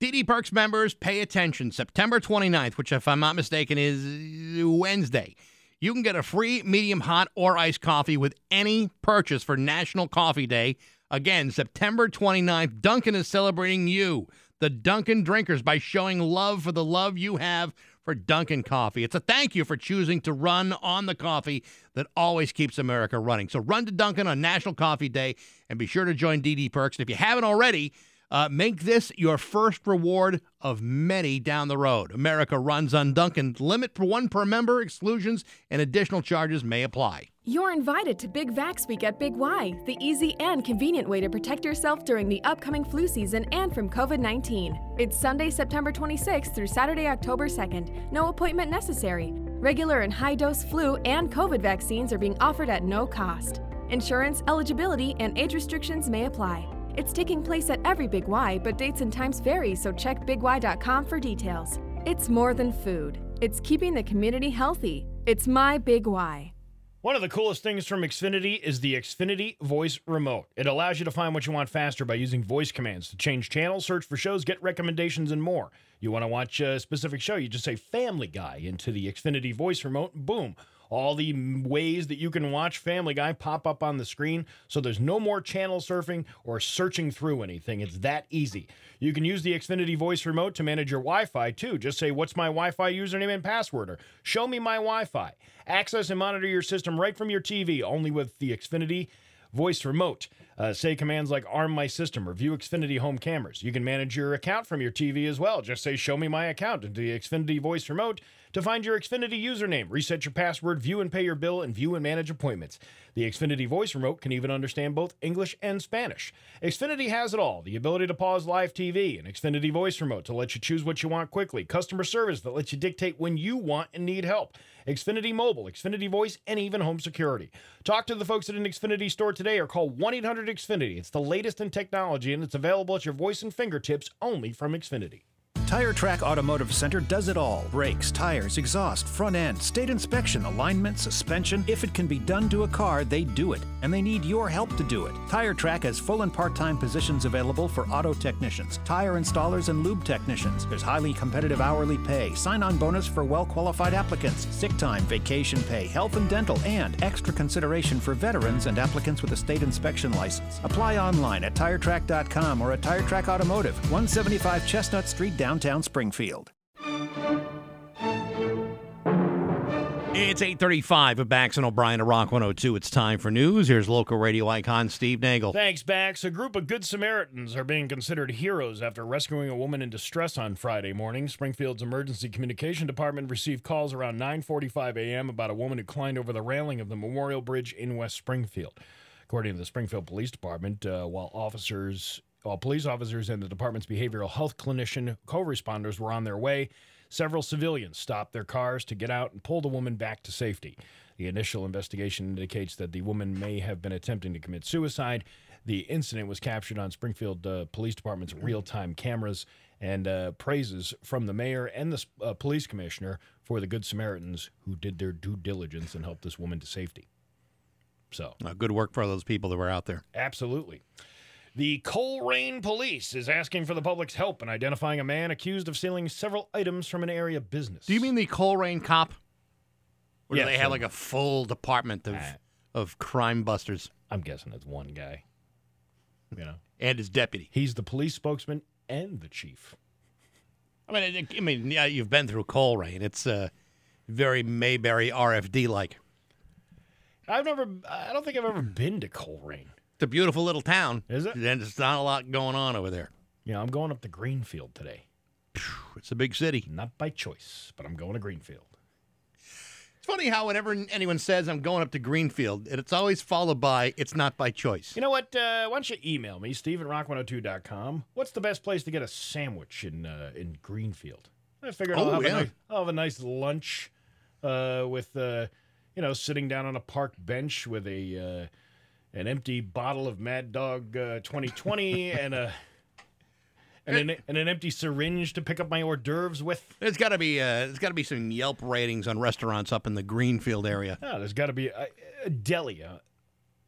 DD Perks members, pay attention. September 29th, which, if I'm not mistaken, is Wednesday, you can get a free medium hot or iced coffee with any purchase for National Coffee Day. Again, September 29th, Dunkin' is celebrating you, the Dunkin' drinkers, by showing love for the love you have for Dunkin' Coffee. It's a thank you for choosing to run on the coffee that always keeps America running. So run to Dunkin' on National Coffee Day and be sure to join DD Perks. And if you haven't already, uh, make this your first reward of many down the road. America runs on Dunkin'. Limit for one per member. Exclusions and additional charges may apply. You're invited to Big Vax Week at Big Y, the easy and convenient way to protect yourself during the upcoming flu season and from COVID 19. It's Sunday, September 26th through Saturday, October 2nd. No appointment necessary. Regular and high dose flu and COVID vaccines are being offered at no cost. Insurance, eligibility, and age restrictions may apply. It's taking place at every Big Y, but dates and times vary, so check bigY.com for details. It's more than food, it's keeping the community healthy. It's my Big Y. One of the coolest things from Xfinity is the Xfinity Voice Remote. It allows you to find what you want faster by using voice commands to change channels, search for shows, get recommendations, and more. You want to watch a specific show, you just say Family Guy into the Xfinity Voice Remote, boom. All the ways that you can watch Family Guy pop up on the screen, so there's no more channel surfing or searching through anything. It's that easy. You can use the Xfinity Voice Remote to manage your Wi Fi too. Just say, What's my Wi Fi username and password? or Show me my Wi Fi. Access and monitor your system right from your TV, only with the Xfinity voice remote. Uh, say commands like arm my system or view Xfinity home cameras. You can manage your account from your TV as well. Just say show me my account into the Xfinity voice remote to find your Xfinity username, reset your password, view and pay your bill, and view and manage appointments. The Xfinity voice remote can even understand both English and Spanish. Xfinity has it all the ability to pause live TV, an Xfinity voice remote to let you choose what you want quickly, customer service that lets you dictate when you want and need help. Xfinity Mobile, Xfinity Voice, and even home security. Talk to the folks at an Xfinity store today or call 1 800 Xfinity. It's the latest in technology and it's available at your voice and fingertips only from Xfinity. Tire Track Automotive Center does it all brakes, tires, exhaust, front end, state inspection, alignment, suspension. If it can be done to a car, they do it, and they need your help to do it. Tire Track has full and part time positions available for auto technicians, tire installers, and lube technicians. There's highly competitive hourly pay, sign on bonus for well qualified applicants, sick time, vacation pay, health and dental, and extra consideration for veterans and applicants with a state inspection license. Apply online at tiretrack.com or at Tire Track Automotive, 175 Chestnut Street, downtown Springfield. It's 835 of Bax and O'Brien at Rock 102. It's time for news. Here's local radio icon Steve Nagel. Thanks, Bax. A group of Good Samaritans are being considered heroes after rescuing a woman in distress on Friday morning. Springfield's Emergency Communication Department received calls around 9:45 a.m. about a woman who climbed over the railing of the Memorial Bridge in West Springfield. According to the Springfield Police Department, uh, while officers, while police officers and the department's behavioral health clinician co-responders were on their way, several civilians stopped their cars to get out and pull the woman back to safety. The initial investigation indicates that the woman may have been attempting to commit suicide. The incident was captured on Springfield uh, Police Department's real-time cameras and uh, praises from the mayor and the uh, police commissioner for the Good Samaritans who did their due diligence and helped this woman to safety. So, good work for those people that were out there. Absolutely. The Colrain Police is asking for the public's help in identifying a man accused of stealing several items from an area business. Do you mean the Colrain cop? Or do Yes, they have like a full department of, of crime busters I'm guessing it's one guy. You know, and his deputy? he's the police spokesman and the chief. I mean, I- I mean, yeah, you've been through Colrain. It's uh, very Mayberry RFD like. I've never, I don't think I've ever been to Colrain. It's a beautiful little town. Is it? And there's not a lot going on over there. You know, I'm going up to Greenfield today. It's a big city. Not by choice, but I'm going to Greenfield. It's funny how whenever anyone says I'm going up to Greenfield, it's always followed by it's not by choice. You know what? Uh, why don't you email me, steve at rock102.com. What's the best place to get a sandwich in uh, in Greenfield? I figured I'll, have yeah. a nice, I'll have a nice lunch uh, with, uh, you know, sitting down on a park bench with a uh, an empty bottle of Mad Dog uh, 2020 and a and an, and an empty syringe to pick up my hors d'oeuvres with. There's got to be uh, there's got to be some Yelp ratings on restaurants up in the Greenfield area. Yeah, there's got to be a, a deli. Uh,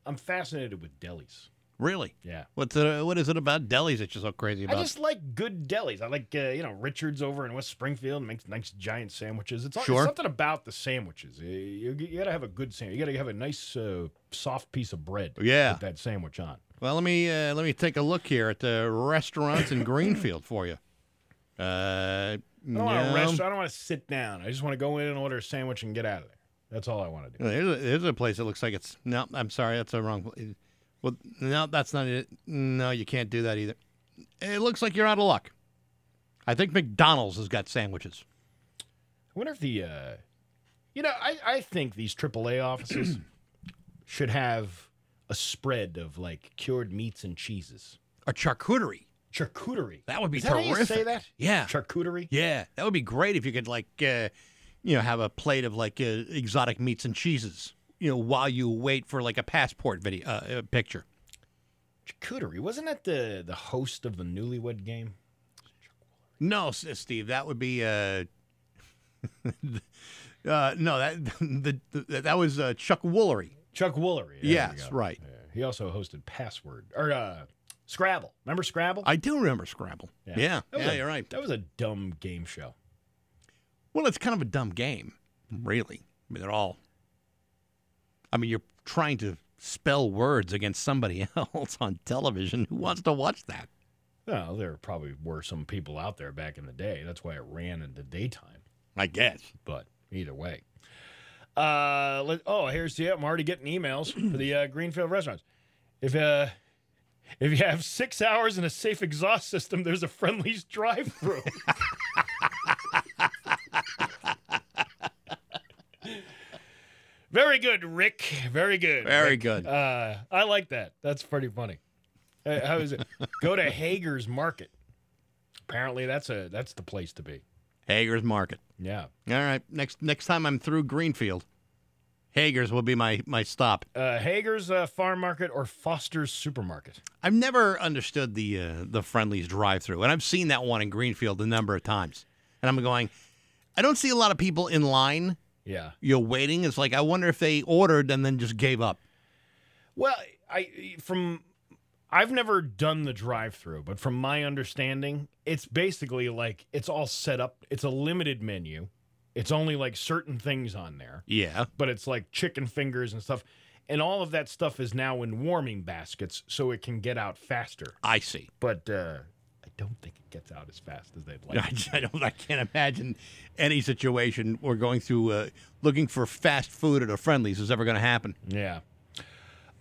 I'm fascinated with delis. Really? Yeah. What's it, what is it about delis that you're so crazy about? I just like good delis. I like uh, you know Richards over in West Springfield makes nice giant sandwiches. It's, all- Sure. something about the sandwiches. Uh, You, you got to have a good sandwich. You got to have a nice uh, soft piece of bread. Yeah. with that sandwich on. Well, let me uh, let me take a look here at the restaurants in Greenfield for you. Uh, I don't want no. to rest. I don't want to sit down. I just want to go in and order a sandwich and get out of there. That's all I want to do. There's a, there's a place that looks like it's no. I'm sorry, that's the wrong. Well, no, that's not it. No, you can't do that either. It looks like you're out of luck. I think McDonald's has got sandwiches. I wonder if the, uh, you know, I, I think these AAA offices should have a spread of like cured meats and cheeses. A charcuterie. Charcuterie. That would be Is that how terrific. you say that? Yeah. Charcuterie. Yeah, that would be great if you could like, uh, you know, have a plate of like uh, exotic meats and cheeses. You know, while you wait for like a passport video uh, uh, picture. Charcuterie. Wasn't that the the host of the Newlywed Game? No, Steve, that would be. Uh, uh, no, that the, the that was uh, Chuck Woolery. Chuck Woolery. We Yes, right. Yeah. He also hosted Password or uh, Scrabble. Remember Scrabble? I do remember Scrabble. Yeah, yeah, was a- you're right. That was a dumb game show. Well, it's kind of a dumb game, really. I mean, they're all. I mean, you're trying to spell words against somebody else on television. Who wants to watch that? Well, there probably were some people out there back in the day. That's why it ran in the daytime. I guess. But either way. Uh, let, oh, here's the. I'm already getting emails for the uh, Greenfield restaurants. If uh, if you have six hours and a safe exhaust system, there's a Friendly's drive-through. Very good, Rick. Very good. Very Rick. good. Uh, I like that. That's pretty funny. How is it? Go to Hager's Market. Apparently, that's a that's the place to be. Hager's Market. Yeah. All right. Next next time I'm through Greenfield, Hager's will be my my stop. Uh, Hager's uh, Farm Market or Foster's Supermarket. I've never understood the uh, the Friendly's drive-through, and I've seen that one in Greenfield a number of times. And I'm going, I don't see a lot of people in line. Yeah. You're waiting. It's like I wonder if they ordered and then just gave up. Well, I from I've never done the drive-through, but from my understanding, it's basically like it's all set up. It's a limited menu. It's only like certain things on there. Yeah. But it's like chicken fingers and stuff. And all of that stuff is now in warming baskets so it can get out faster. I see. But uh, don't think it gets out as fast as they'd like. I, I don't. I can't imagine any situation we're going through uh, looking for fast food at a Friendly's is ever going to happen. Yeah.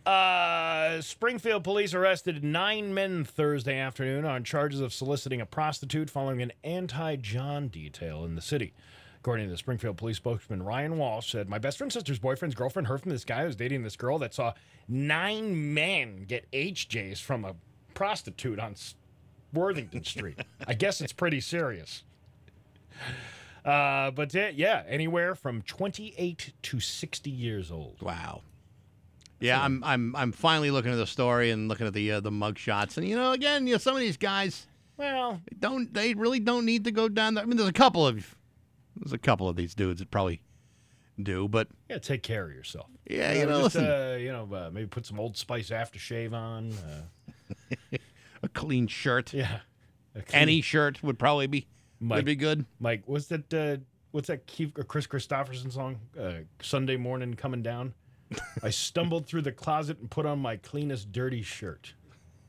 Uh, Springfield police arrested nine men Thursday afternoon on charges of soliciting a prostitute following an anti-John detail in the city. According to the Springfield police spokesman Ryan Walsh, said my best friend's sister's boyfriend's girlfriend heard from this guy who was dating this girl that saw nine men get HJs from a prostitute on S- Worthington Street. I guess it's pretty serious. Uh, but uh, yeah, anywhere from 28 to 60 years old. Wow. Yeah, I'm I'm I'm finally looking at the story and looking at the uh, the mug shots, and you know, again, you know, some of these guys Well, don't they really don't need to go down there. I mean, there's a couple of there's a couple of these dudes that probably do, but yeah, take care of yourself. Yeah, Uh, you know, just, listen. uh, you know, uh, maybe put some Old Spice aftershave on. Uh, a clean shirt, yeah, clean- any shirt would probably be Mike, would be good. Mike, what's that? Uh, what's that? Keith or Kris Kristofferson song? Uh, Sunday morning coming down. I stumbled through the closet and put on my cleanest dirty shirt.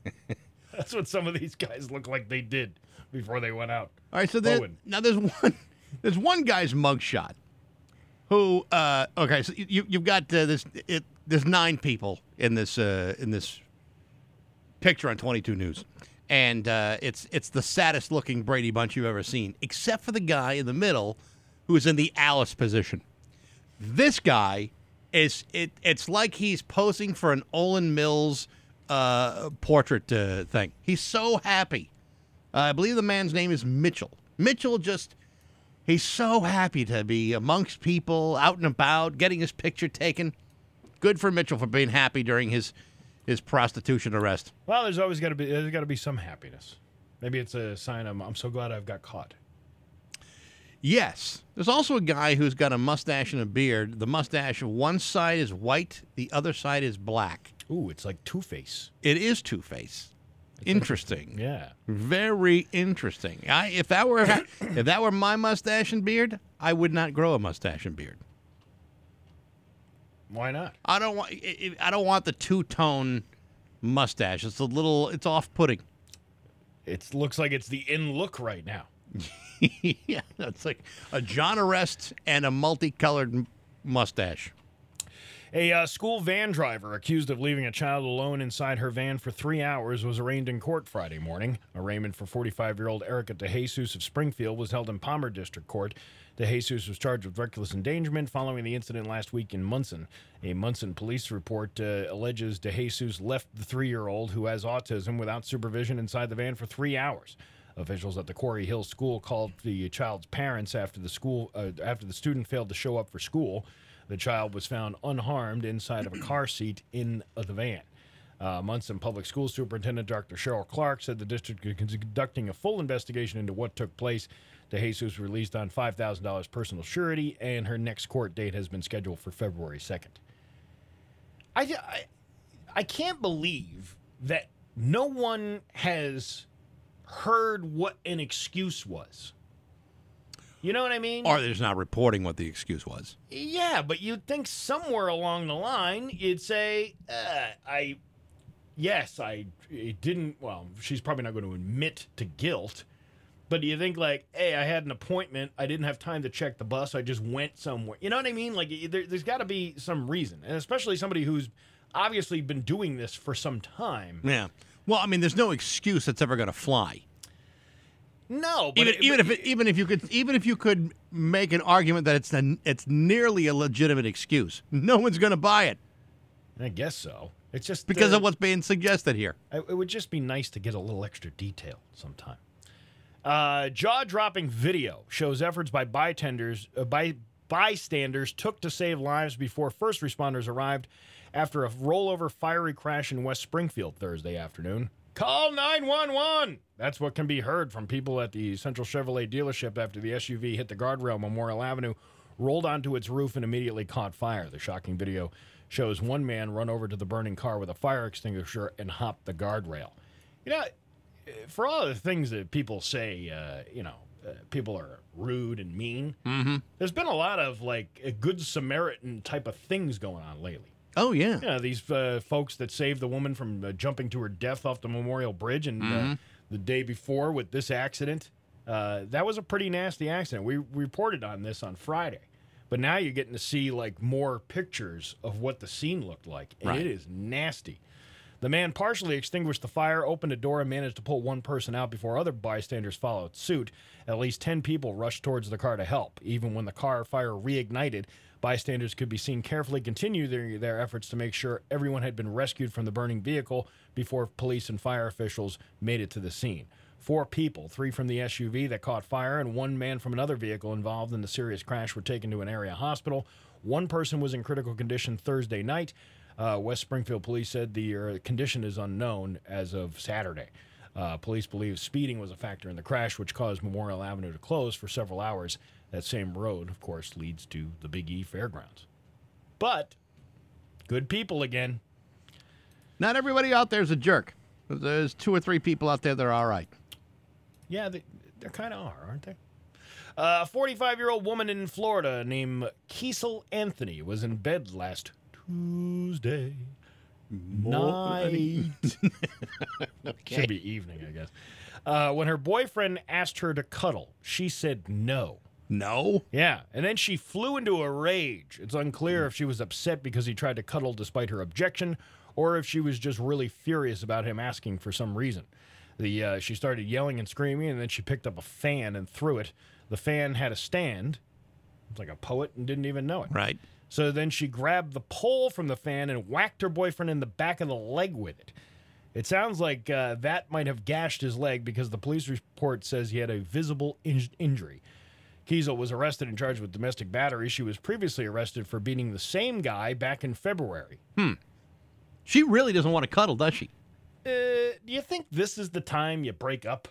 That's what some of these guys look like they did before they went out. All right, so there, now there's one there's one guy's mugshot who uh, okay, so you you've got uh, this it there's nine people in this uh, in this picture on 22 News, and uh, it's it's the saddest looking Brady Bunch you've ever seen, except for the guy in the middle who is in the Alice position. This guy is it. It's like he's posing for an Olan Mills uh, portrait uh, thing. He's so happy. Uh, I believe the man's name is Mitchell. Mitchell just. He's so happy to be amongst people, out and about, getting his picture taken. Good for Mitchell for being happy during his his prostitution arrest. Well, there's always got to be there's got to be some happiness. Maybe it's a sign of I'm so glad I've got caught. Yes. There's also a guy who's got a mustache and a beard. The mustache, of one side is white, the other side is black. Ooh, it's like Two Face. It is Two Face. Interesting. Yeah. Very interesting. I, if that were if that were my mustache and beard, I would not grow a mustache and beard. Why not? I don't want I I don't want the two tone mustache. It's a little it's off putting. It looks like it's the in look right now. yeah, that's like a John Arrest and a multicolored mustache. A uh, school van driver accused of leaving a child alone inside her van for three hours was arraigned in court Friday morning. Arraignment for 45 year old Erica DeJesus of Springfield was held in Palmer District Court. DeJesus was charged with reckless endangerment following the incident last week in Monson. A Monson police report uh, alleges DeJesus left the three year old who has autism without supervision inside the van for three hours. Officials at the Quarry Hill School called the child's parents after the school uh, after the student failed to show up for school. The child was found unharmed inside of a car seat in uh, the van. Uh, Monson Public School Superintendent Dr. Cheryl Clark said the district is conducting a full investigation into what took place. DeJesus released on $5,000 personal surety, and her next court date has been scheduled for February 2nd. I, I, I can't believe that no one has heard what an excuse was. You know what I mean? Or they're just not reporting what the excuse was. Yeah, but you'd think somewhere along the line you'd say, uh, I, yes, I it didn't. Well, she's probably not going to admit to guilt, but do you think like, hey, I had an appointment. I didn't have time to check the bus. I just went somewhere. You know what I mean? Like, there, there's got to be some reason, and especially somebody who's obviously been doing this for some time. Yeah. Well, I mean, there's no excuse that's ever going to fly. No, but even it- even if it, even if you could even if you could make an argument that it's an, it's nearly a legitimate excuse, no one's going to buy it I guess so. It's just because uh, of what's being suggested here. It would just be nice to get a little extra detail sometime. Uh, jaw-dropping video shows efforts by bystanders, uh, by bystanders took to save lives before first responders arrived after a rollover fiery crash in West Springfield Thursday afternoon. Call 911. That's what can be heard from people at the Central Chevrolet dealership after the SUV hit the guardrail Memorial Avenue, rolled onto its roof, and immediately caught fire. The shocking video shows one man run over to the burning car with a fire extinguisher and hop the guardrail. You know, for all the things that people say, uh, you know, uh, people are rude and mean. Mm-hmm. There's been a lot of like a good Samaritan type of things going on lately. Oh yeah. Yeah, these uh, folks that saved the woman from uh, jumping to her death off the Memorial Bridge, and uh, Mhm. the day before with this accident. Uh, that was a pretty nasty accident. We reported on this on Friday, but now you're getting to see like more pictures of what the scene looked like, and Right. it is nasty. The man partially extinguished the fire, opened a door, and managed to pull one person out before other bystanders followed suit. At least 10 people rushed towards the car to help. Even when the car fire reignited, bystanders could be seen carefully continue their, their efforts to make sure everyone had been rescued from the burning vehicle before police and fire officials made it to the scene. Four people, three from the SUV that caught fire, and one man from another vehicle involved in the serious crash, were taken to an area hospital. One person was in critical condition Thursday night. Uh, West Springfield police said the uh, condition is unknown as of Saturday. Uh, police believe speeding was a factor in the crash, which caused Memorial Avenue to close for several hours. That same road, of course, leads to the Big E Fairgrounds. But good people again. Not everybody out there is a jerk. There's two or three people out there that are all right. Yeah, they, they kind of are, aren't they? A 45 year old woman in Florida named Kiesel Anthony was in bed last Tuesday night. Should be evening, I guess. Uh, when her boyfriend asked her to cuddle, she said no. No? Yeah, and then she flew into a rage. It's unclear if she was upset because he tried to cuddle despite her objection, or if she was just really furious about him asking for some reason. The uh, she started yelling and screaming, and then she picked up a fan and threw it. The fan had a stand. It's like a poet and didn't even know it. Right. So then she grabbed the pole from the fan and whacked her boyfriend in the back of the leg with it. It sounds like uh, that might have gashed his leg because the police report says he had a visible in- injury. Kiesel was arrested and charged with domestic battery. She was previously arrested for beating the same guy back in February. Hmm. She really doesn't want to cuddle, does she? Uh, do you think this is the time you break up?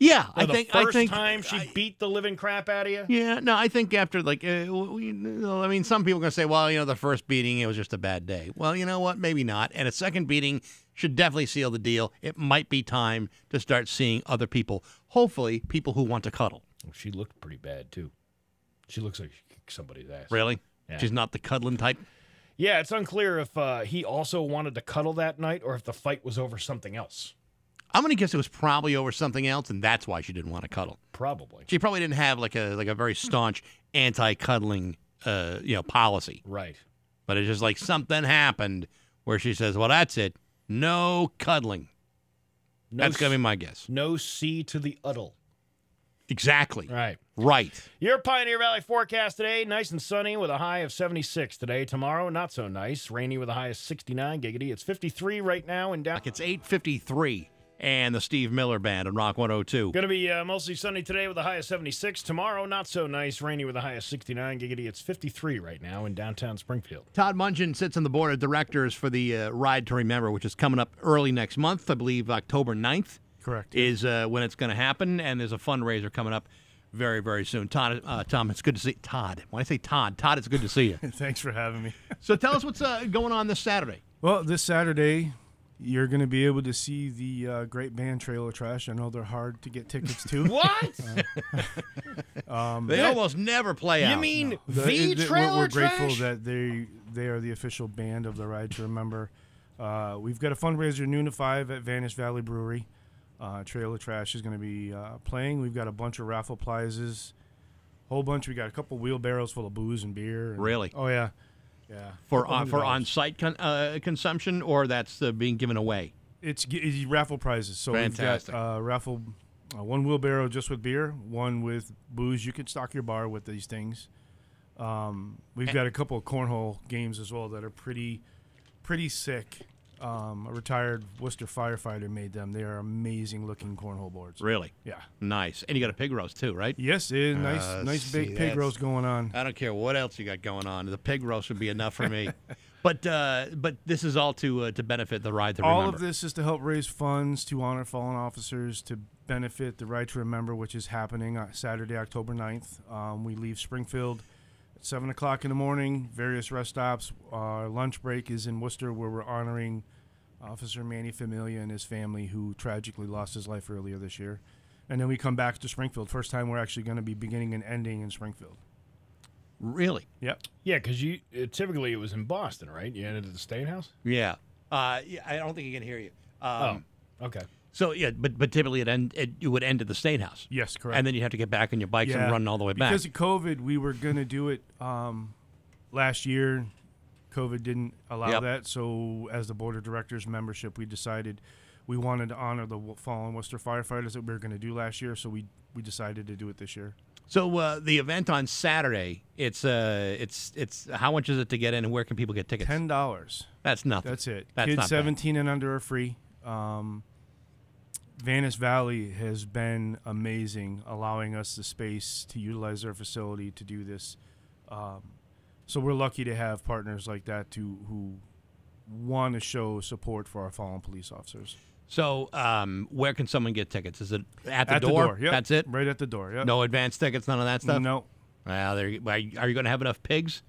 Yeah, Or I the think. first I think. time she beat the living crap out of you. Yeah, no, I think after like, uh, we, you know, I mean, some people are gonna say, well, you know, the first beating it was just a bad day. Well, you know what? Maybe not. And a second beating should definitely seal the deal. It might be time to start seeing other people. Hopefully, people who want to cuddle. She looked pretty bad too. She looks like she kicked somebody's ass. Really? Yeah. She's not the cuddling type. Yeah, it's unclear if uh, he also wanted to cuddle that night or if the fight was over something else. I'm gonna guess it was probably over something else, and that's why she didn't want to cuddle. Probably. She probably didn't have like a like a very staunch anti-cuddling, uh, you know, policy. Right. But it's just like something happened where she says, "Well, that's it. No cuddling." No that's gonna be my guess. No C to the uddle. Exactly. Right. Right. Your Pioneer Valley forecast today nice and sunny with a high of 76 today. Tomorrow, not so nice. Rainy with a high of 69 giggity. It's 53 right now in down. It's 8:53, and the Steve Miller Band on Rock 102. Going to be uh, mostly sunny today with a high of 76. Tomorrow, not so nice. Rainy with a high of 69 giggity. It's 53 right now in downtown Springfield. Todd Mungeon sits on the board of directors for the uh, Ride to Remember, which is coming up early next month. I believe October 9th. Correct. Is uh, when it's going to happen, and there's a fundraiser coming up very, very soon. Todd, uh, Tom, it's good to see Todd. When I say Todd, Todd, it's good to see you. Thanks for having me. so tell us what's uh, going on this Saturday. Well, this Saturday, you're going to be able to see the uh, great band Trailer Trash. I know they're hard to get tickets to. What? um, They almost never play You out. mean The- the, it- it- we're- we're, grateful trash? that they they are the official band of the Ride to Remember. Uh, we've got a fundraiser noon to five at Vanish Valley Brewery. Uh, Trailer Trash is going to be uh, playing. We've got a bunch of raffle prizes, whole bunch. We got a couple wheelbarrows full of booze and beer. and- Really? Oh yeah, yeah. For Couple uh, for on-site con- uh, consumption, or that's uh, being given away. It's, it's raffle prizes. So Fantastic. we've got uh, raffle uh, one wheelbarrow just with beer, one with booze. You can stock your bar with these things. Um, we've got a couple of cornhole games as well that are pretty, pretty sick. Um, a retired Worcester firefighter made them. They are amazing looking cornhole boards. Really? Yeah. Nice. And you got a pig roast too, right? Yes, it, nice, Uh, nice see, big pig roast going on. I don't care what else you got going on. The pig roast would be enough for me. but uh, but this is all to uh, to benefit the ride to remember. All remember. of this is to help raise funds to honor fallen officers to benefit the Ride to Remember, which is happening on Saturday, October 9th. Um, we leave Springfield at 7 o'clock in the morning, various rest stops. Our lunch break is in Worcester, where we're honoring Officer Manny Familia and his family, who tragically lost his life earlier this year. And then we come back to Springfield. First time we're actually going to be beginning and ending in Springfield. Really? Yep. Yeah, because you uh, typically it was in Boston, right? You ended at the State House. Yeah. Uh, yeah. I don't think he can hear you. Um, oh, okay. So yeah, but but typically it end it, it would end at the state house. Yes, correct. And then you have to get back on your bikes and run all the way back. Because of COVID, we were going to do it um, last year. COVID didn't allow Yep. that. So, as the board of directors membership, we decided we wanted to honor the w- fallen Worcester firefighters that we were going to do last year. So we we decided to do it this year. So uh, the event on Saturday, it's uh, it's it's how much is it to get in, and where can people get tickets? Ten dollars. That's nothing. That's it. That's Kids not bad. 17 and under are free. Um, Vanish Valley has been amazing, allowing us the space to utilize their facility to do this. Um, so we're lucky to have partners like that to who want to show support for our fallen police officers. So um, where can someone get tickets? Is it at the At the door? door, yep. That's it. Right at the door. Yep. No advance tickets, none of that stuff. No. Well, there. you- Are you, going to have enough pigs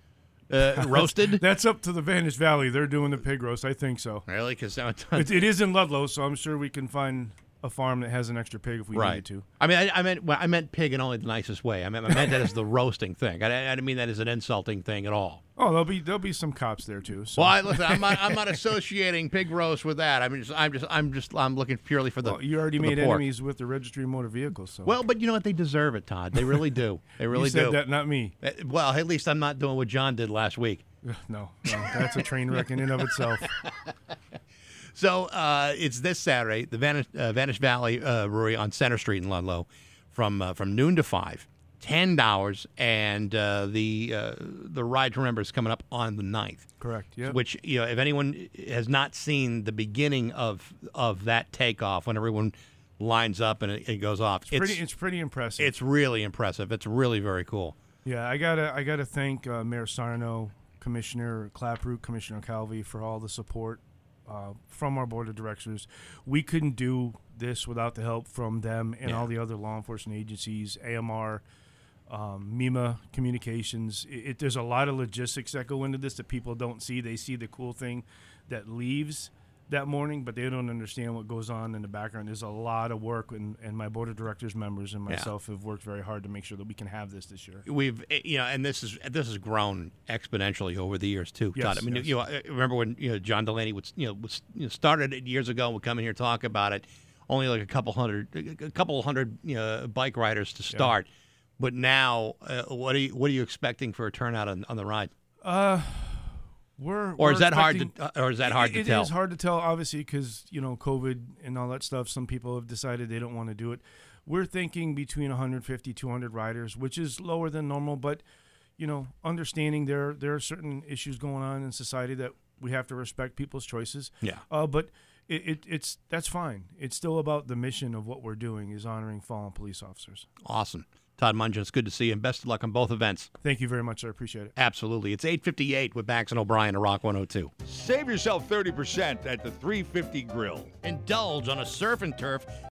uh, roasted? That's up to the Vanish Valley. They're doing the pig roast. I think so. Really? Because It, it is in Ludlow, so I'm sure we can find a farm that has an extra pig if we right. needed to. I mean, I, I meant well, I meant pig in only the nicest way. I meant I meant that as the roasting thing. I, I didn't mean that as an insulting thing at all. Oh, there'll be there'll be some cops there too. So. Well, I, listen, I'm not, I'm not associating pig roast with that. I mean, just, I'm just I'm just I'm looking purely for the. Well, you already made enemies with the registry of motor vehicles. So. Well, but you know what? They deserve it, Todd. They really do. They really you said do. that, not me. Uh, Well, at least I'm not doing what John did last week. No, no, that's a train wreck in and of itself. So uh, it's this Saturday, the Vanish, uh, Vanish Valley uh, Brewery on Center Street in Ludlow, from uh, from noon to five, ten dollars, and uh, the uh, the ride to remember is coming up on the 9th. Correct. Yeah. Which you know, if anyone has not seen the beginning of of that takeoff, when everyone lines up and it, it goes off, It's pretty. It's pretty impressive. it's really impressive. It's really very cool. Yeah, I gotta I gotta thank uh, Mayor Sarno, Commissioner Clapprood, Commissioner Calvi for all the support uh, from our board of directors. We couldn't do this without the help from them and Yeah. all the other law enforcement agencies, AMR, um, MEMA Communications. It, it, there's a lot of logistics that go into this that people don't see. They see the cool thing that leaves that morning, but they don't understand what goes on in the background. There's a lot of work, and, and my board of directors members and Yeah. myself have worked very hard to make sure that we can have this this year. We've eh, you know, and this is this has grown exponentially over the years too. Yes, Todd. I mean, yes. you know, I remember when you know John Delaney was you know was you know, started it years ago. and Would come in here talk about it. Only like a couple hundred, a couple hundred you know, bike riders to start. But now, uh, what are you what are you expecting for a turnout on, on the ride? Uh, we're Or we're is that hard to- uh, or is that hard to It- tell? It is hard to tell, obviously, because you know COVID and all that stuff. Some people have decided they don't want to do it. We're thinking between 150, 200 riders, which is lower than normal, but you know, understanding there there are certain issues going on in society that we have to respect people's choices. Yeah. Uh, but it, it it's that's fine. It's still about the mission of what we're doing is honoring fallen police officers. Awesome, Todd Mungeon. It's good to see you, and best of luck on both events. Thank you very much. I appreciate it. Absolutely. It's eight fifty eight with Bax and O'Brien at Rock one hundred two. Save yourself 30% at the 350 Grill. Indulge on a surf and turf